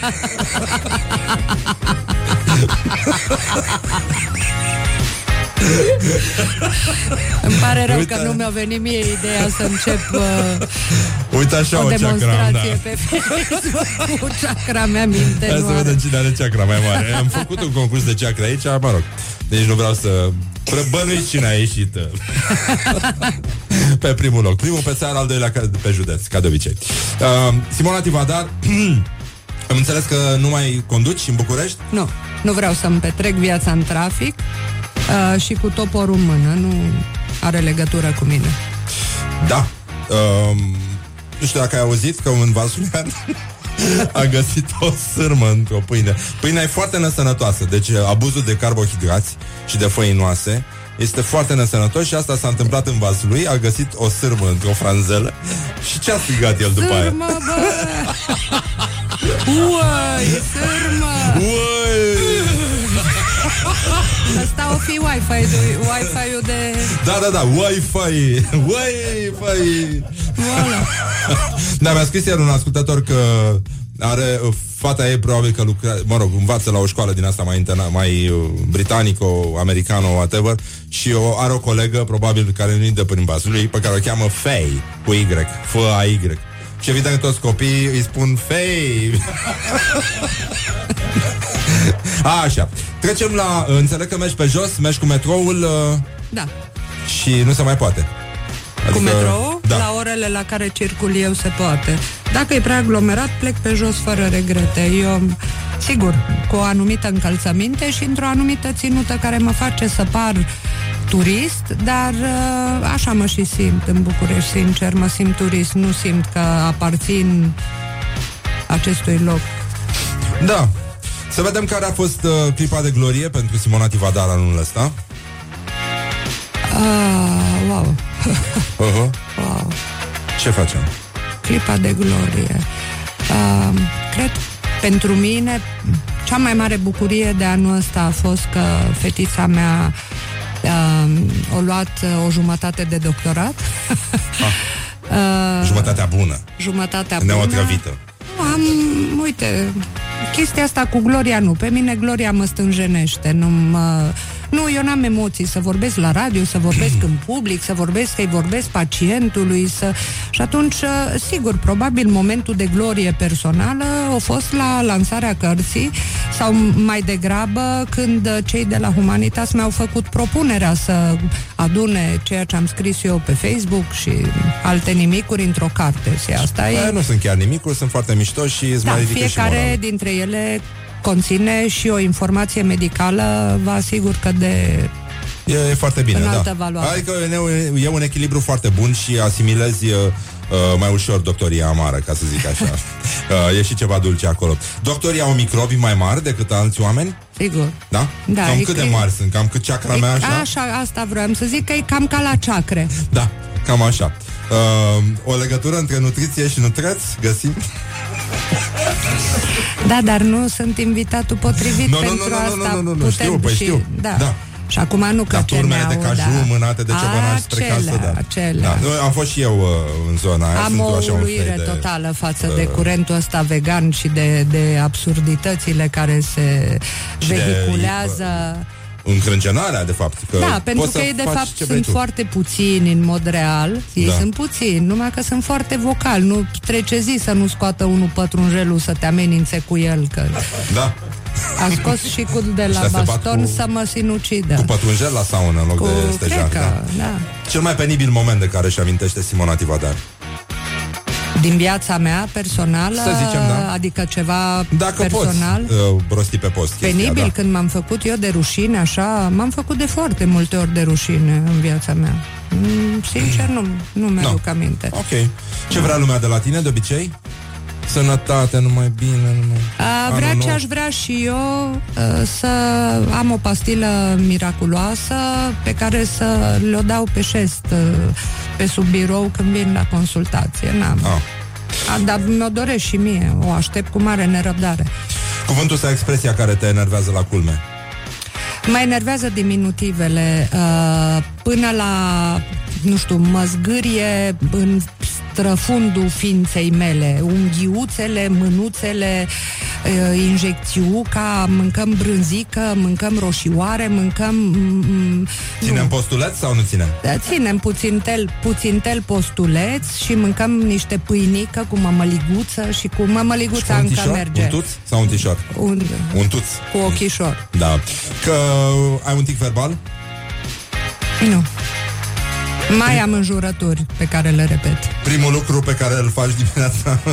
Îmi pare rău Uite. că nu mi-a venit mie ideea să încep uh, Uite așa o o, chakra, demonstrație da. pe Facebook cu chakra mea minte Hai nu să are. vedem cine are chakra mai mare. Am făcut un concurs de chakra aici, mă rog. Deci nu vreau să Bănuiți cine a ieșit uh, Pe primul loc Primul pe țară, al doilea ca- pe județ Ca de obicei uh, Simona Tivadar Am înțeles că nu mai conduci în București? Nu, nu vreau să-mi petrec viața în trafic uh, și cu toporul în mână, nu are legătură cu mine. Da uh, Nu știu dacă ai auzit că un vasulian a găsit o sârmă într-o pâine. Pâinea e foarte nesănătoasă, deci uh, abuzul de carbohidrați și de făinoase este foarte nesănătos și asta s-a întâmplat în vasul lui, a găsit o sârmă într-o franzelă și ce a strigat el după aia? Sârmă, bă! Uai, sârmă! Uai! Asta o fi Wi-Fi-ul, Wi-Fi-ul de... Da, da, da, Wi-Fi Wi-Fi Voilà. Da, mi-a scris iar un ascultător că are uh, fata ei probabil că lucrează, mă rog, învață la o școală din asta mai interna, mai uh, britanico, americano, whatever, și o, are o colegă, probabil, care nu-i de prin basului, pe care o cheamă Faye, cu Y, F-A-Y. Și evident toți copiii îi spun Faye. A, așa. Trecem la, înțeleg că mergi pe jos, mergi cu metroul uh, Da. și nu se mai poate. Cu metrou, da. la orele la care circul eu se poate. Dacă e prea aglomerat, plec pe jos fără regrete. Eu, sigur, cu o anumită încălțăminte și într-o anumită ținută care mă face să par turist, dar uh, așa mă și simt în București, sincer, mă simt turist, nu simt că aparțin acestui loc. Da. Să vedem care a fost uh, clipa de glorie pentru Simona Tivadar anul ăsta. Ah, wow. Uh-huh. wow. Ce facem? clipa de glorie. Uh, cred pentru mine cea mai mare bucurie de anul ăsta a fost că fetița mea uh, a luat uh, o jumătate de doctorat. uh, Jumătatea bună. jumătatea bună. Neotrăvită. Am, uite, chestia asta cu Gloria nu. Pe mine Gloria mă stânjenește. Nu, mă, nu eu n-am emoții să vorbesc la radio, să vorbesc în public, să vorbesc, să-i vorbesc pacientului, să... Și atunci, sigur, probabil momentul de glorie personală a fost la lansarea cărții sau mai degrabă când cei de la Humanitas mi-au făcut propunerea să adune ceea ce am scris eu pe Facebook și alte nimicuri într-o carte. Și asta e... Bă, nu sunt chiar nimic, sunt foarte mișto și îți Da, mai ridică și fiecare moralul. dintre ele conține și o informație medicală, vă asigur că de... E, e foarte bine, În altă da. valoare. Adică e, e un echilibru foarte bun și asimilezi uh, uh, mai ușor doctoria amară, ca să zic așa. uh, e și ceva dulce acolo. Doctorii au microbi mai mari decât alți oameni? Sigur. Da? Da, cam e cât de că- mari sunt? Cam cât chakra mea așa? Așa, asta vreau să zic că e cam ca la ceacre. Da, cam așa. Uh, o legătură între nutriție și nutreț găsim? Da, dar nu sunt invitatul potrivit Nu, nu, pentru nu, nu, asta. nu, nu, nu, Putem știu, păi și, știu. Da. Da. Și acum nu că Ca ce turmele de ne-au, caju da. mânate de ceva spre Acelea, casă, da. acelea. da. Nu, am fost și eu uh, în zona aia. Am sunt o așa un uluire fel de, totală față de uh, curentul ăsta vegan și de, de absurditățile care se Și de- vehiculează. Încrâncenarea, de fapt. Că Da, pentru poți că să ei de faci fapt ce vrei sunt tu. foarte puțini în mod real. Ei Da. sunt puțini, numai că sunt foarte vocali. Nu trece zi să nu scoată unul pătrunjelul să te amenințe cu el, că Da. a scos și cu de la Ăștia se bat baston cu- să mă sinucidă. Cu pătrunjel la saună în loc Cu de stejar. crecă, Da. da. Cel mai penibil moment de care își amintește Simona Tivadar. Din viața mea personală, Să zicem, da. adică ceva Dacă personal. poți uh, rosti pe post chestia, Penibil da. când m-am făcut eu de rușine, așa, m-am făcut de foarte multe ori de rușine în viața mea. Mm, Sincer, nu, nu mi-aduc aminte. Ok. Ce vrea lumea de la tine, de obicei? Sănătate, numai bine, numai... A, Anul vrea nou. ce aș vrea și eu uh, să am o pastilă miraculoasă pe care să le-o dau pe șest uh, pe sub birou când vin la consultație. N-am. Ah. A, dar mi-o doresc și mie, o aștept cu mare nerăbdare. Cuvântul sau expresia care te enervează la culme. Mă enervează diminutivele uh, până la, nu știu, mă zgârie în străfundul ființei mele, unghiuțele, mânuțele, uh, injecțiuca, mâncăm brânzică, mâncăm roșioare, mâncăm... mm, Ținem nu. postuleț sau nu ținem? Da, ținem puțin tel, puțin tel postuleț și mâncăm niște pâinică cu mămăliguță și cu mămăliguța un încă tișor? merge. Un tuț sau un tișor? Un, Un tuț. cu ochișor. Da. Că ai un tic verbal? Nu. Mai am înjurături pe care le repet. Primul lucru pe care îl faci dimineața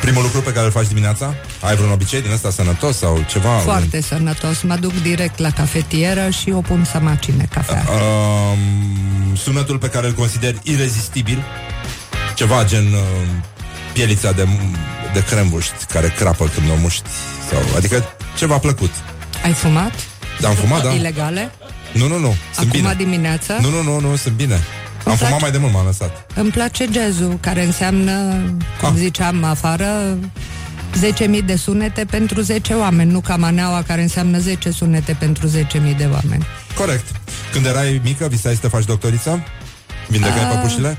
Primul lucru pe care îl faci dimineața? Ai vreun obicei din ăsta sănătos sau ceva? Foarte sănătos. Mă duc direct la cafetieră și o pun să macine cafea. Um, sunetul pe care îl consideri irezistibil? Ceva gen uh, pielița de, de crembuști care crapă când o muști sau, Adică ceva plăcut Ai fumat? Am fumat, da Ilegale? Nu, nu, nu, sunt Acum bine dimineața? Nu, nu, nu, nu, sunt bine Am place- fumat mai de mult, m-am lăsat Îmi place jazzul, care înseamnă, cum Ah. ziceam afară, 10.000 de sunete pentru 10 oameni, nu ca maneaua care înseamnă 10 sunete pentru 10.000 de oameni. Corect Când erai mică, visai să te faci doctoriță? Vindecai Ah. păpușile?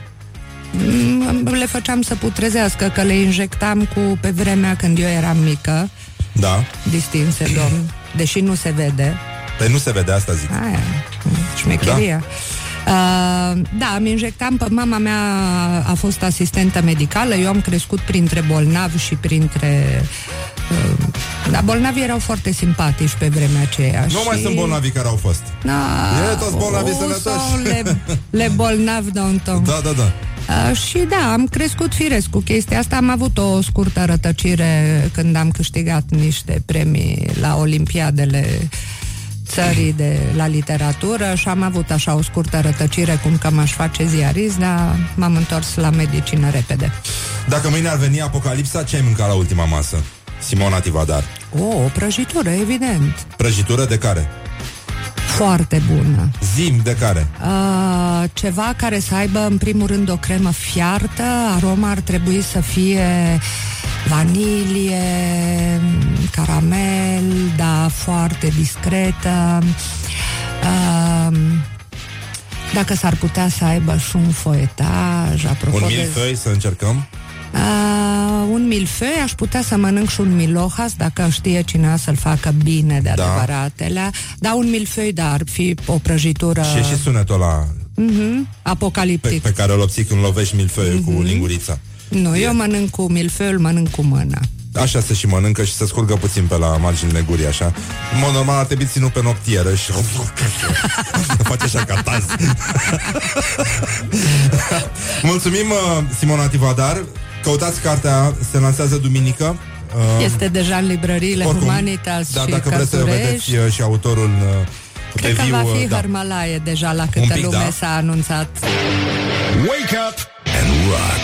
Mm, Le făceam să putrezească, că le injectam cu, pe vremea când eu eram mică, Da distinse domn, deși nu se vede. Păi nu se vede, asta zic Aia, șmecheria. Uh, da, îmi injectam, pe mama mea a fost asistentă medicală, eu am crescut printre bolnavi și printre Dar bolnavii erau foarte simpatici pe vremea aceea. Nu și... mai sunt bolnavi care au fost. Da, E toți bolnavi o, sănătoși. sau Le, le bolnavi Downton. Da, da, da. Uh, și da, am crescut firesc cu chestia asta. Am avut o scurtă rătăcire când am câștigat niște premii la Olimpiadele țării de la literatură și am avut așa o scurtă rătăcire cum că m-aș face ziarist, dar m-am întors la medicină repede. Dacă mâine ar veni apocalipsa, ce ai mâncat la ultima masă? Simona Tivadar. O, o prăjitură, evident. Prăjitură de care? Foarte bună. Zim de care? Uh, ceva care să aibă în primul rând o cremă fiartă, aroma ar trebui să fie vanilie, caramel, da, foarte discretă. Uh, dacă s-ar putea să aibă și un foietaj, apropo Un de... milfăi să încercăm? Uh, un milfeu, aș putea să mănânc și un milohas dacă știe cineva să-l facă bine de Da. adevăratele. Da, un milfeu, dar ar fi o prăjitură Și e și sunetul ăla Mhm, pe, apocaliptic. pe care îl obții când lovești milfăiul cu Mhm. lingurița. Nu, eu mănânc cu milfeul, mănânc cu mâna. Așa se și mănâncă și se scurgă puțin pe la marginile gurii, așa. În mod normal ar trebui ținut pe noptieră și face așa ca taz. Mulțumim, uh, Simona Tivadar. Căutați cartea, se lansează duminică. Uh, Este deja în librăriile oricum, Humanitas Da, și dacă vreți să Cărturești. vedeți uh, și autorul uh, Cred de că viu, va fi uh, da. Hărmalaie deja la câtă Un pic, lume da. s-a anunțat. Wake up and rock.